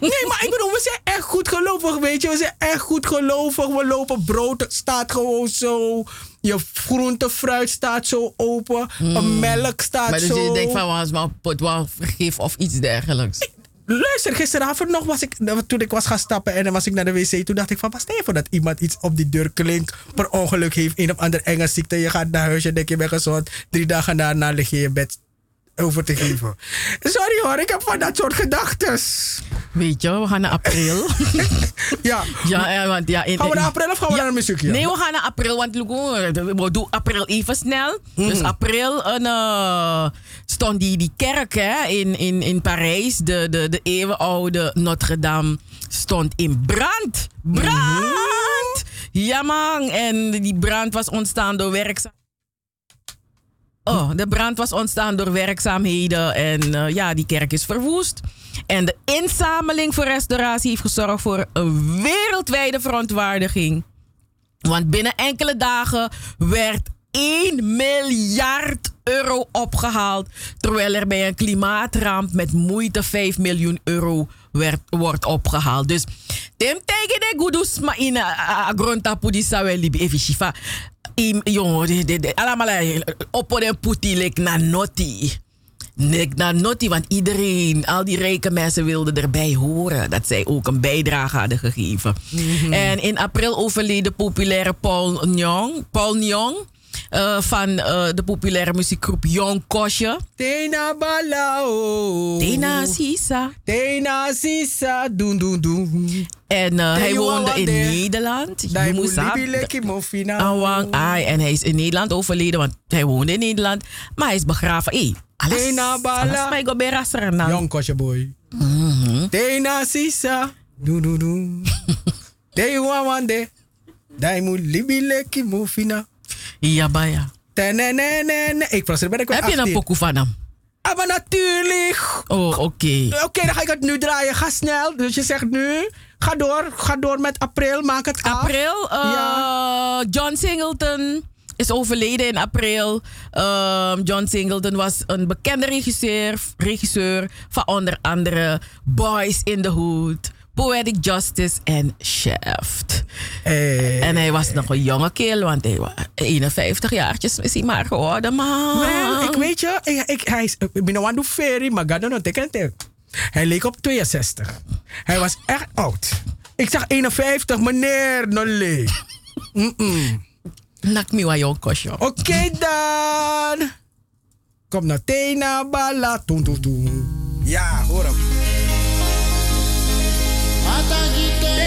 Nee, maar ik bedoel, we zijn echt goed gelovig, weet je. We zijn echt goed gelovig. We lopen brood, staat gewoon zo. Je groente, fruit staat zo open. Een melk staat Maar dus zo. je denkt van, was maar pot wel vergif of iets dergelijks. Luister, gisteravond nog was ik, toen ik was gaan stappen en dan was ik naar de wc. Toen dacht ik van, pas even dat iemand iets op die deur klinkt. Per ongeluk heeft een of ander enge ziekte. Je gaat naar huis, je denkt je bent gezond. Drie dagen daarna lig je in je bed over te geven. Sorry hoor, ik heb van dat soort gedachten. Weet je, we gaan naar april. ja. Ja, eh, want ja. In, Gaan we naar april of gaan we Ja, naar de muziek? Ja? Nee, we gaan naar april, want we doen april even snel. Dus Mhm. april een, eh, stond die, die kerk hè, in, in, in Parijs, de, de, de eeuwenoude Notre Dame, stond in brand. Brand! Ja man, en die brand was ontstaan door werkzaamheden. Oh, de brand was ontstaan door werkzaamheden en eh, ja, die kerk is verwoest. En de inzameling voor restauratie heeft gezorgd voor een wereldwijde verontwaardiging. Want binnen enkele dagen werd 1 miljard euro opgehaald. Terwijl er bij een klimaatramp met moeite 5 miljoen euro werd, wordt opgehaald. Dus tem tegen de gudus ma in agronta pudisa wel libi even shifa. Im jongen, de de de allemaal eh, op den puti lek na noti. Nek na noti, want iedereen, al die rijke mensen wilden erbij horen dat zij ook een bijdrage hadden gegeven. En in april overleden populaire Paul Nyong, Paul Nyong eh, van eh, de populaire muziekgroep Young Kosje. Tena balao. Tena Sisa. Tena Sisa. Doen, doen, doen. En eh, hij woonde in. Nederland. Dai. Awang ai. En hij is in Nederland overleden, want hij woonde in Nederland. Maar hij is begraven. Hey, alles, Tena bala. alles mij go bij Rasserenang. Young kosje boy. Tena Sisa. Doen, doen, doen. Dei wawande. Dai mulibi leki mofina. Ja, baya. Tenenenene. Ik was er ik wel Heb je een 18. pokoe van hem? Ah, maar natuurlijk. Oh, oké. Oké, dan ga ik het nu draaien. Ga snel. Dus je zegt nu, ga door. Ga door met april. Maak het af. April. eh, John Singleton is overleden in april. Ehm, John Singleton was een bekende regisseur, regisseur van onder andere Boys in the Hood, Poetic Justice en Shaft. en hij was nog een jonge kerel, want hij was 51 jaartjes is hij maar geworden, man. Ik weet je, ik, ik, hij is, ik ben een ferry, maar ga dan. Hij leek op 62. Hij was echt oud. Ik zag 51, meneer, no leek. Mm-mm. Nak me wa kosjo. Oké dan. Kom naar Tena Bala. Ja, hoor hem.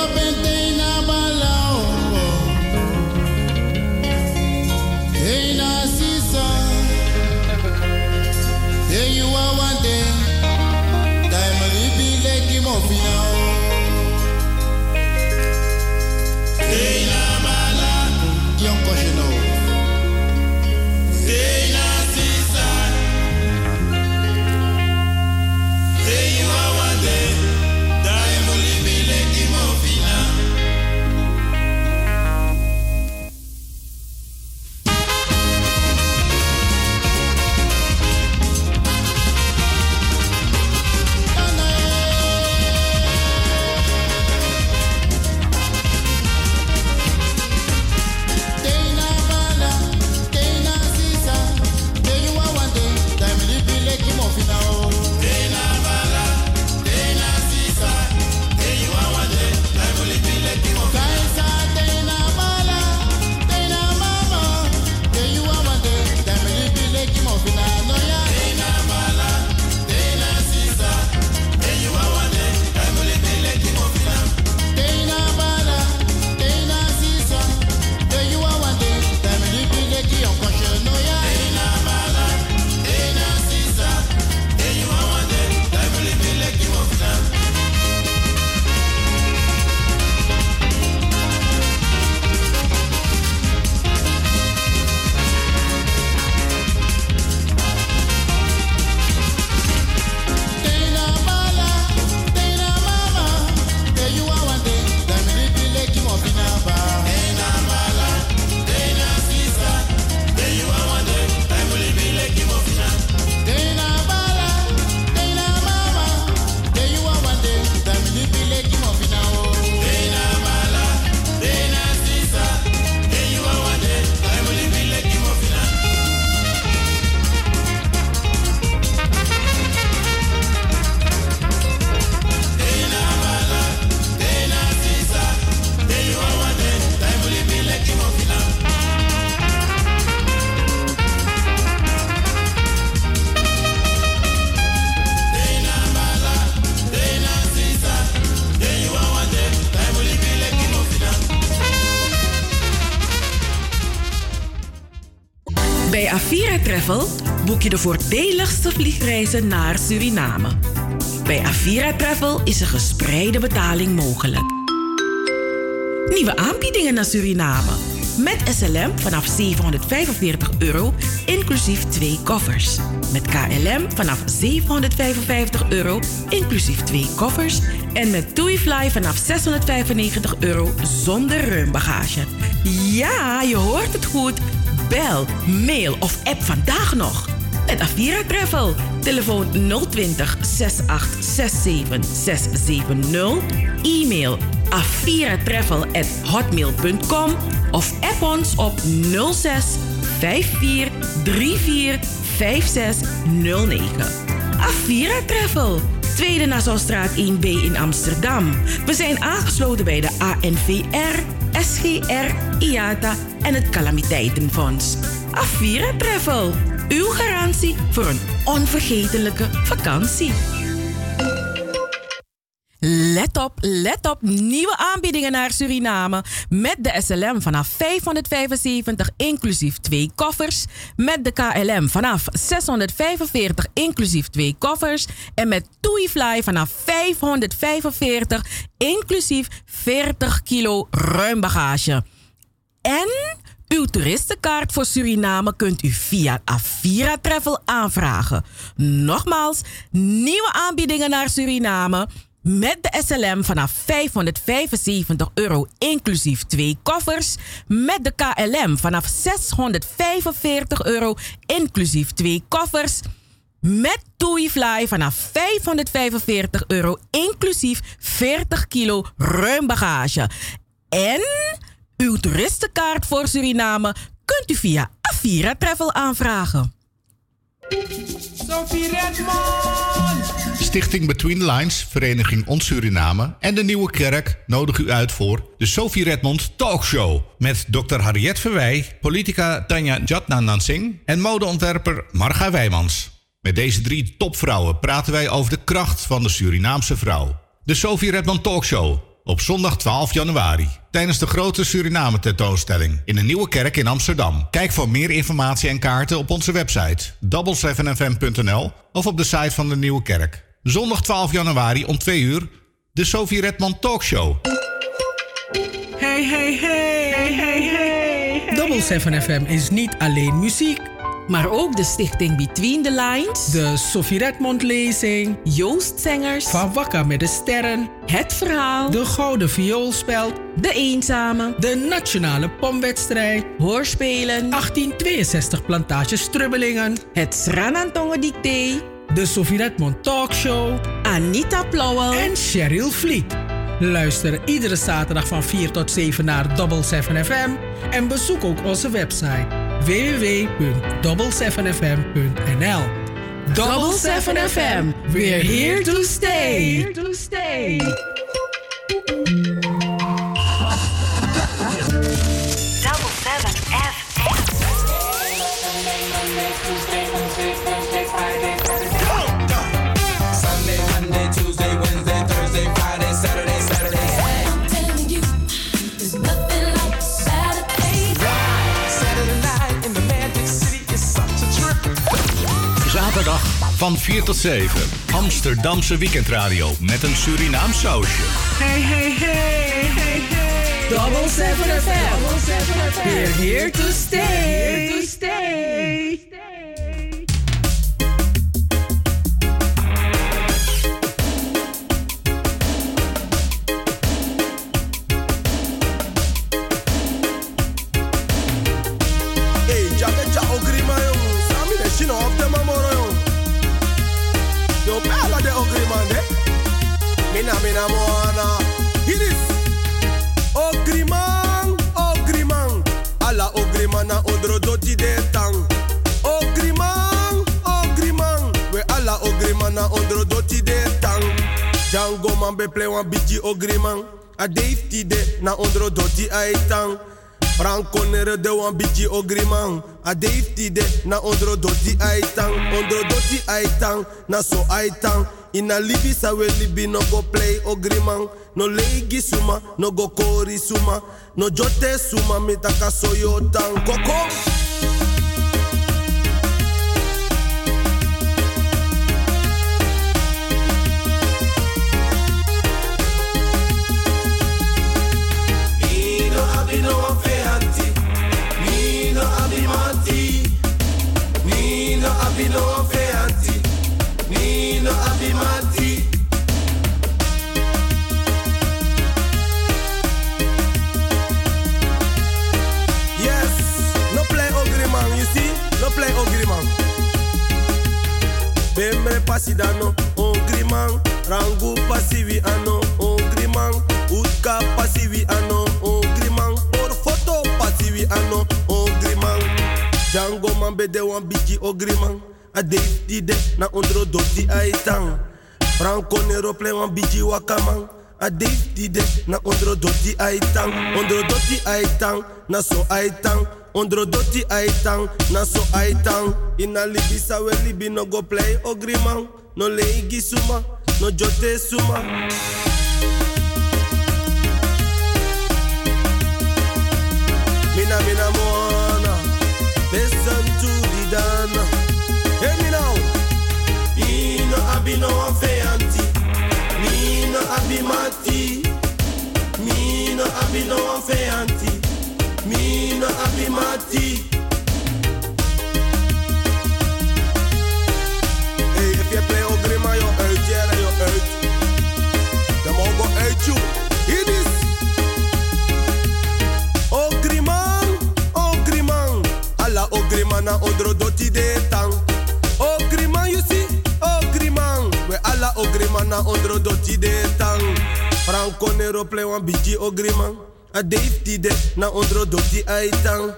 up and boek je de voordeligste vliegreizen naar Suriname. Bij Avira Travel is een gespreide betaling mogelijk. Nieuwe aanbiedingen naar Suriname. Met SLM vanaf 745 euro, inclusief twee koffers. Met KLM vanaf 755 euro, inclusief twee koffers. En met TuiFly vanaf 695 euro zonder ruimbagage. Ja, je hoort het goed. Bel, mail of app vandaag nog. Met Avira Travel. Telefoon 020 6867 670. E-mail aviratravel@hotmail.com of app ons op 06 54 34 5609. Avira Travel. Tweede Nassaustraat 1B in Amsterdam. We zijn aangesloten bij de ANVR, SGR, IATA en het Calamiteitenfonds. Avira Travel. Uw garantie voor een onvergetelijke vakantie. Let op, let op. Nieuwe aanbiedingen naar Suriname. Met de SLM vanaf 575 inclusief twee koffers. Met de KLM vanaf 645 inclusief twee koffers. En met TuiFly vanaf 545 inclusief 40 kilo ruim bagage. En uw toeristenkaart voor Suriname kunt u via Avira Travel aanvragen. Nogmaals, nieuwe aanbiedingen naar Suriname. Met de SLM vanaf 575 euro inclusief twee koffers. Met de KLM vanaf 645 euro inclusief twee koffers. Met TuiFly vanaf 545 euro inclusief 40 kilo ruim bagage. En uw toeristenkaart voor Suriname kunt u via Avira Travel aanvragen. Sophie Redmond! Stichting Between the Lines, Vereniging Ons Suriname en de Nieuwe Kerk nodigen u uit voor de Sophie Redmond Talkshow. Met Dr. Harriet Verwij, politica Tanja Jatna Nansing en modeontwerper Marga Wijmans. Met deze drie topvrouwen praten wij over de kracht van de Surinaamse vrouw. De Sophie Redmond Talkshow op zondag 12 januari. Tijdens de grote Suriname tentoonstelling in de Nieuwe Kerk in Amsterdam. Kijk voor meer informatie en kaarten op onze website double7fm.nl of op de site van de Nieuwe Kerk. Zondag 12 januari om 2 uur de Sophie Redmond Talkshow. Hey, hey, hey, hey, hey, hey. Double 7 FM is niet alleen muziek. Maar ook de stichting Between the Lines. De Sophie Redmond lezing. Joost Zengers. Van Wakka met de Sterren. Het Verhaal. De Gouden Vioolspeld. De Eenzame. De Nationale Pomwedstrijd. Hoorspelen. 1862 Plantage Strubbelingen. Het Sranantongen Dicté. De Sophie Redmond Talkshow. Anita Plauwel. En Cheryl Vliet. Luister iedere zaterdag van 4 tot 7 naar Double 7 FM. En bezoek ook onze website www.double7fm.nl Double 7 FM. We're here to stay. Here to stay. Van 4 tot 7. Amsterdamse weekendradio met een Surinaam sausje. Hey, hey, hey, hey, hey. Double 7 FM. Double 7 FM. We're here to stay. Here to stay. Django man be play wan biti ogriman A Dave tide na ondro doti ai tang. Franco nere de wan biti ogriman A Dave tide na ondro doti ai tang. Ondro doti tang na so ai tang. Ina libi sa we libi no go play ogriman No legi suma, no go kori suma. No jote suma, mitaka so yo tang. Koko asidano ongriman rangu pasivi ano ongriman utka pasivi ano ongriman por foto pasivi ano ongriman jango man bede wan biji ogriman a date di de na ondro doti aitan. Franco nero play wan biji wakaman. A date di de na ondro doti aitan. Ondro doti aitan na so aitan ondro doti aitan na so aitan ina libi sa libi no go play ogriman no leigi suma no jote suma. Mina mina moana Listen to the dana. Hear me now Ino abino afeanti Mino abimati Mino abino afeanti Mino abimati Hey, if je play Ogrima, je uit, ja, je uit. Dan mogen we. Hier is. Ogriman, Ogriman. Alla Ogriman na ondro doti de tang. Ogriman, you see? Ogriman. We alla Ogriman na ondro doti de tang. Franco Nero play one biji Ogriman. A Dave Tide na ondro doti aitang.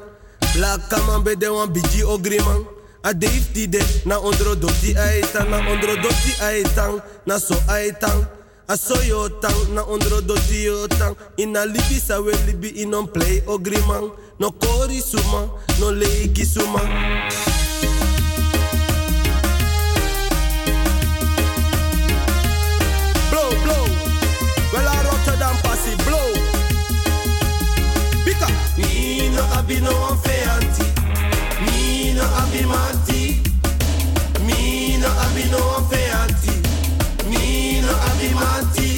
Black Kaman be de one biji Ogriman. A Dave Tide na ondro doti aitang. Na ondro doti aitang. Na so aitang. A so yo tang na ondro doti yo tang. Ina libi sa we libi in on play ogriman. No kori suma, no leiki suma. Nino abimati. Nino abino anfeanti. Nino abimati. Hear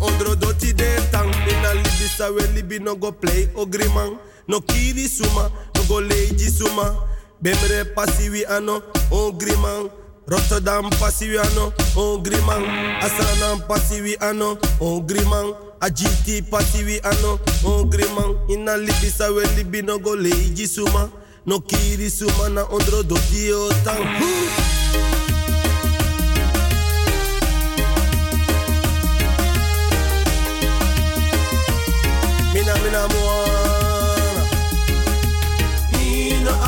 ondro doti de tang. Ina libi no go play Ogriman, no kiri suma, no go leji suma. Bemre pasiwi ano, Ogriman. Rotterdam pasiwi ano, Ogriman. Asranam pasiwi ano, Ogriman. Ajiti pasiwi ano, Ogriman. Ina libi sa libi no go leji suma. No kiri suma na ondro doti o tang.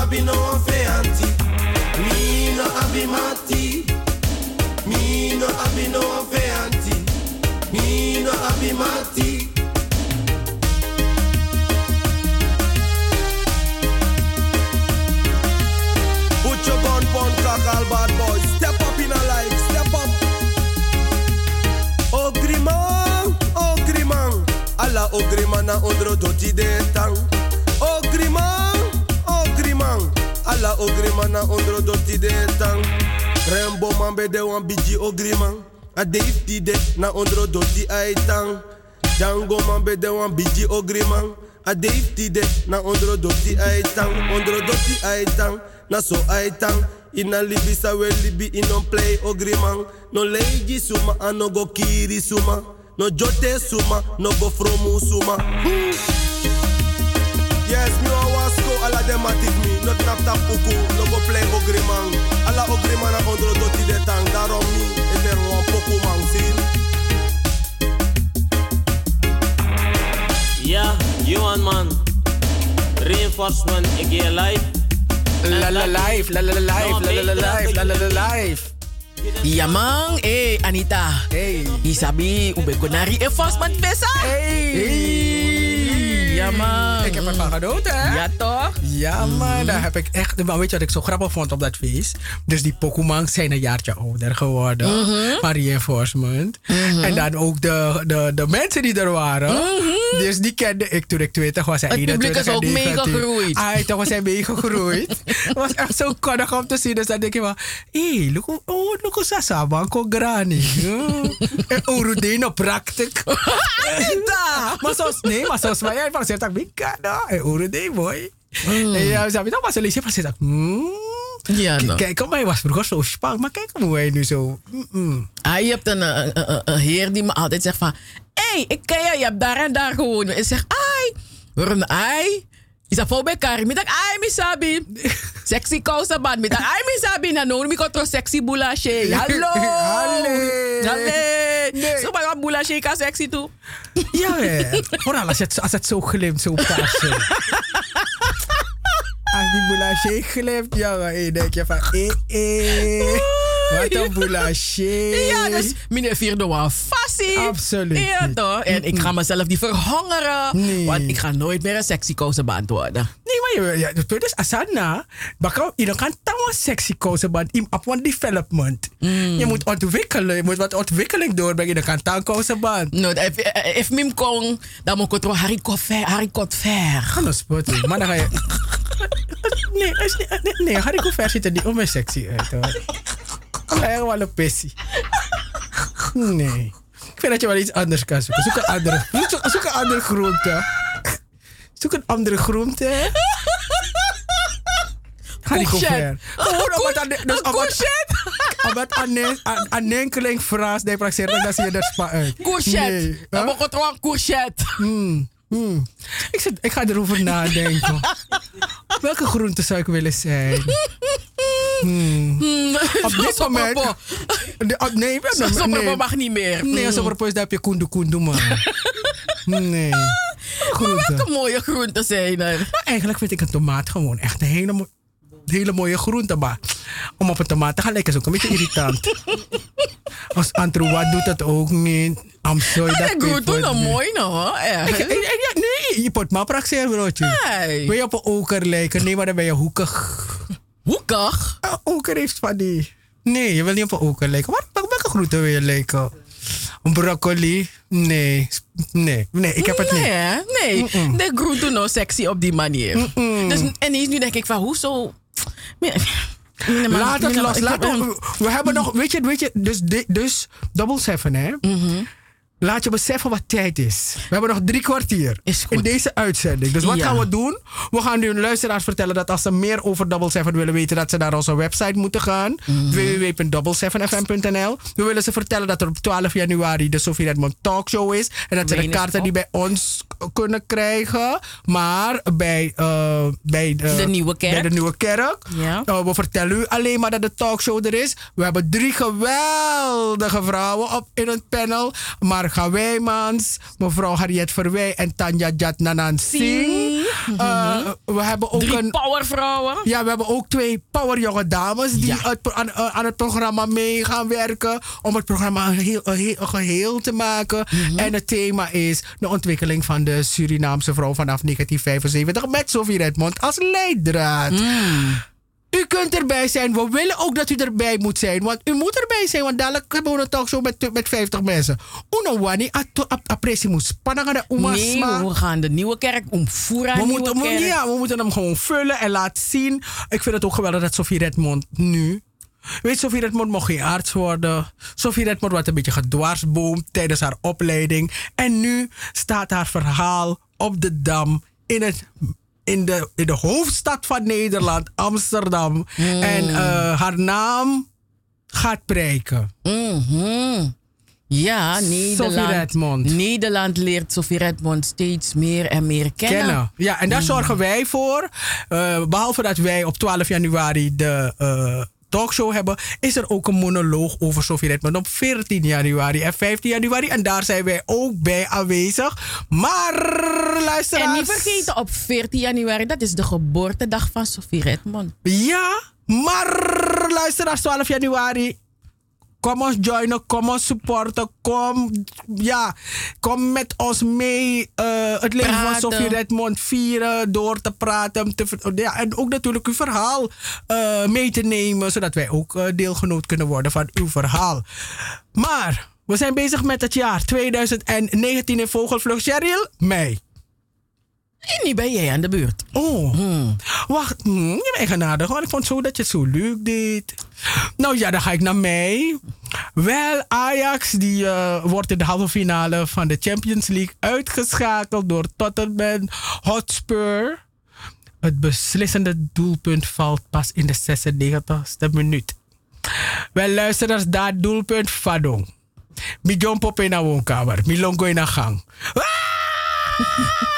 Nino abino anfeanti. Nino abimati. Nino abino anfeanti. Nino abimati. Put your gun pon kakal bad boy. Step up in a life. Step up. Ogriman, Ogriman. Alla Ogriman na ondro doti de tang. Alla Ogriman na ondro doti de tang. Rembo man be de wan biji Ogriman. A Dave Tide na ondro doti aitang. Django man be de wan biji Ogriman. A Dave Tide na ondro doti aitang. Ondro doti aitang. Na so aitang. Ina libi sa we libi in on play Ogriman. No leigi suma and no go kiri suma. No jote suma, no go fromu suma. Yes, me wa wasko ala dem atik mi. No tap tap uku, no go play Ogriman. Ala Ogriman na ondro doti de tang. Daarom mi, eten wan poku man sil. Ja, Johan man. Reinforcement, ik geef live. La la live, la la la live, la la la live, la la. Ja man, hey Anita. Hey. Isabi, ube gonari e vast man visa. Hey. Ja man. Ik heb ervan genoten, hè? Ja toch? Ja, man, daar heb ik echt. Maar weet je wat ik zo grappig vond op dat feest? Dus die Pokémon zijn een jaartje ouder geworden. Mhm. Maar reinforcement. En dan ook de, de, de mensen die er waren. Dus die kende ik toen ik 20 was. en Het publiek 21 is ook en 19. meegegroeid. Ah, toch was hij meegegroeid. Het was echt zo koddig om te zien. Dus dan denk je van, hé, hey, look, oh, look sasa, banco grani. En Urudino praktik. Maar zoals, nee, maar zoals wij, você tá brincando. É ouro de boy. Mm. En ja, sabi toch, maar ze lezen precies dat. Hmm. Ja, nou. Kijk, kom, hij was vroeger zo spang, maar kijk hoe hij nu zo. Mm-mm. Ah, je hebt een, een, een, een heer die me altijd zegt van... Hé, hey, ik ken je, je hebt daar en daar gewoond. En zeg, ai, waarom ai? Is dat voor bij Karim? Ik dacht, ai, misabi. Sexy kousenband. Ik dacht, ai, misabi. Na no, ik had sexy boulaché. Hallo. Halle. Halle. Zo, maar wat boulaché kan sexy toe. Ja, hè. Vooral als het, als het zo glimt, zo passen. als die boulanger glimt, ja, dan denk je van, eh, eh. Wat een boulanger. Ja, dus meneer Vierde was fassie. Absoluut Ja, toch? En ik ga mezelf niet verhongeren. Want ik ga nooit meer een sexy kousenband worden. Nee, maar je, punt is, asana, bakau, je kan tawa sexy kousenband in op one development. Mm. Je moet ontwikkelen, je moet wat ontwikkeling doorbrengen, je kan tawa kousenband. No, if, if mim kong, dan moet ik het haricot ver. Haricot ver. Ga nou spotten, maar dan ga je... Nee, nee, nee haricot ver ziet er niet om sexy uit hoor. Eigenlijk wel een pissie. Nee. Ik vind dat je wel iets anders kan zoeken. Zoek een andere, zoek, zoek een andere groente. Zoek een andere groente. Haricot ver. Gewoon omdat aan dus enkeling fraas die praxeert, dan zie je er spa uit. Courgette. Ik het gewoon courgette. Hmm, hmm. Ik, zit, ik ga erover nadenken. Welke groente zou ik willen zijn? Hmm. Op dit moment. De- op- nee, nee, Zomerpop mag niet meer. Nee, Mm. zomerpop daar heb je kundu kundu man. Nee. Groente. Welke mooie groenten zijn er? Maar eigenlijk vind ik een tomaat gewoon echt een hele, mo- hele mooie groente. Maar om op een tomaat te gaan lijken is ook een beetje irritant. Als Antroa doet dat ook niet. Amsoy dat Ja, groenten peper nog niet. mooi nog, Nee, je pot maar praxeer broodje. Nee. Wil je op een oker lijken? Nee, maar dan ben je hoekig. Hoekig? Oker heeft van die... Nee, je wil niet op een oker lijken. Wel- welke groente wil je lijken? Een broccoli? Nee. Nee, nee, ik heb het nee, niet. hè? Nee, Mm-mm. de groenten nog sexy op die manier. Dus, en nu denk ik van, hoezo... Nee, maar- Laat het nee, los. Laat een- we hebben nog, weet je, weet je dus, dus double seven, hè? Mhm. Laat je beseffen wat tijd is. We hebben nog drie kwartier in deze uitzending. Dus wat Ja. gaan we doen? We gaan nu luisteraars vertellen dat als ze meer over Double Seven willen weten, dat ze naar onze website moeten gaan. Mhm. www.double7fm.nl We willen ze vertellen dat er op 12 januari de Sofie Redmond Talkshow is. En dat ze de kaarten die bij ons kunnen krijgen. Maar bij, eh, bij De Nieuwe Kerk. Bij de Nieuwe Kerk. Ja. Uh, we vertellen u alleen maar dat de talkshow er is. We hebben drie geweldige vrouwen op in het panel. Marga Wijmans, mevrouw Harriet Verwij en Tanja Jatnanan Singh. Uh, we hebben ook Drie een... powervrouwen. Ja, we hebben ook twee power jonge dames die het pro- aan, aan het programma mee gaan werken. Om het programma een, heel, een, heel- een geheel te maken. En het thema is de ontwikkeling van de Surinaamse vrouw vanaf 1975. Met Sofie Redmond als leidraad. U kunt erbij zijn. We willen ook dat u erbij moet zijn. Want u moet erbij zijn. Want dadelijk hebben we een talkshow met, met 50 mensen. Uno wani appressie moet spannen. Nee, we gaan de nieuwe kerk omvoeren. We moeten, kerk. ja, we moeten hem gewoon vullen en laten zien. Ik vind het ook geweldig dat Sofie Redmond nu... Weet Sofie Redmond mocht geen arts worden. Sofie Redmond werd een beetje gedwarsboomd tijdens haar opleiding. En nu staat haar verhaal op de Dam in, het, in, de, in de hoofdstad van Nederland, Amsterdam. En eh, haar naam gaat prijken. Mhm. Ja, Nederland. Nederland leert Sofie Redmond steeds meer en meer kennen. kennen. Ja, en daar Mm. zorgen wij voor. Eh, behalve dat wij op 12 januari de eh, talkshow hebben, is er ook een monoloog over Sofie Redmond op 14 januari en 15 januari. En daar zijn wij ook bij aanwezig. Maar luisteraars... En niet vergeten, op 14 januari, dat is de geboortedag van Sofie Redmond. Ja, maar luisteraars, 12 januari. Kom ons joinen, kom ons supporten, kom, ja, kom met ons mee eh, het leven van. Sofie Redmond vieren, door te praten. Te, ver- ja, en ook natuurlijk uw verhaal eh, mee te nemen, zodat wij ook eh, deelgenoot kunnen worden van uw verhaal. Maar we zijn bezig met het jaar 2019 in Vogelvlucht. Cheryl, mei. En niet ben jij aan de beurt. Oh. Wacht, hmm, je bent genadig. Want ik vond zo dat je het zo leuk deed. Nou ja, dan ga ik naar mij. Wel, Ajax die, eh, wordt in de halve finale van de Champions League uitgeschakeld door Tottenham Hotspur. Het beslissende doelpunt valt pas in de 96e minuut. Wel, luisteraars, dat doelpunt Fadong. Mi jump op in de woonkamer. Mi longo in de gang. Mi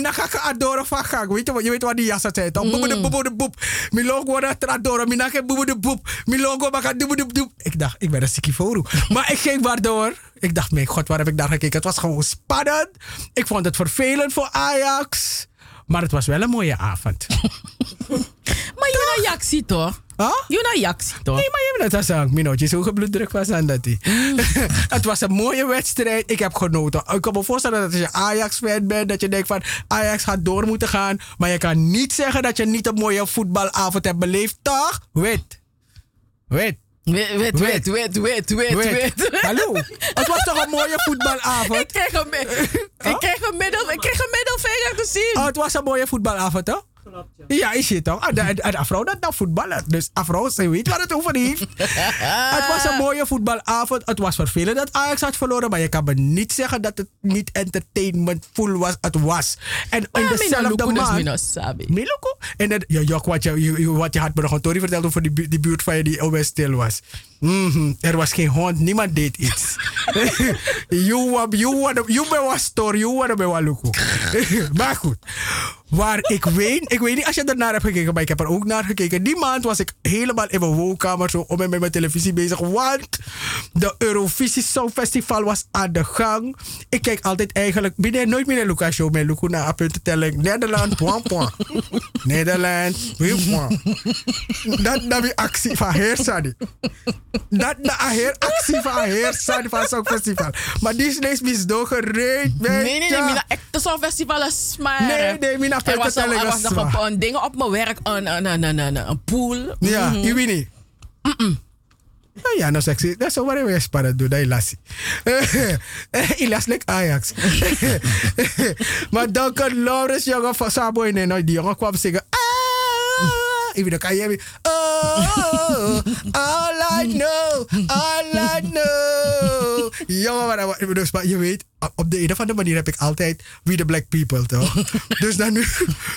na kaka adoro gang. Weet je, wat- je weet wat die jas zei toch? Boebo de boebo de boep. Mi longo na tra adoro. Mi na ke boebo de boep. Mi longo baka doebo de doep. Ik dacht, ik ben een sikiforu. maar ik ging maar door. Ik dacht, mijn god, waar heb ik naar gekeken? Het was gewoon spannend. Ik vond het vervelend voor Ajax. Maar het was wel een mooie avond. Maar je Jaxi toch? Huh? Je naar Jaxi toch? Nee, maar je bent dat zeggen. Minootje, zo gebloeddruk was aan dat hij. het was een mooie wedstrijd. Ik heb genoten. Ik kan me voorstellen dat als je Ajax-fan bent, dat je denkt van Ajax gaat door moeten gaan. Maar je kan niet zeggen dat je niet een mooie voetbalavond hebt beleefd, toch? Wit. Wit. Wit, wit, wit, wit, wit. Hallo, het was toch een mooie voetbalavond? Ik kreeg een, ik kreeg een, middel, ik kreeg een middelvinger te zien. Oh, het was een mooie voetbalavond, toch? Ja, is het toch? Ah, de afro dat nou voetballen. Dus afro, ze weet waar het over heeft. het was een mooie voetbalavond. Het was vervelend dat Ajax had verloren. Maar je kan me niet zeggen dat het niet entertainmentful was. Het was. En in Ah, dezelfde dus maand... Miluku? En dat, ja, Jok, wat je, je- wat je had me nog een story verteld over die, bu- die buurt van je die alweer stil was. Mhm, Er was geen hond, niemand deed iets. you, you, you was story, you ben waluku. maar goed. Waar ik weet, ik weet niet als je ernaar hebt gekeken, maar ik heb er ook naar gekeken. Die maand was ik helemaal in mijn woonkamer zo om en met mijn televisie bezig. Want de Eurovisie Songfestival was aan de gang. Ik kijk altijd eigenlijk, binnen nooit meer naar Lucas Show met Lucu naar puntentelling. Nederland, point, point. Nederland, point. Dat dat weer actie van Heersani. Dat na heer actie van Heersani van Songfestival. Maar die is ineens misdogereed. Nee, nee, nee. Mina, ik, het zo'n festival is maar... Nee, nee, Mina, Er was, vertel er ik was nog een, een ding op mijn werk, een, een, een, een, een, een pool. Ja, Mhm. je weet niet. Ja, ja, nou sexy. Dat is waar we spannend doen, dat je lassie. Ilas like Ajax. maar Duncan Lawrence, jongen van Sabo en nou, die jongen kwam zingen. Ah, even dan kan je. Oh, all I know, all I know. Jongen, maar, dus, maar je weet, op de een of andere manier heb ik altijd We the Black People, toch? dus dan nu,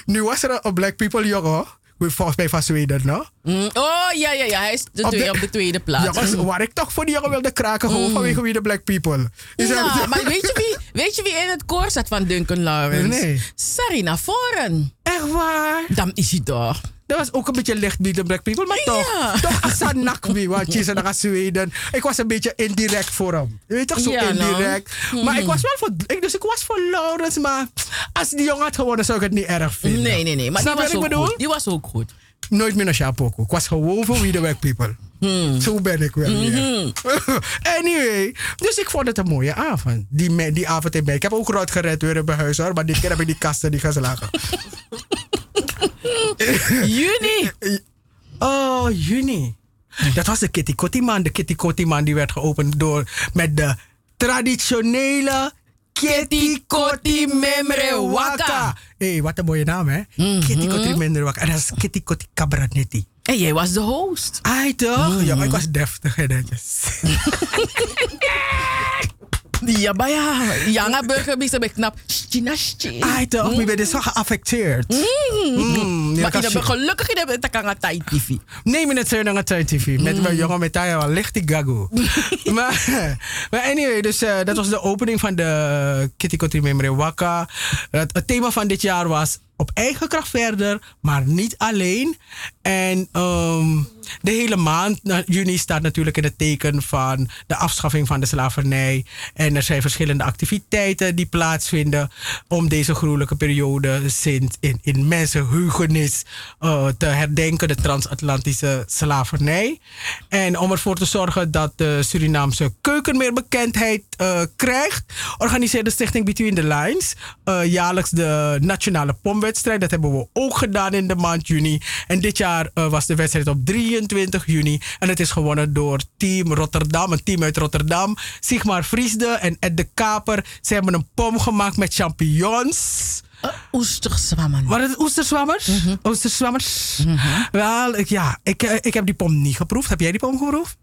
nu was er een Black People jongen, volgens mij van Zweden, no? Mm, Oh, ja, ja, ja. Hij is de Op de- op de tweede plaats. Jongens, waar ik toch voor die jongen wilde kraken, gewoon Mm. vanwege wie de black people. Is Ja, maar weet je, wie, weet je wie in het koor zat van Duncan Lawrence? Nee. Sarina Foren. Echt waar? Dan is hij toch. Dat was ook een beetje licht bij de black people, maar toch. Ja. Toch Asan Nakwi, want je naar Zweden. Ik was een beetje indirect voor hem. Je weet toch, zo Ja, nou. indirect. Maar ik was wel voor, ik, dus ik was voor Lawrence, maar als die jongen had gewonnen, zou ik het niet erg vinden. Nee, nee, nee. Maar Snap die was, wat ik bedoel? goed. die was ook goed. Nooit meer naar Chapoco. Ik was gewoon voor wie de black people. Zo ben ik wel weer. anyway, dus ik vond het een mooie avond. Die, die avond in mei. Ik heb ook rood gered weer in mijn huis hoor. Maar dit keer heb ik die kasten niet geslagen. Juni. Oh, juni. Dat was de Kitty Kotti man. De Kitty Kotti man die werd geopend door met de traditionele Kitty Kotti Memre Waka. Hé, hey, wat een mooie naam hè. Kitty Kotti Memre Waka. En dat is Kitty Kotti Cabranetti. En jij was de host. Ai toch? Ja, maar ik was deftig en netjes. Ja, maar ja. Janga burgemeester ben knap. Stinastie. Ai toch? Ik ben dus wel geaffecteerd. Mm, maar shit. bent gelukkig in de kan Thai TV. Nee, met het naar het TV. Met mijn jongen met wel licht die gago. maar, maar anyway, dus eh, dat was de opening van de Kitty Kotti Memory Waka. Het thema van dit jaar was op eigen kracht verder, maar niet alleen. En ehm, de hele maand, juni, staat natuurlijk in het teken van de afschaffing van de slavernij. En er zijn verschillende activiteiten die plaatsvinden om deze gruwelijke periode sinds in, in mensenheugenis eh, te herdenken, de transatlantische slavernij. En om ervoor te zorgen dat de Surinaamse keuken meer bekendheid eh, krijgt, organiseert de stichting Between the Lines eh, jaarlijks de nationale Dat hebben we ook gedaan in de maand juni. En dit jaar eh, was de wedstrijd op 23 juni. En het is gewonnen door Team Rotterdam, een team uit Rotterdam. Sigmar Vriesde en Ed de Kaper. Ze hebben een pom gemaakt met champignons. oesterzwammen. Wat is het? Oesterzwammers? Oesterzwammers? Wel, ik, ja, ik, eh, ik heb die pom niet geproefd. Heb jij die pom geproefd?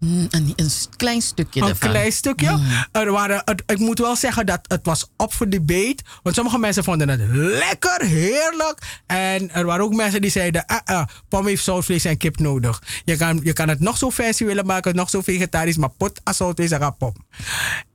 Mm, een, een klein stukje Een ervan. klein stukje. Er waren, het- ik moet wel zeggen dat het was op voor debate. Want sommige mensen vonden het lekker, heerlijk. En er waren ook mensen die zeiden... Ah, pom heeft zoutvlees en kip nodig. Je kan, je kan het nog zo fancy willen maken, nog zo vegetarisch... maar pot als zoutvlees en pom.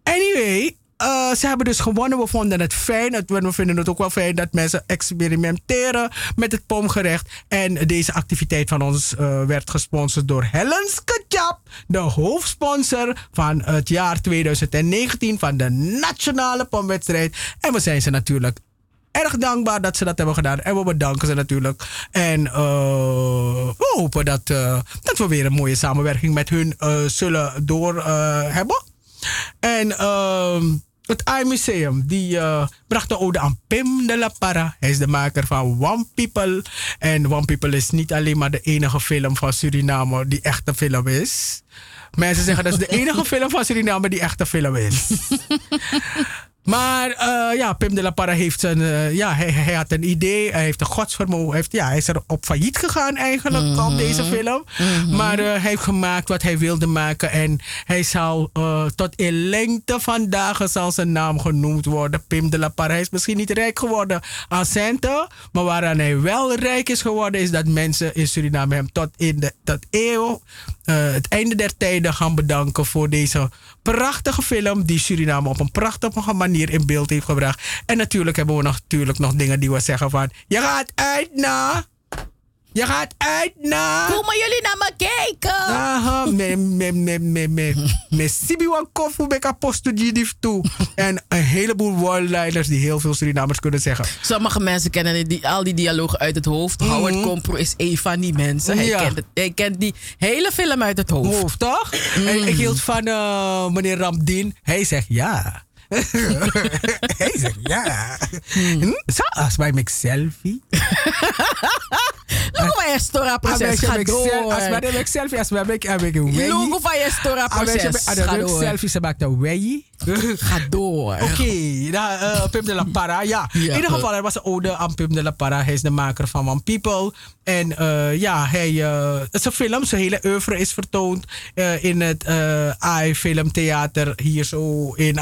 Anyway, eh, ze hebben dus gewonnen. We vonden het fijn. We vinden het ook wel fijn dat mensen experimenteren met het pomgerecht. En deze activiteit van ons eh, werd gesponsord door Helens Ketchup, de hoofdsponsor van het jaar 2019 van de Nationale Pomwedstrijd. En we zijn ze natuurlijk erg dankbaar dat ze dat hebben gedaan. En we bedanken ze natuurlijk. En eh, we hopen dat, dat we weer een mooie samenwerking met hun zullen door hebben. En het AI-museum die eh, bracht de ode aan Pim de la Parra. Hij is de maker van One People. En One People is niet alleen maar de enige film van Suriname die echt een film is. Mensen zeggen dat is de enige film van Suriname die echt een film is. Maar eh, ja, Pim de la Parra heeft zijn, eh, ja, hij, hij had een idee, hij heeft een godsvermogen, hij, heeft, ja, hij is er op failliet gegaan eigenlijk op deze film. Maar eh, hij heeft gemaakt wat hij wilde maken en hij zal tot in lengte van dagen zal zijn naam genoemd worden. Pim de la Parra. Hij is misschien niet rijk geworden aan centen, maar waaraan hij wel rijk is geworden is dat mensen in Suriname hem tot in de tot eeuw, het einde der tijden gaan bedanken voor deze prachtige film die Suriname op een prachtige manier in beeld heeft gebracht. En natuurlijk hebben we nog, natuurlijk nog dingen die we zeggen van... Je gaat uit na... Je gaat uit na... Komen jullie naar me kijken? Aha, me, me, me, me, me, me sibi wan kofu beka postu jidif toe. En een heleboel woordleiders die heel veel Surinamers kunnen zeggen. Sommige mensen kennen die, al die dialogen uit het hoofd. Howard Compro is een van die mensen. Hij, Ja. kent het, hij kent die hele film uit het hoofd. Hoofd, toch? En ik hield van eh, meneer Ramdien. Hij zegt ja. hij zegt ja. Hm? Zoals bij mijn selfie. Logo van je stora proces, ga door. Als wij de selfie, als ik een wei. Logo van je stora proces, Als ga wij door. selfie, ze maakt een wei. Ga door. Oké, eh, Pim de la Parra. Ja, in ieder geval, er was een ode aan Pim de la Parra. Hij is de maker van One People. En eh, ja, hij, het is een film. Zijn hele oeuvre is vertoond eh, in het AI Filmtheater hier zo in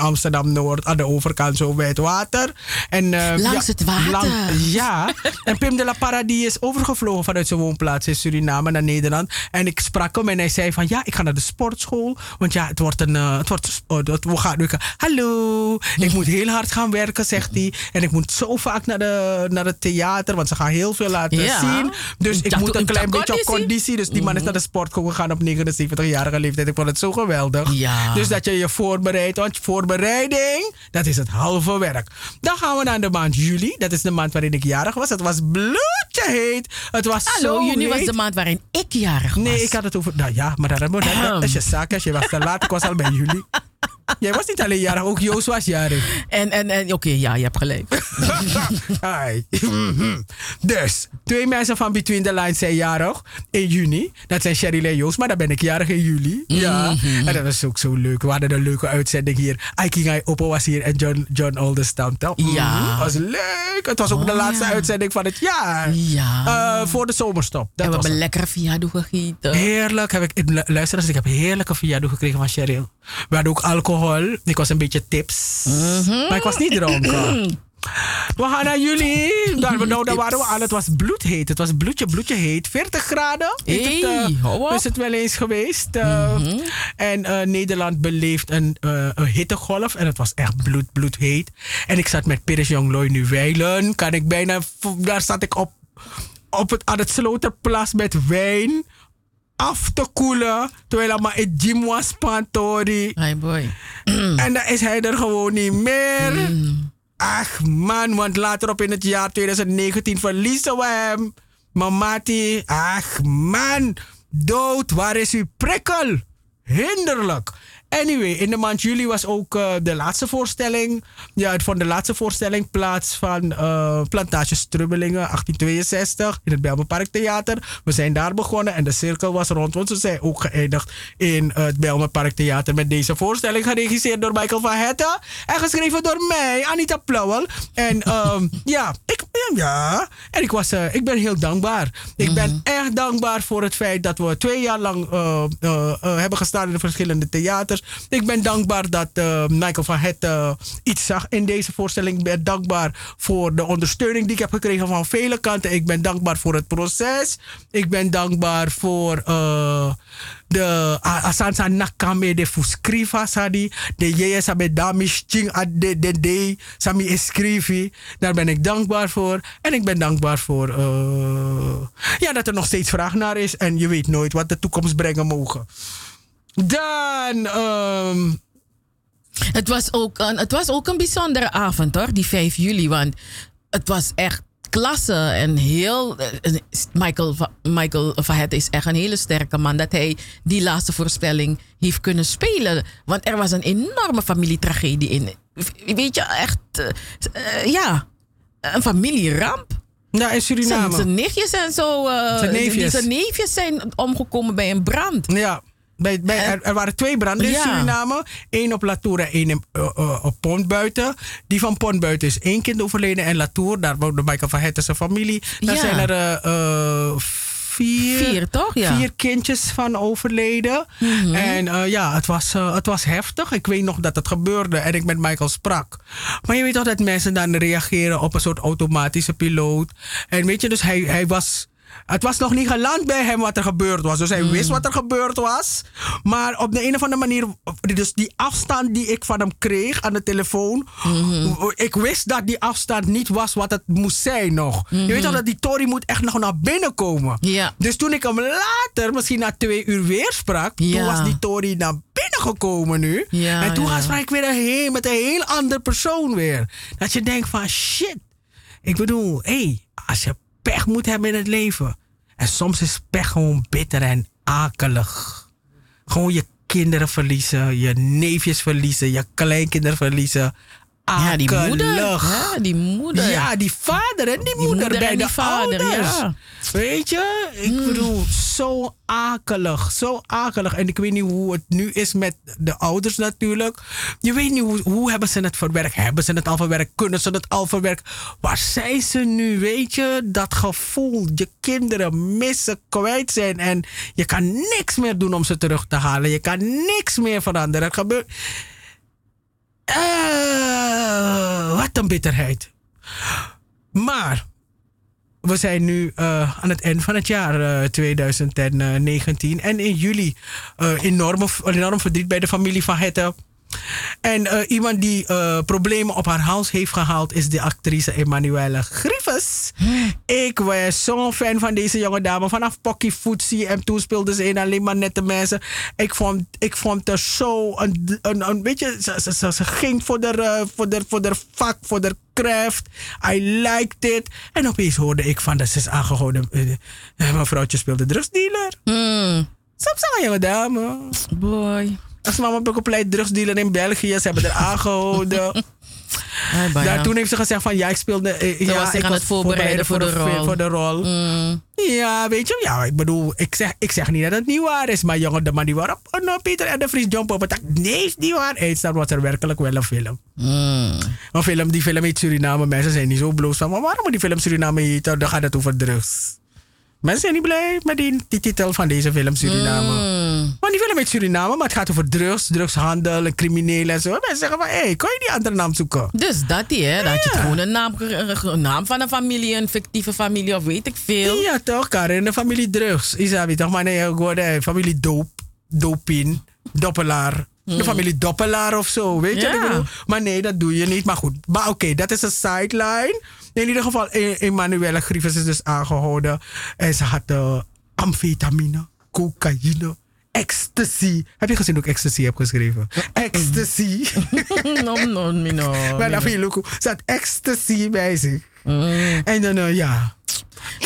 Amsterdam-Noord. Aan de overkant zo bij het water. En, eh, Langs ja, het water. ja, en Pim de la Parra die is overgevlogen vanuit zijn woonplaats in Suriname naar Nederland. En ik sprak hem en hij zei van ja, ik ga naar de sportschool. Want ja, het wordt een, eh, het wordt, oh, het- we gaan hallo, ik moet heel hard gaan werken, zegt hij. En ik moet zo vaak naar, de, naar het theater, want ze gaan heel veel laten Ja. zien. Dus ik moet een klein beetje op conditie? Dus die man is naar de sportschool gegaan op 79-jarige leeftijd. Ik vond het zo geweldig. Ja. Dus dat je je voorbereidt, want voorbereiding, dat is het halve werk. Dan gaan we naar de maand juli. Dat is de maand waarin ik jarig was. Het was bloedje heet. Het was Hallo, zo juni was de maand waarin ik jarig was. Nee, ik had het over... Nou ja, maar dat, dat, dat is je zaak. Als je was te laat, ik was al bij juli. Jij was niet alleen jarig, ook Joost was jarig. En, en, en oké, ja, je hebt gelijk. Ai. dus, twee mensen van Between the Lines zijn jarig in juni. Dat zijn Cheryl en Joost, maar dan ben ik jarig in juli. Ja, Mhm. en dat was ook zo leuk. We hadden een leuke uitzending hier. Aiking Oppo was hier en John, John toch? Ja. Mhm, was leuk. Het was ook de Oh, laatste ja. uitzending van het jaar. Ja. Eh, voor de zomerstop. Dat en we hebben het. lekker verjaardag gegeten. Heerlijk. Heb ik, lu- luister eens, ik heb heerlijke verjaardag gekregen van Cheryl. We hadden ook alcohol. Ik was een beetje tips. Maar ik was niet dronken. We gaan naar jullie. Daar, nou, daar waren we aan. Het was bloedheet. Het was bloedje, bloedje heet. 40 graden heeft het, Hey, op. is het wel eens geweest. eh. En eh, Nederland beleeft een, een hittegolf. En het was echt bloed, bloedheet. En ik zat met Piris Jonglooi nu wijlen. Kan ik bijna... Daar zat ik op, op het, aan het Sloterplas met wijn af te koelen. Terwijl hij maar in gym was, pantori. Hey boy. En dan is hij er gewoon niet meer. Ach man, want later op in het jaar 2019 verliezen we hem. Mamati, ach man, dood, waar is uw prikkel? Hinderlijk. Anyway, in de maand juli was ook eh, de laatste voorstelling. Ja, het vond de laatste voorstelling plaats van eh, Plantage Strubbelingen 1862 in het Bijlmerpark Theater. We zijn daar begonnen en de cirkel was rond, want ze zijn ook geëindigd in eh, het Bijlmerpark Theater met deze voorstelling. Geregisseerd door Michael van Hetten en geschreven door mij, Anita Plauwel. En ehm, ja, ik, ja, en ik, was, ik ben heel dankbaar. Ik ben echt dankbaar voor het feit dat we twee jaar lang hebben gestaan in de verschillende theaters. Ik ben dankbaar dat eh, Michael van Het eh, iets zag in deze voorstelling. Ik ben dankbaar voor de ondersteuning die ik heb gekregen van vele kanten. Ik ben dankbaar voor het proces. Ik ben dankbaar voor eh, de asansa nakame de fuscriva sadi. De jeye damish ching de de sami escrivi. Daar ben ik dankbaar voor. En ik ben dankbaar voor ja, dat er nog steeds vraag naar is. En je weet nooit wat de toekomst brengen mogen. Dan. ehm, Het was, ook een, het was ook een bijzondere avond hoor, die 5 juli. Want het was echt klasse en heel. eh, Michael, Michael is echt een hele sterke man dat hij die laatste voorspelling heeft kunnen spelen. Want er was een enorme familietragedie in. Weet je, echt. eh, eh, ja, een familieramp. Ja, in Suriname. Zijn, zijn nichtjes en zo. Zijn neefjes. die- Zijn neefjes zijn omgekomen bij een brand. Ja. Bij, bij, er, er waren twee branden in Ja. Suriname. Eén op Latour en één in, eh, eh, op Pontbuiten. Die van Pontbuiten is één kind overleden. En Latour, daar woonde Michael van Hetten zijn familie. Daar Ja. zijn er eh, vier, Vier, toch? Ja. vier kindjes van overleden. Mhm. En ja, het was, het was heftig. Ik weet nog dat het gebeurde en ik met Michael sprak. Maar je weet toch dat mensen dan reageren op een soort automatische piloot. En weet je, dus hij, hij was... Het was nog niet geland bij hem wat er gebeurd was. Dus hij wist wat er gebeurd was. Maar op de een of andere manier, dus die afstand die ik van hem kreeg aan de telefoon. Ik wist dat die afstand niet was wat het moest zijn nog. Je weet toch dat die Tory moet echt nog naar binnen komen. Dus toen ik hem later, misschien na twee uur weer sprak. Toen was die Tory naar binnen gekomen nu. En toen ja. sprak ik weer een heel, met een heel ander persoon weer. Dat je denkt van shit. Ik bedoel, hé, hey, als je pech moet hebben in het leven. En soms is pech gewoon bitter en akelig. Gewoon je kinderen verliezen, je neefjes verliezen, je kleinkinderen verliezen. Ja, die moeder. Ja, die moeder. Ja, die vader en die, Die moeder, moeder bij en de die vader, ouders. ja. Weet je, ik bedoel, zo akelig, zo akelig. En ik weet niet hoe het nu is met de ouders natuurlijk. Je weet niet hoe, hoe hebben ze het verwerkt. Hebben ze het al verwerkt? Kunnen ze het al verwerken? Waar zijn ze nu? Weet je, dat gevoel, je kinderen missen, kwijt zijn. En je kan niks meer doen om ze terug te halen. Je kan niks meer veranderen. Het gebeurt... Eh, wat een bitterheid. Maar we zijn nu eh, aan het eind van het jaar eh, 2019. En in juli eh enorm, enorm verdriet bij de familie van Hette. En eh, iemand die eh, problemen op haar hals heeft gehaald is de actrice Emanuele Grievers. Ik was zo'n fan van deze jonge dame. Vanaf Pocky Footsie en toen speelde ze in alleen maar nette mensen. Ik vond, ik vond haar zo een, een, een beetje, ze, ze, ging voor de, eh, voor, de, voor de vak, voor de craft. I liked it. En opeens hoorde ik van dat ze is aangehouden. Eh, eh, mevrouwtje speelde drugsdealer. Mm. Ze, jonge dame. Boy. Als mama ook op pleit drugsdealer in België. Ze hebben er aangehouden. Daar, toen heeft ze gezegd van ja, ik speelde. eh, ja, was ik aan het voorbereiden voor de rol. Mm. Voor de rol. Ja, weet je, ja, ik bedoel, ik zeg, ik zeg niet dat het niet waar is, maar jongen, de man die waarop, oh, nou, Peter en de Vries jump op het dak. Nee, is niet waar. Eens, dat was er werkelijk wel een film. Mm. Een film, die film heet Suriname. Mensen zijn niet zo bloos van, maar waarom moet die film Suriname heten? Dan gaat het over drugs. Mensen zijn niet blij met die, die titel van deze film Suriname. Mm. Maar die film heet Suriname, maar het gaat over drugs, drugshandel en criminelen en zo. Mensen zeggen van, hé, hey, kan je die andere naam zoeken? Dus dat die, hè? Dat je gewoon een naam, een naam van een familie, een fictieve familie of weet ik veel. Ja, toch, Karin, de familie drugs. Isabi, toch, maar nee, gewoon familie doop, dopin, doppelaar. De Hmm. familie doppelaar of zo, weet je wat ik Ja. bedoel? Maar nee, dat doe je niet. Maar goed, maar oké, dat is een sideline. In ieder geval, Emanuele Grievers is dus aangehouden. En ze had eh, amfetamine, cocaïne, ecstasy. Heb je gezien hoe ik ecstasy heb geschreven? Ecstasy. no, no, no. Maar dan vind je leuk had ecstasy bij zich. En dan, eh, ja.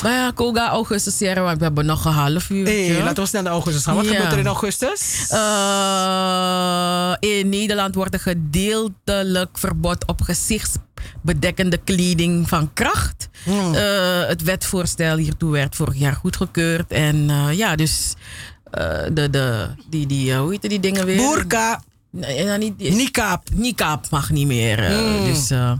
Maar ja, Koga augustus, Sierra, want we hebben nog een half uur. Hey, laten we snel naar augustus gaan. Wat Ja. gebeurt er in augustus? Eh, in Nederland wordt een gedeeltelijk verbod op gezichtsbedekkende kleding van kracht. Hmm. Eh, het wetvoorstel hiertoe werd vorig jaar goedgekeurd. En ja, dus eh, de, de, die, die, eh, hoe heet die dingen weer? Burka. Nee, nou, niet, Nikaap. Nikaap mag niet meer. eh, Hmm. Dus, eh,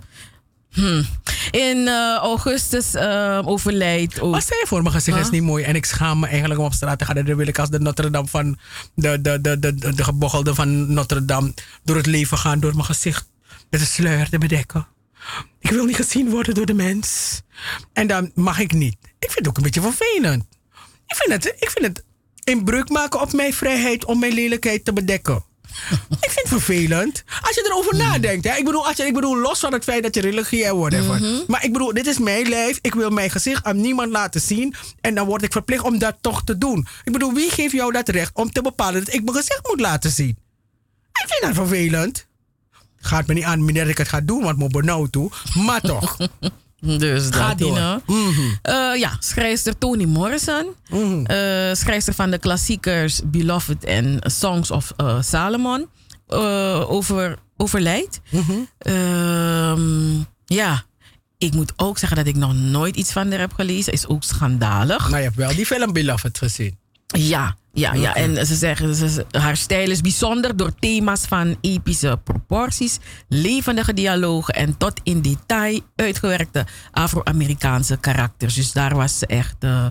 hmm. In eh, augustus eh, overlijdt ook... Stel je voor, mijn gezicht is niet mooi en ik schaam me eigenlijk om op straat te gaan. En dan wil ik als de Notre Dame van de, de, de, de, de, de gebochelde van Notre Dame door het leven gaan door mijn gezicht met een sluier te bedekken. Ik wil niet gezien worden door de mens. En dan mag ik niet. Ik vind het ook een beetje vervelend. Ik vind het, ik vind het inbreuk maken op mijn vrijheid om mijn lelijkheid te bedekken. ik vind het vervelend. Als je erover nadenkt. Hè? Ik, bedoel, als je, ik bedoel, los van het feit dat je religie en whatever. Maar ik bedoel, dit is mijn lijf. Ik wil mijn gezicht aan niemand laten zien. En dan word ik verplicht om dat toch te doen. Ik bedoel, wie geeft jou dat recht om te bepalen dat ik mijn gezicht moet laten zien? Ik vind dat vervelend. Gaat me niet aan wanneer ik het ga doen, want ik ben benauwd toe. Maar toch. Dus Ga dat, door. Eh, ja, schrijfster Toni Morrison. Eh, schrijfster van de klassiekers Beloved en Songs of eh, Salomon. eh, over, overlijdt. Ehm, ja, ik moet ook zeggen dat ik nog nooit iets van haar heb gelezen. Is ook schandalig. Maar je hebt wel die film Beloved gezien. Ja, ja, ja. En ze zeggen, ze, haar stijl is bijzonder door thema's van epische proporties, levendige dialogen en tot in detail uitgewerkte Afro-Amerikaanse karakters. Dus daar was ze echt eh,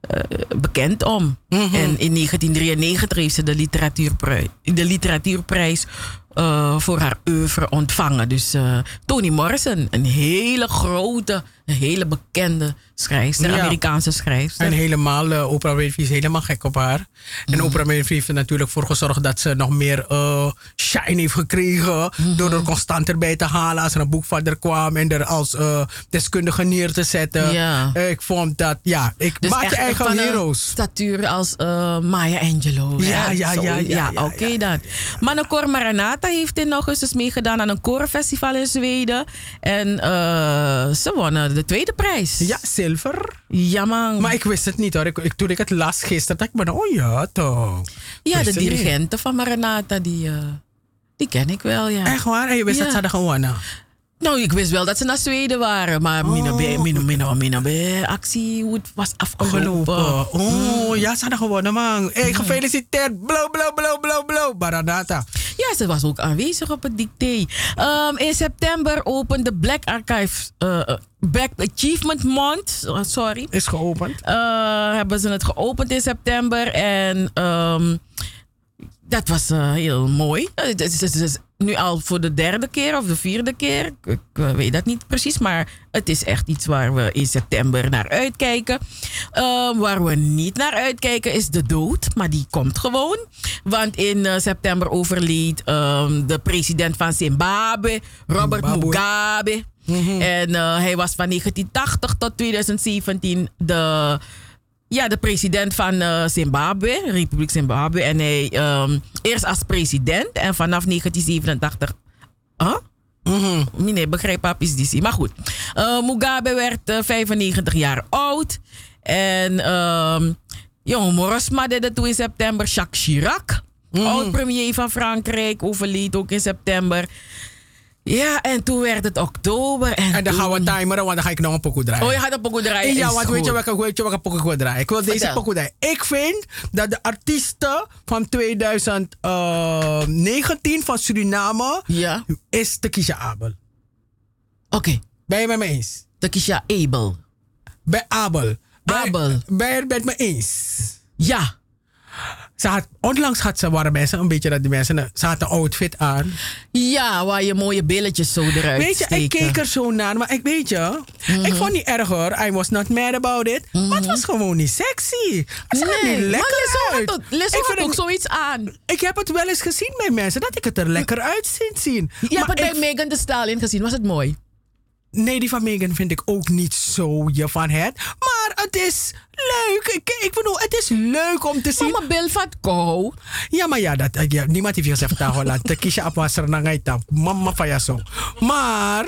eh, bekend om. Mhm. En in 1993 heeft ze de literatuurprijs, de literatuurprijs eh, voor haar oeuvre ontvangen. Dus eh, Toni Morrison, een hele grote, een hele bekende schrijfster, Ja. Amerikaanse schrijfster. En helemaal, eh, Oprah Winfrey is helemaal gek op haar. En Mhm. Oprah Winfrey heeft er natuurlijk voor gezorgd dat ze nog meer shine heeft gekregen. Mhm. Door er constant erbij te halen als er een boek van haar kwam. En er als deskundige neer te zetten. Ja. Ik vond dat, ja, ik Dus maak je eigen van een heroes. statuur als Maya Angelou. Ja, ja, ja, ja, ja, oké dan. Manacor Maranata heeft in augustus meegedaan aan een korenfestival in Zweden. En eh, ze wonnen de tweede prijs. Ja, zilver. Ja, man. Maar ik wist het niet hoor. Ik, ik, toen ik het las gisteren, dacht ik, maar, oh ja, toch. ja, de niet. dirigenten van Maranata, die, eh, die ken ik wel, ja. Echt waar? En je wist Ja. dat ze hadden gewonnen? Nou, ik wist wel dat ze naar Zweden waren. Maar Oh. mina be, mina, mina, mina be, actie was afgelopen. Gelopen. Oh, Mm. ja, ze hadden gewonnen, man. Hey, gefeliciteerd. Blow, blow, blow, blow, blow. Maranata. Ja, ze was ook aanwezig op het dicté. Ehm, in september opende Black Archives eh, eh, Black Achievement Month. oh, sorry. Is geopend. Eh, hebben ze het geopend in september. En ehm, dat was heel mooi. Het is nu al voor de derde keer of de vierde keer. Ik, ik, eh, weet dat niet precies. Maar het is echt iets waar we in september naar uitkijken. Ehm, waar we niet naar uitkijken is de dood. Maar die komt gewoon. Want in eh, september overleed ehm, de president van Zimbabwe, Robert Zimbabwe. Mugabe. En eh, hij was van 1980 tot 2017 de ja, de president van eh, Zimbabwe, Republiek Zimbabwe. En hij ehm, eerst als president en vanaf 1987. Huh? Nee, begrijp papies die Maar goed. Eh, Mugabe werd eh, 95 jaar oud. En ehm jongen Morosma deed het toen in september. Jacques Chirac, oud-premier van Frankrijk, overleed ook in september. Ja, en toen werd het oktober. En, En dan gaan we timeren, want dan ga ik nog een pokoe draaien. Oh, je gaat een pokoe draaien. Ja, want weet je, welke, weet je welke pokoe ik wil draaien? Ik wil deze pokoe draaien. Ik vind dat de artiesten van 2019 van Suriname ja. is Tekisha Abel. Oké. Ben je met me eens? Tekisha Abel. Bij Abel. Abel. Ben je het met me eens? Ja. Ze had, onlangs had ze, waren mensen een beetje dat die mensen, ze had een outfit aan. Ja, waar je mooie billetjes zo eruit Weet je, ik keek er zo naar, maar ik weet je, ik vond niet erg hoor. I was not mad about it. Maar het was gewoon niet sexy. Er Nee, niet lekker uit. Ik had ook zoiets aan. Ik heb het wel eens gezien bij mensen dat ik het er lekker uit zie- zien. Je hebt Maar het bij Megan Thee Stallion gezien. Was het mooi? Nee, die van Megan vind ik ook niet zo je van het. Maar het is leuk. Ik, ik bedoel, het is leuk om te zien. Mama Bill van Kou. Ja, maar ja, dat, ja niemand heeft gezegd, "Taho, laat de kiesje op was er naar uit, Mama van zo. Maar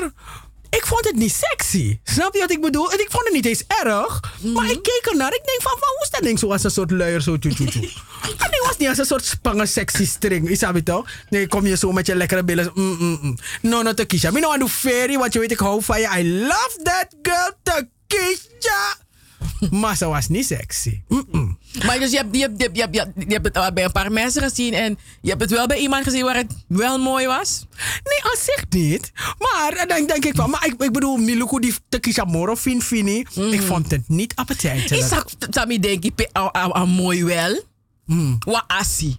ik vond het niet sexy. Snap je wat ik bedoel? En ik vond het niet eens erg. Maar ik keek ernaar. Ik denk van, van hoe is dat ding zo als een soort luier zo tjoe. Dat ding was niet als een soort spangen sexy string. Is dat toch? Nee, kom je zo met je lekkere billen. Mm, mm, mm. No, no, Takisha. Me no want do fairy, want je weet ik hou van je. I love that girl, Takisha. Maar ze was niet sexy. Maar dus je hebt, je, hebt, je, hebt, je, hebt, je hebt- je hebt het al bij een paar mensen gezien en je hebt het wel bij iemand gezien waar het wel mooi was? Nee, aan zich niet. Maar dan denk ik van, maar ik, ik bedoel, Miluku die Takisha Moro fin fini. Ik vond het niet appetijtelijk. Ik zag Sammy denk ik, mooi wel. Wa assi.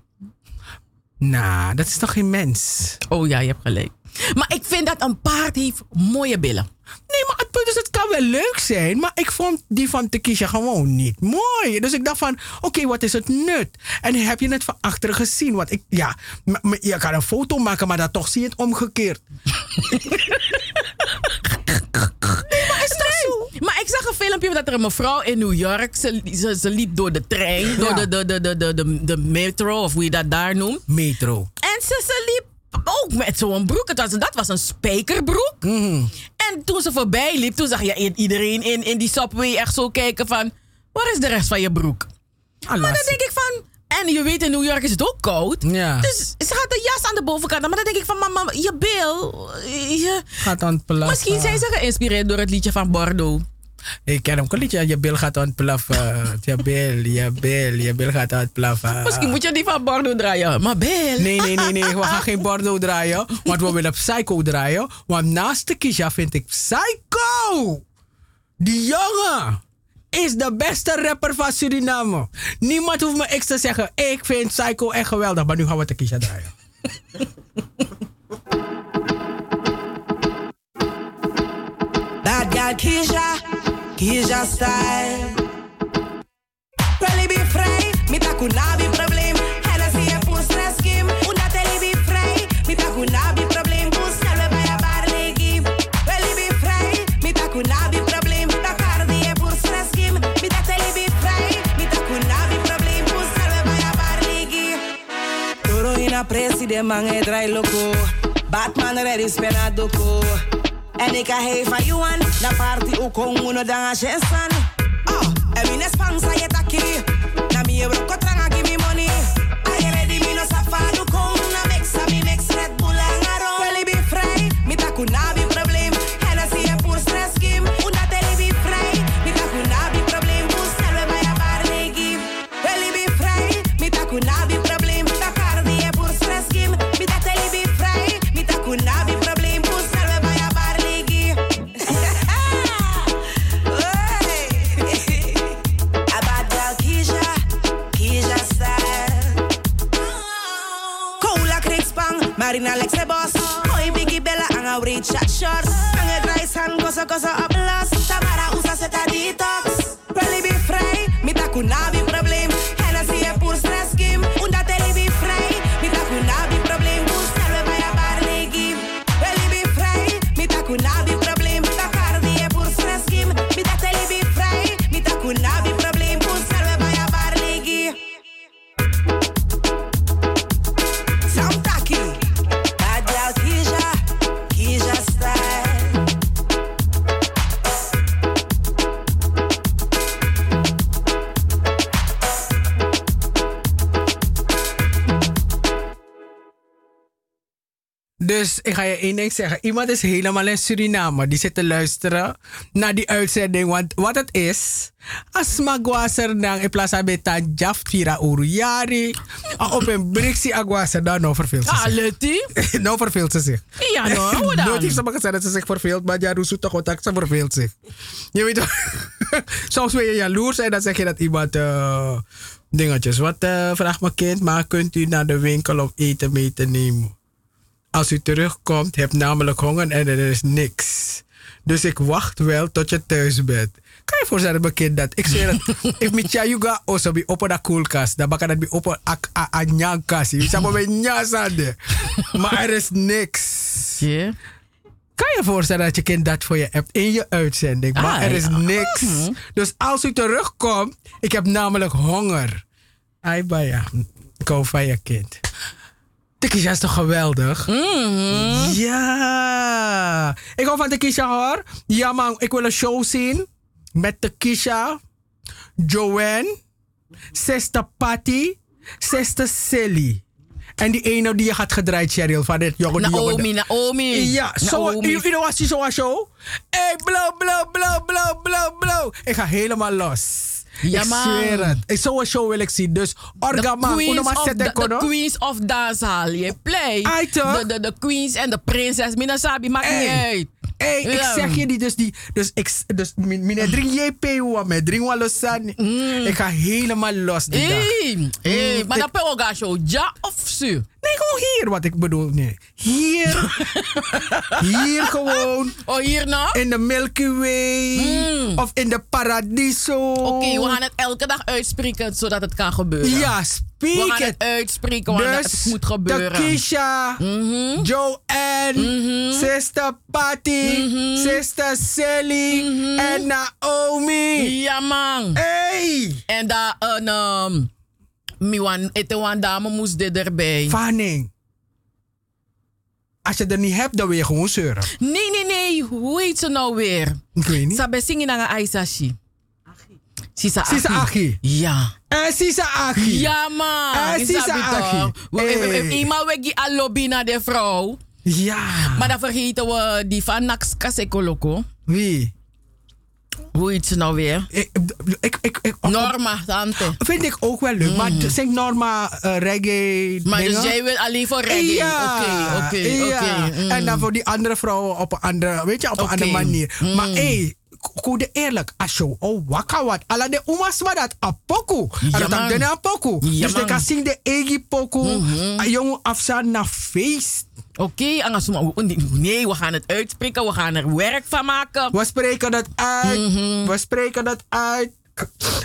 Nou, dat is toch geen mens? Oh ja, je hebt gelijk. Maar ik vind dat een paard heeft mooie billen. Nee, maar het punt is, het kan wel leuk zijn. Maar ik vond die van Takisha gewoon niet mooi. Dus ik dacht van, oké, wat is het nut? En heb je het van achteren gezien? Want ik, ja, je kan een foto maken, maar dan toch zie je het omgekeerd. Maar ik zag een filmpje dat er een mevrouw in New York, ze, ze, ze liep door de trein, door de, de, de, de, de, de, de metro, of hoe je dat daar noemt. Metro. En ze, ze liep ook met zo'n broek. Het was, dat was een spijkerbroek. En toen ze voorbij liep, toen zag je iedereen in, in die subway echt zo kijken van... Waar is de rest van je broek? Maar dan denk ik van... En je weet, in New York is het ook koud. Ja. Dus ze had een jas aan de bovenkant. Maar dan denk ik van, mama, je bil... Je... Gaat aan het plaffen. Misschien zijn ze geïnspireerd door het liedje van Bordeaux. Ik ken hem een liedje. Je bil gaat aan het plaffen. Je bil, je bil, je bil gaat aan het plaffen. Misschien moet je die van Bordeaux draaien. Maar bil. Nee, nee, nee, nee. We gaan geen Bordeaux draaien. Want we willen Psycho draaien. Want naast de Kisha vind ik Psycho. Die jongen is de beste rapper van Suriname. Niemand hoeft me iets te zeggen. Ik vind Psycho echt geweldig. Maar nu gaan we de Kisha draaien. Bad girl Keisha, Keisha style. Really be free, mi ta kunabi problem. Hennessy en poes reskim. Una tele be free, mi ta kunabi problem. Poes nelle bij a barlegi. Really be free, mi ta kunabi problem. Bacardi en poes reskim. Mi ta tele be free, mi ta kunabi problem. Poes nelle bij a barlegi. Toro ina president man e draai loco. Batman ready spena doko. En ik heen van you an Na party ook kon uno dan a shensan Oh, en mi ne sponsor je taki Na mi e broko cause I Dus ik ga je één ding zeggen. Iemand is helemaal in Suriname. Die zit te luisteren naar die uitzending. Want wat het is. Als dan in plaats van beta jaf tira uruyari. Op een brixie agwaser dan nou verveelt ze Ah, zich. Nou verveelt ze zich. Ja, nou, hoe dan? Nooit heeft ze maar gezegd dat ze zich verveelt. Maar ja, Roesoe toch wat ze verveelt zich. Je weet toch. Soms wil je jaloers en dan zeg je dat iemand... eh, dingetjes. Wat eh vraagt mijn kind? Maar kunt u naar de winkel om eten mee te nemen? Als u terugkomt, heb namelijk honger en er is niks. Dus ik wacht wel tot je thuis bent. Kan je voorstellen, mijn kind, dat ik zeg dat if mi chayuga oso bi open de koelkast, dan bakken dat bi open a a a nyankasi. Je zou bij nyasande. Maar er is niks. Kan je voorstellen dat je kind dat voor je hebt in je uitzending, maar Ah, er is ja. niks. Mhm. Dus als u terugkomt, ik heb namelijk honger. Ai, baya. Ik hou van je kind. Tekisha is toch geweldig? Mhm. Ja. Ik hou van Tekisha hoor. Ja man, ik wil een show zien. Met Tekisha, Joanne, Sister Patty, Sister Silly. En die ene die je had gedraaid, Cheryl, van dit jongen. die Naomi, jongen- Naomi. Ja, zo. You know wat zo'n show? Hey, blow, blow, blow, blow, blow, blow. Ik ga helemaal los. Ja, ik zweer het. Ik- Zo'n show wil ik zien. Dus, orga man, Queens of, Dancehall. Je play. De, de, de Queens en de Prinses. Mina sabi, maakt niet Hey. uit. Hey, ik zeg je die, dus die, dus ik, dus min drink JP, hoor, met drink los aan. Ik ga helemaal los die dag. Hey, Mm, maar dat ben ook show. Ja of su? Nee, gewoon hier, wat ik bedoel. Nee. Hier. hier gewoon. Oh, hier nou? In de Milky Way. Of in de Paradiso. Oké, we gaan het elke dag uitspreken zodat het kan gebeuren. Ja, speak We gaan het uitspreken wanneer Dus, het moet gebeuren. Mhm. Takisha, Joanne, Sister Patty, Sister Sally en Naomi. Ja, man. Hey! En daar een... Um, mi wan, ete dame moest dit erbij. Fanning. Als je er niet hebt, dan wil je gewoon zeuren. Nee, nee, nee. Hoe heet ze nou weer? Ik weet niet. Sabe zingen naar Aisashi. Sisa Achi. Sisa Achi. Ja. En Sisa Achi. Ja, man. Eh, Sisa toch? We- we- we- Hey. Eenmaal we die al lobby naar de vrouw. Ja. Maar dan vergeten we die van Nax Kasekoloko. Wie? Hoe heet ze nou weer? Ik, ik, ik, ik- Norma, tante. Vind ik ook wel leuk. Maar zing Norma eh, reggae Maar dus jij wil alleen voor reggae? Ja, Oké, oké, oké. Mm. En dan voor die andere vrouwen op een andere, weet je, op een andere manier. Mm. Maar hé, hey, de eerlijk, als je oh wat, ala de umas wat dat apoku. Ja, dat dan apoku. Dus de kan zien de egi poku, Mhm. a jong afstaan naar feest. Oké, anders maar- nee, we gaan het uitspreken. We gaan er werk van maken. We spreken dat uit. Mhm. We spreken dat uit.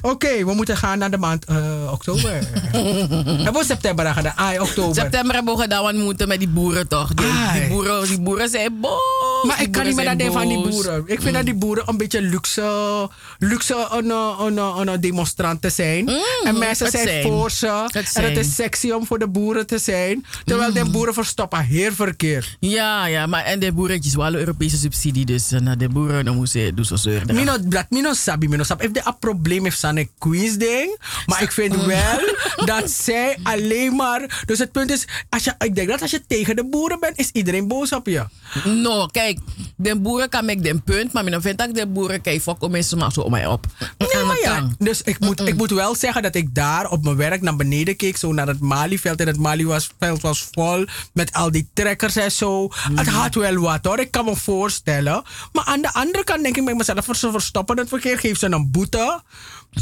Oké, we moeten gaan naar de maand eh, oktober. Hebben we september dan gedaan? Ah, oktober. September hebben we gedaan, moeten met die boeren toch. Die, die, boeren, die boeren zijn boos. Maar ik kan niet meer boeren dat ding van die boeren. Ik vind dat die boeren een beetje luxe, luxe een, een, een, een demonstranten zijn. en mensen zijn, zijn. voor ze. Het en het is sexy om voor de boeren te zijn. Terwijl de boeren verstoppen heel verkeerd. Ja, ja, maar en de boeretjes wel Europese subsidie, dus eh, de boeren dan moesten doen zo zeuren. Mino, dat Mino sabi, Mino sabi. If de probleem heeft aan een Queens ding. Maar ik vind wel dat zij alleen maar. Dus het punt is, als je, ik denk dat als je tegen de boeren bent, is iedereen boos op je. No, kijk, de boeren kan ik den punt, maar ik vind dat de boeren kan fuck om mensen maar zo op mij op. Nee, maar ja. Dus ik moet, ik moet wel zeggen dat ik daar op mijn werk naar beneden keek, zo naar het Malieveld. En het Malieveld was vol met al die trekkers en zo. Het had wel wat hoor, ik kan me voorstellen. Maar aan de andere kant denk ik bij mezelf, ze verstoppen het verkeer, geef ze een boete.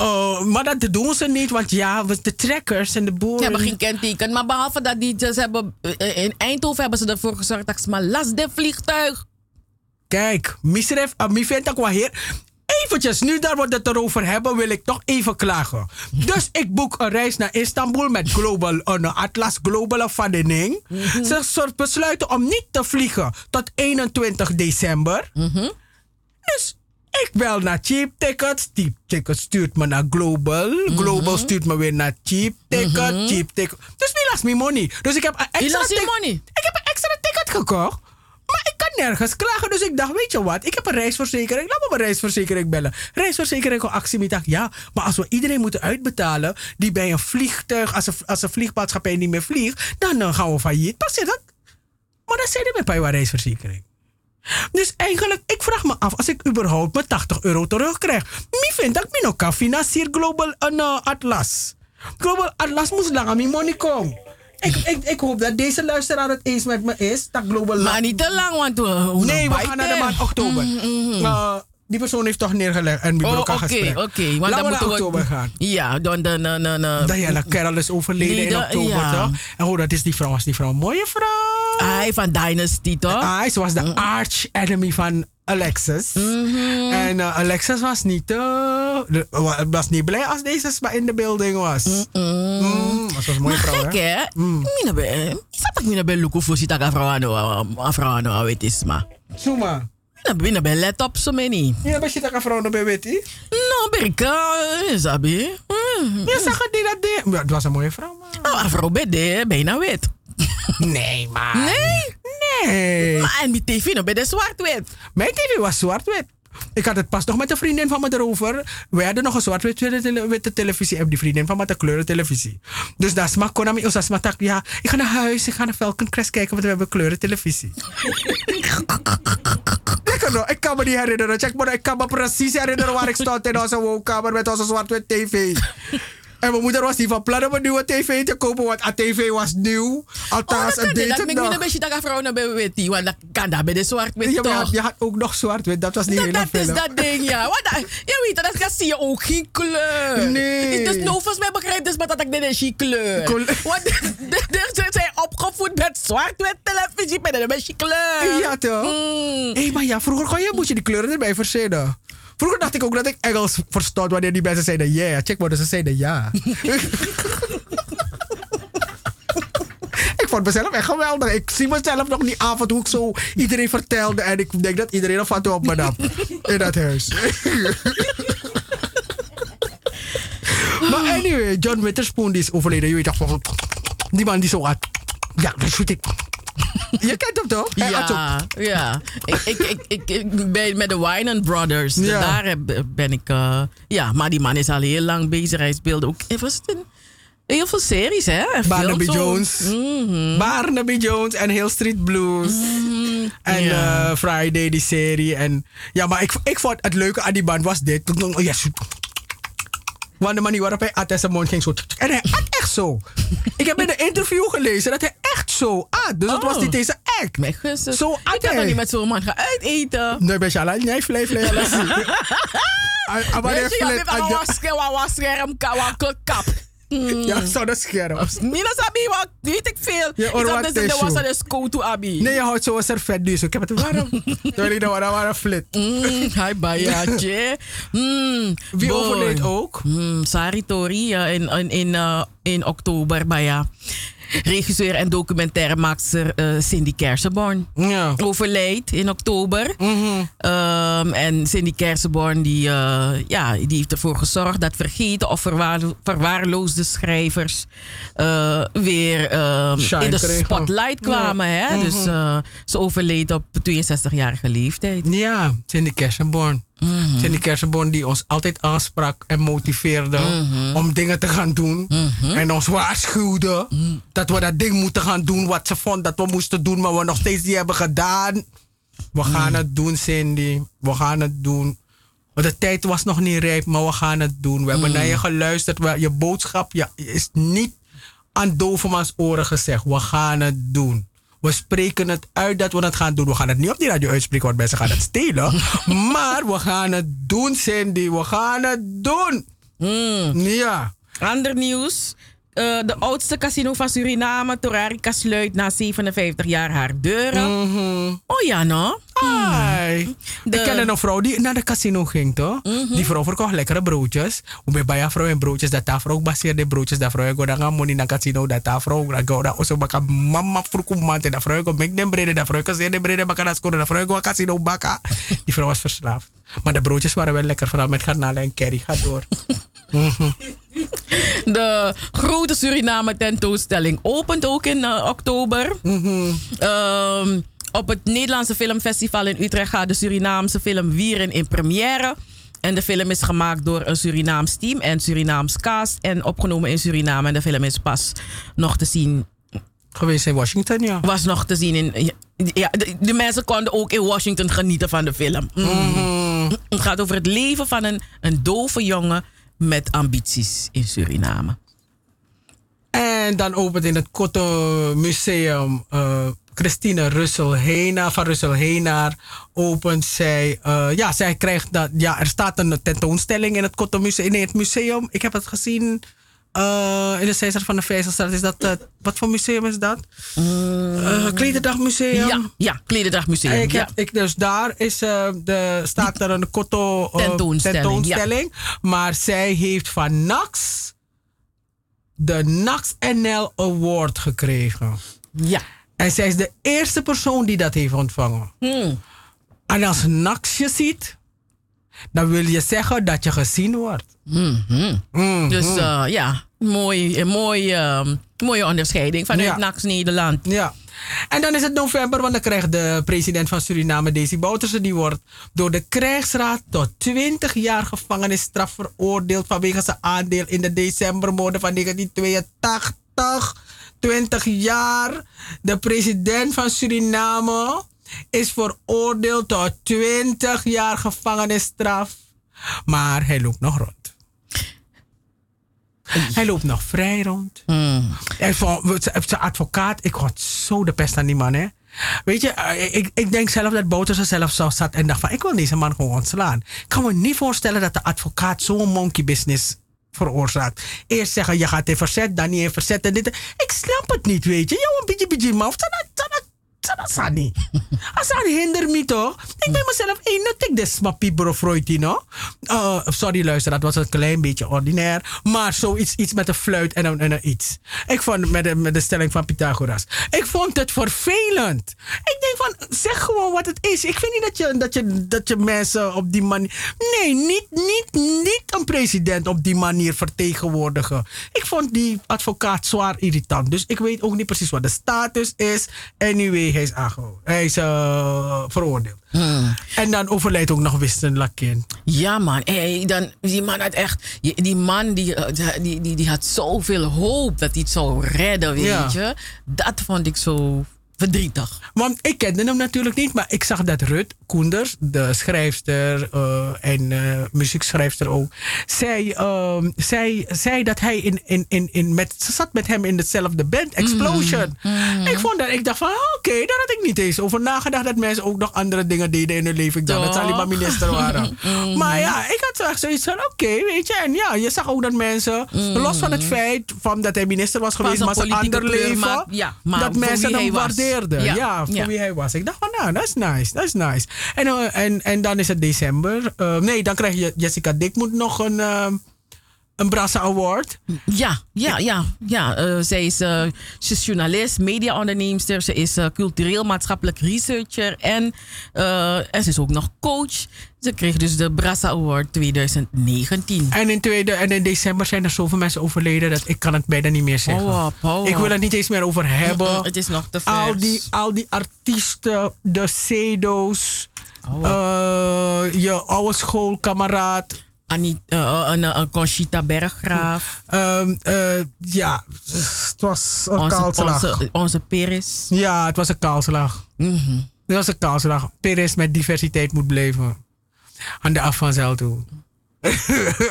Uh, maar dat doen ze niet, want ja, de trekkers en de Ze boeren. hebben geen kenteken, maar behalve dat die, ze hebben, eh, in Eindhoven hebben ze ervoor gezorgd dat ze maar last de vliegtuig. Kijk, misref, mi vindt ook wel heer. Eventjes, nu daar we het erover hebben, wil ik toch even klagen. Dus ik boek een reis naar Istanbul met Global, een Atlas Global verbinding. Ze soort besluiten om niet te vliegen tot 21 december. Dus ik bel naar Cheap Tickets. Cheap Tickets stuurt me naar Global. Global stuurt me weer naar Cheap Ticket. Cheap Ticket. Dus wie last me money. Dus ik heb een extra je money? Ik heb een extra ticket gekocht. Maar ik kan nergens klagen. Dus ik dacht, weet je wat? Ik heb een reisverzekering. Laat me mijn reisverzekering bellen. Reisverzekering op actie. Dacht, ja, maar als we iedereen moeten uitbetalen... die bij een vliegtuig, als een, als een vliegmaatschappij niet meer vliegt... dan, dan gaan we failliet. Passeer dat? Maar dat zei hij bij mijn reisverzekering. Dus eigenlijk, ik vraag me af als ik überhaupt mijn 80 euro terugkrijg. Wie vindt dat ik nog kan financieren Global uh, Atlas? Global Atlas moest lang aan mijn money komen. Ik, ik, ik hoop dat deze luisteraar het eens met me is. Dat Global Maar niet te lang, want we hoe Nee, we gaan naar de maand oktober. Uh, die persoon heeft toch neergelegd en we Oh, elkaar oké, gesprek. oké. Want Laten dan we naar we... oktober gaan. Ja, dan... dan, dan, dan, dan Diana Carroll is overleden in oktober, ja. toch? En hoe dat is die vrouw? Was die vrouw een mooie vrouw? Hij van Dynasty, toch? Ah, ze was de arch enemy van Alexis. Mhm. En uh, Alexis was niet, uh, was niet blij als deze maar in de building was. Mm, maar ze was een mooie maar vrouw, gek, hè? hè? Mina be... Isa tak mina be luku voor ka vrouw ano, a vrouw ano, weet is ma. Suma. Mina mina be let op so many. Ja, maar je dat een vrouw nog bij weet No, berika, sabi. Ja, zeg het niet dat. Ja, het was een mooie vrouw, man. Oh, a vrouw be de, bijna wit. Nee, maar. Nee? Nee. Maar en die tv nog bij de zwart-wit? Mijn tv was zwart-wit. Ik had het pas nog met een vriendin van me erover. We hadden nog een zwart-witte televisie en die vriendin van me had een kleuren televisie. Dus dat smak kon aan ons tak. Ja, ik ga naar huis, ik ga naar Crest kijken, want we hebben kleuren televisie. ik, kan, nog- ik kan me niet herinneren. Check maar, ik kan me precies herinneren waar ik stond in onze woonkamer met onze zwart-wit tv. En mijn moeder was niet van plan om een nieuwe tv te kopen, want een tv was nieuw. Althans, dat een niet. Dat ik niet een beetje dat vrouw naar bij wit. die, Want dat kan dat bij de zwart-wit Ja, maar je had, toch? je had ook nog zwart-wit, dat was die hele Dat is film. dat ding, ja. Wat dat, je weet dat, dat zie je ook geen kleur. Nee. Dus nou, volgens mij begrijpt dus maar dat ik dit is geen kleur. Kleur. Want ze zijn opgevoed met zwart-wit televisie, met een beetje kleur. Ja, toch? Mm. Hé, maar ja, vroeger kon je, moest je die kleuren erbij verzinnen. Vroeger dacht ik ook dat ik Engels verstond wanneer die mensen zeiden ja. Check maar, dus ze zeiden ja. ik vond mezelf echt geweldig. Ik zie mezelf nog niet af toe ik zo iedereen vertelde. En ik denk dat iedereen een foto op me nam. In dat huis. maar anyway, John Witherspoon die is overleden. Je weet toch, die man die zo had. Ja, dat is ik. Je kent hem toch? Ja, ja. Ik, ik, ik, ik, ik ben met de Wine Brothers. Ja. Daar heb- ben ik. eh, ja, maar die man is al heel lang bezig. Hij speelde ook. eh, Was het heel veel series, hè? En Barnaby. Jones. Barnaby Jones en Hill Street Blues. En Ja. eh, Friday, die serie. En, ja, maar ik, ik vond het leuke aan die band was dit. Want de manier waarop hij at en zijn mond ging zo. En hij at echt zo. ik heb in een interview gelezen dat hij echt zo at. Dus dat was Oh. niet deze act. Mijn. Zo at ik kan er niet met zo'n man gaan uiteten. Nee, ben je al Nee, vlees, vlees, vlees. Maar hij flit met aan een de- wasscherm, kap. Ja, zo dat scherm. Mina sabi, wat weet ik veel. In de tissue. wassa, dus go to Abi. Nee, je houdt zo een servet dus. Ik heb het warm. Terwijl ik warm warm flit. Mm, hi, bayaatje. Mm, Wie overleed ook? Mm, Sari Tori ja, in, in, in, eh, in oktober. Baya. Regisseur en documentairemaakster eh Cindy Kersenborn. Ja. Overleed in oktober. Ehm, en Cindy Kersenborn die, eh, ja, die heeft ervoor gezorgd dat vergeten of verwaarlo- verwaarloosde schrijvers eh, weer ehm, in de kregen. spotlight kwamen. Ja. Hè? Dus Mhm. eh, ze overleed op 62-jarige leeftijd. Ja, Cindy Kersenborn. Mhm. Cindy Kersenborn die ons altijd aansprak en motiveerde Mhm. om dingen te gaan doen. En ons waarschuwde Mhm. dat we dat ding moeten gaan doen wat ze vond dat we moesten doen, maar we nog steeds niet hebben gedaan. We gaan het doen, Cindy. We gaan het doen. De tijd was nog niet rijp, maar we gaan het doen. We hebben naar je geluisterd. We- Je boodschap is niet aan dovermans oren gezegd. We gaan het doen. We spreken het uit dat we het gaan doen. We gaan het niet op die radio uitspreken, want mensen gaan het stelen. maar we gaan het doen, Cindy. We gaan het doen. Ja. Ander nieuws. Eh, de oudste casino van Suriname, Torarica, sluit na 57 jaar haar deuren. Oh ja, no? Ai. De- Ik ken een vrouw die naar de casino ging, toch? Die vrouw verkocht lekkere broodjes. Hoe ben bij vrouw en broodjes, dat daar vrouw ook baseerde broodjes. Dat vrouw ik dan money naar casino, dat daar vrouw ook dat ook baka mama vroeg man dat vrouw ik make dem brede, dat vrouw ik zeer de brede baka dat scoren, dat vrouw ik casino baka. Die vrouw was verslaafd. Maar de broodjes waren wel lekker, vooral met garnalen en curry. Ga door. Mhm. De grote Suriname tentoonstelling opent ook in eh, oktober. Ehm, op het Nederlandse Filmfestival in Utrecht gaat de Surinaamse film Wieren in première. En de film is gemaakt door een Surinaams team en Surinaams cast. En opgenomen in Suriname. En de film is pas nog te zien. Geweest in Washington, ja. Was nog te zien in. Ja, de, de mensen konden ook in Washington genieten van de film. Mm. Het gaat over het leven van een, een dove jongen met ambities in Suriname. En dan opent in het Kotto Museum eh, Christine Russel Hena van Russel Henaar opent zij. eh, ja, zij krijgt dat. Ja, er staat een tentoonstelling in het Kotto Museum. Nee, het museum. Ik heb het gezien. eh, in de Cesar van de Vijzelstraat is dat. eh, wat voor museum is dat? Eh Klederdagmuseum. Ja, ja Klederdagmuseum. Ik ja. ik, dus daar is, de, staat er een Kotto eh, Tentoonstelling, tentoonstelling. Maar zij heeft van NAX de NAX NL Award gekregen. Ja. En zij is de eerste persoon die dat heeft ontvangen. Hmm. En als NAX je ziet, dan wil je zeggen dat je gezien wordt. Mhm. Mhm. Dus eh, ja, mooi, eh, mooi, ehm, Mooie onderscheiding vanuit Ja. NAX Nederland. Ja. En dan is het november, want dan krijgt de president van Suriname, Desi Bouterse, die wordt door de krijgsraad tot 20 jaar gevangenisstraf veroordeeld vanwege zijn aandeel in de decembermoorden van 1982. 20 jaar. De president van Suriname is veroordeeld tot 20 jaar gevangenisstraf. Maar hij loopt nog rond. Hij loopt nog vrij rond. En voor zijn advocaat, ik had zo de pest aan die man, hè. Weet je, eh, ik, ik denk zelf dat Bouterse zelf zo zat en dacht van, ik wil deze man gewoon ontslaan. Ik kan me niet voorstellen dat de advocaat zo'n monkey business veroorzaakt. Eerst zeggen, je gaat in verzet, dan niet in verzet en dit. Ik snap het niet, weet je. Jou een beetje, beetje maf. Dat is niet. Als dat hinder me toch? Ik ben mezelf, nou tik des maar pibro Freud, no? Uh, sorry luister, dat was een klein beetje ordinair. Maar zoiets iets met een fluit en een, en een iets. Ik vond met de, met de stelling van Pythagoras. Ik vond het vervelend. Ik denk van, zeg gewoon wat het is. Ik vind niet dat je, dat je, dat je mensen op die manier... Nee, niet, niet, niet een president op die manier vertegenwoordigen. Ik vond die advocaat zwaar irritant. Dus ik weet ook niet precies wat de status is. Anyway, hij is aangehouden. Hij is eh, veroordeeld. En dan overlijdt ook nog Winston Lakin. Ja, man. Hey, dan, die man had echt. Die man die, eh, die, die, die had zoveel hoop dat hij het zou redden, weet Ja. je. Dat vond ik zo verdrietig. Want ik kende hem natuurlijk niet, maar ik zag dat Rut Koenders, de schrijfster eh, en eh, muziekschrijfster ook, zij, ehm, zij zei dat hij in, in, in, in met, ze zat met hem in dezelfde band, Explosion. Ik vond dat, ik dacht van, ah, oké, daar had ik niet eens over nagedacht dat mensen ook nog andere dingen deden in hun leven. Ik dacht dat ze alleen maar minister waren. Maar ja, ik had zo echt zoiets van, oké, weet je, en ja, je zag ook dat mensen, los van het feit van dat hij minister was geweest, maar zijn ander leven, maar- ja, maar dat mensen hem was. Ja, Ja, voor wie hij was. Ik dacht van, nou, dat is nice, dat is nice. En, eh, en, en dan is het december. Eh, nee, dan krijg je Jessica Dikmoet nog een, eh, een Brassa Award. Ja, ja, ja. ja eh, zij, is, eh, ze is journalist, mediaonderneemster. Ze is eh, cultureel-maatschappelijk researcher. En, en ze is ook nog coach. Ze kreeg dus de Brassa Award 2019. En in, tweede, en in december zijn er zoveel mensen overleden dat ik kan het bijna niet meer zeggen. Ik wil er niet eens meer over hebben. Het is nog te vers. al die, al die artiesten, de Cedo's, je oude schoolkameraad. Annie, uh, uh, Conchita Berggraaf. Ehm, eh, ja, het was een Onze, kaalslag. onze, onze Peris. Ja, het was een kaalslag. Mhm. Het was een kaalslag. Peres met diversiteit moet blijven. Aan de af van toe.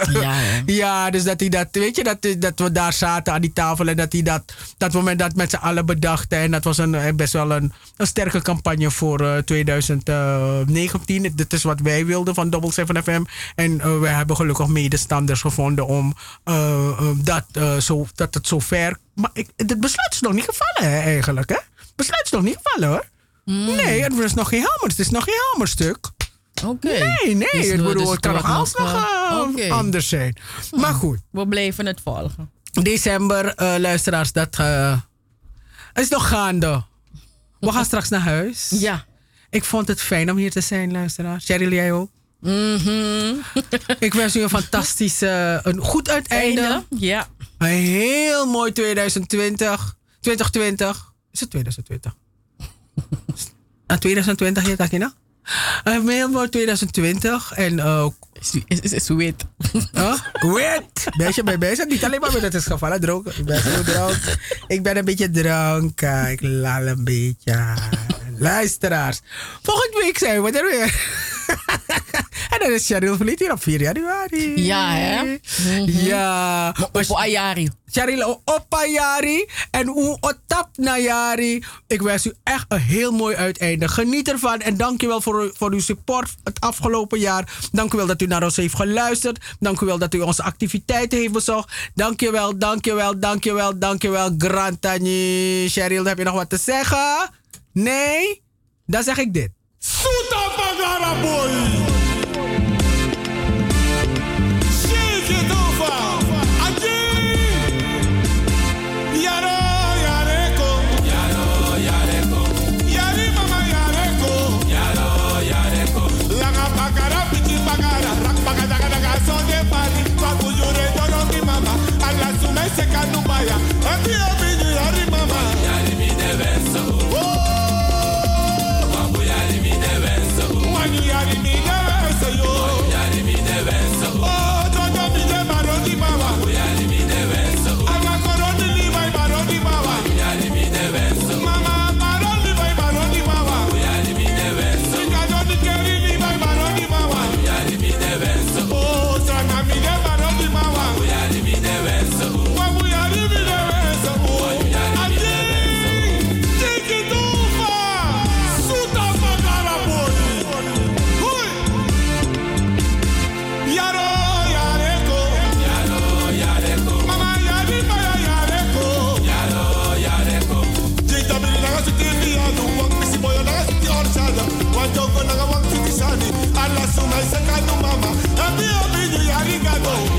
Ja, ja, dus dat hij dat, weet je, dat, dat we daar zaten aan die tafel en dat hij dat, dat moment dat met z'n allen bedachten. En dat was een, eh, best wel een, een sterke campagne voor eh, 2019. Dit is wat wij wilden van Double 7 FM. En eh, we hebben gelukkig medestanders gevonden om eh, eh, dat, eh, zo, dat het zo ver. Maar ik, het besluit is nog niet gevallen, hè, eigenlijk. Hè? Het besluit is nog niet gevallen hoor. Nee, het is nog geen hamer. Het is nog geen hamerstuk. Oké. Nee, nee. Dus we- bedoel, dus het kan het nog alsnog eh, anders zijn. Maar goed. We blijven het volgen. December, eh, luisteraars, dat eh, is nog gaande. We gaan straks naar huis. Ja. Ik vond het fijn om hier te zijn, luisteraars. Cheryl, jij ook? Mhm. Ik wens u een fantastisch, eh, een goed uiteinde. Einde, ja. Een heel mooi 2020. 2020. Is het 2020? Ah, 2020, ja, Takina? Een heel mooi 2020. En ook. is, is, is wit. Huh? Wit! Beetje bij bezig. Niet alleen maar met het is gevallen dronken. Ik ben zo dronken. Ik ben een beetje dronken. Ik lal een beetje. Luisteraars. Volgende week zijn we er weer. en dan is Cheryl verliet hier op 4 januari. Ja, hè? Mhm. Ja. Op Ayari. Cheryl Opayari en Otap Nayari. Ik wens u echt een heel mooi uiteinde. Geniet ervan en dankjewel voor, voor uw support het afgelopen jaar. Dank u wel dat u naar ons heeft geluisterd. Dank u wel dat u onze activiteiten heeft bezocht. Dankjewel, dankjewel, dankjewel, dankjewel. Grantani. Cheryl, heb je nog wat te zeggen? Nee? Dan zeg ik dit. Suta Bagara boy! Shake to my second mama. Happy, happy, arigato.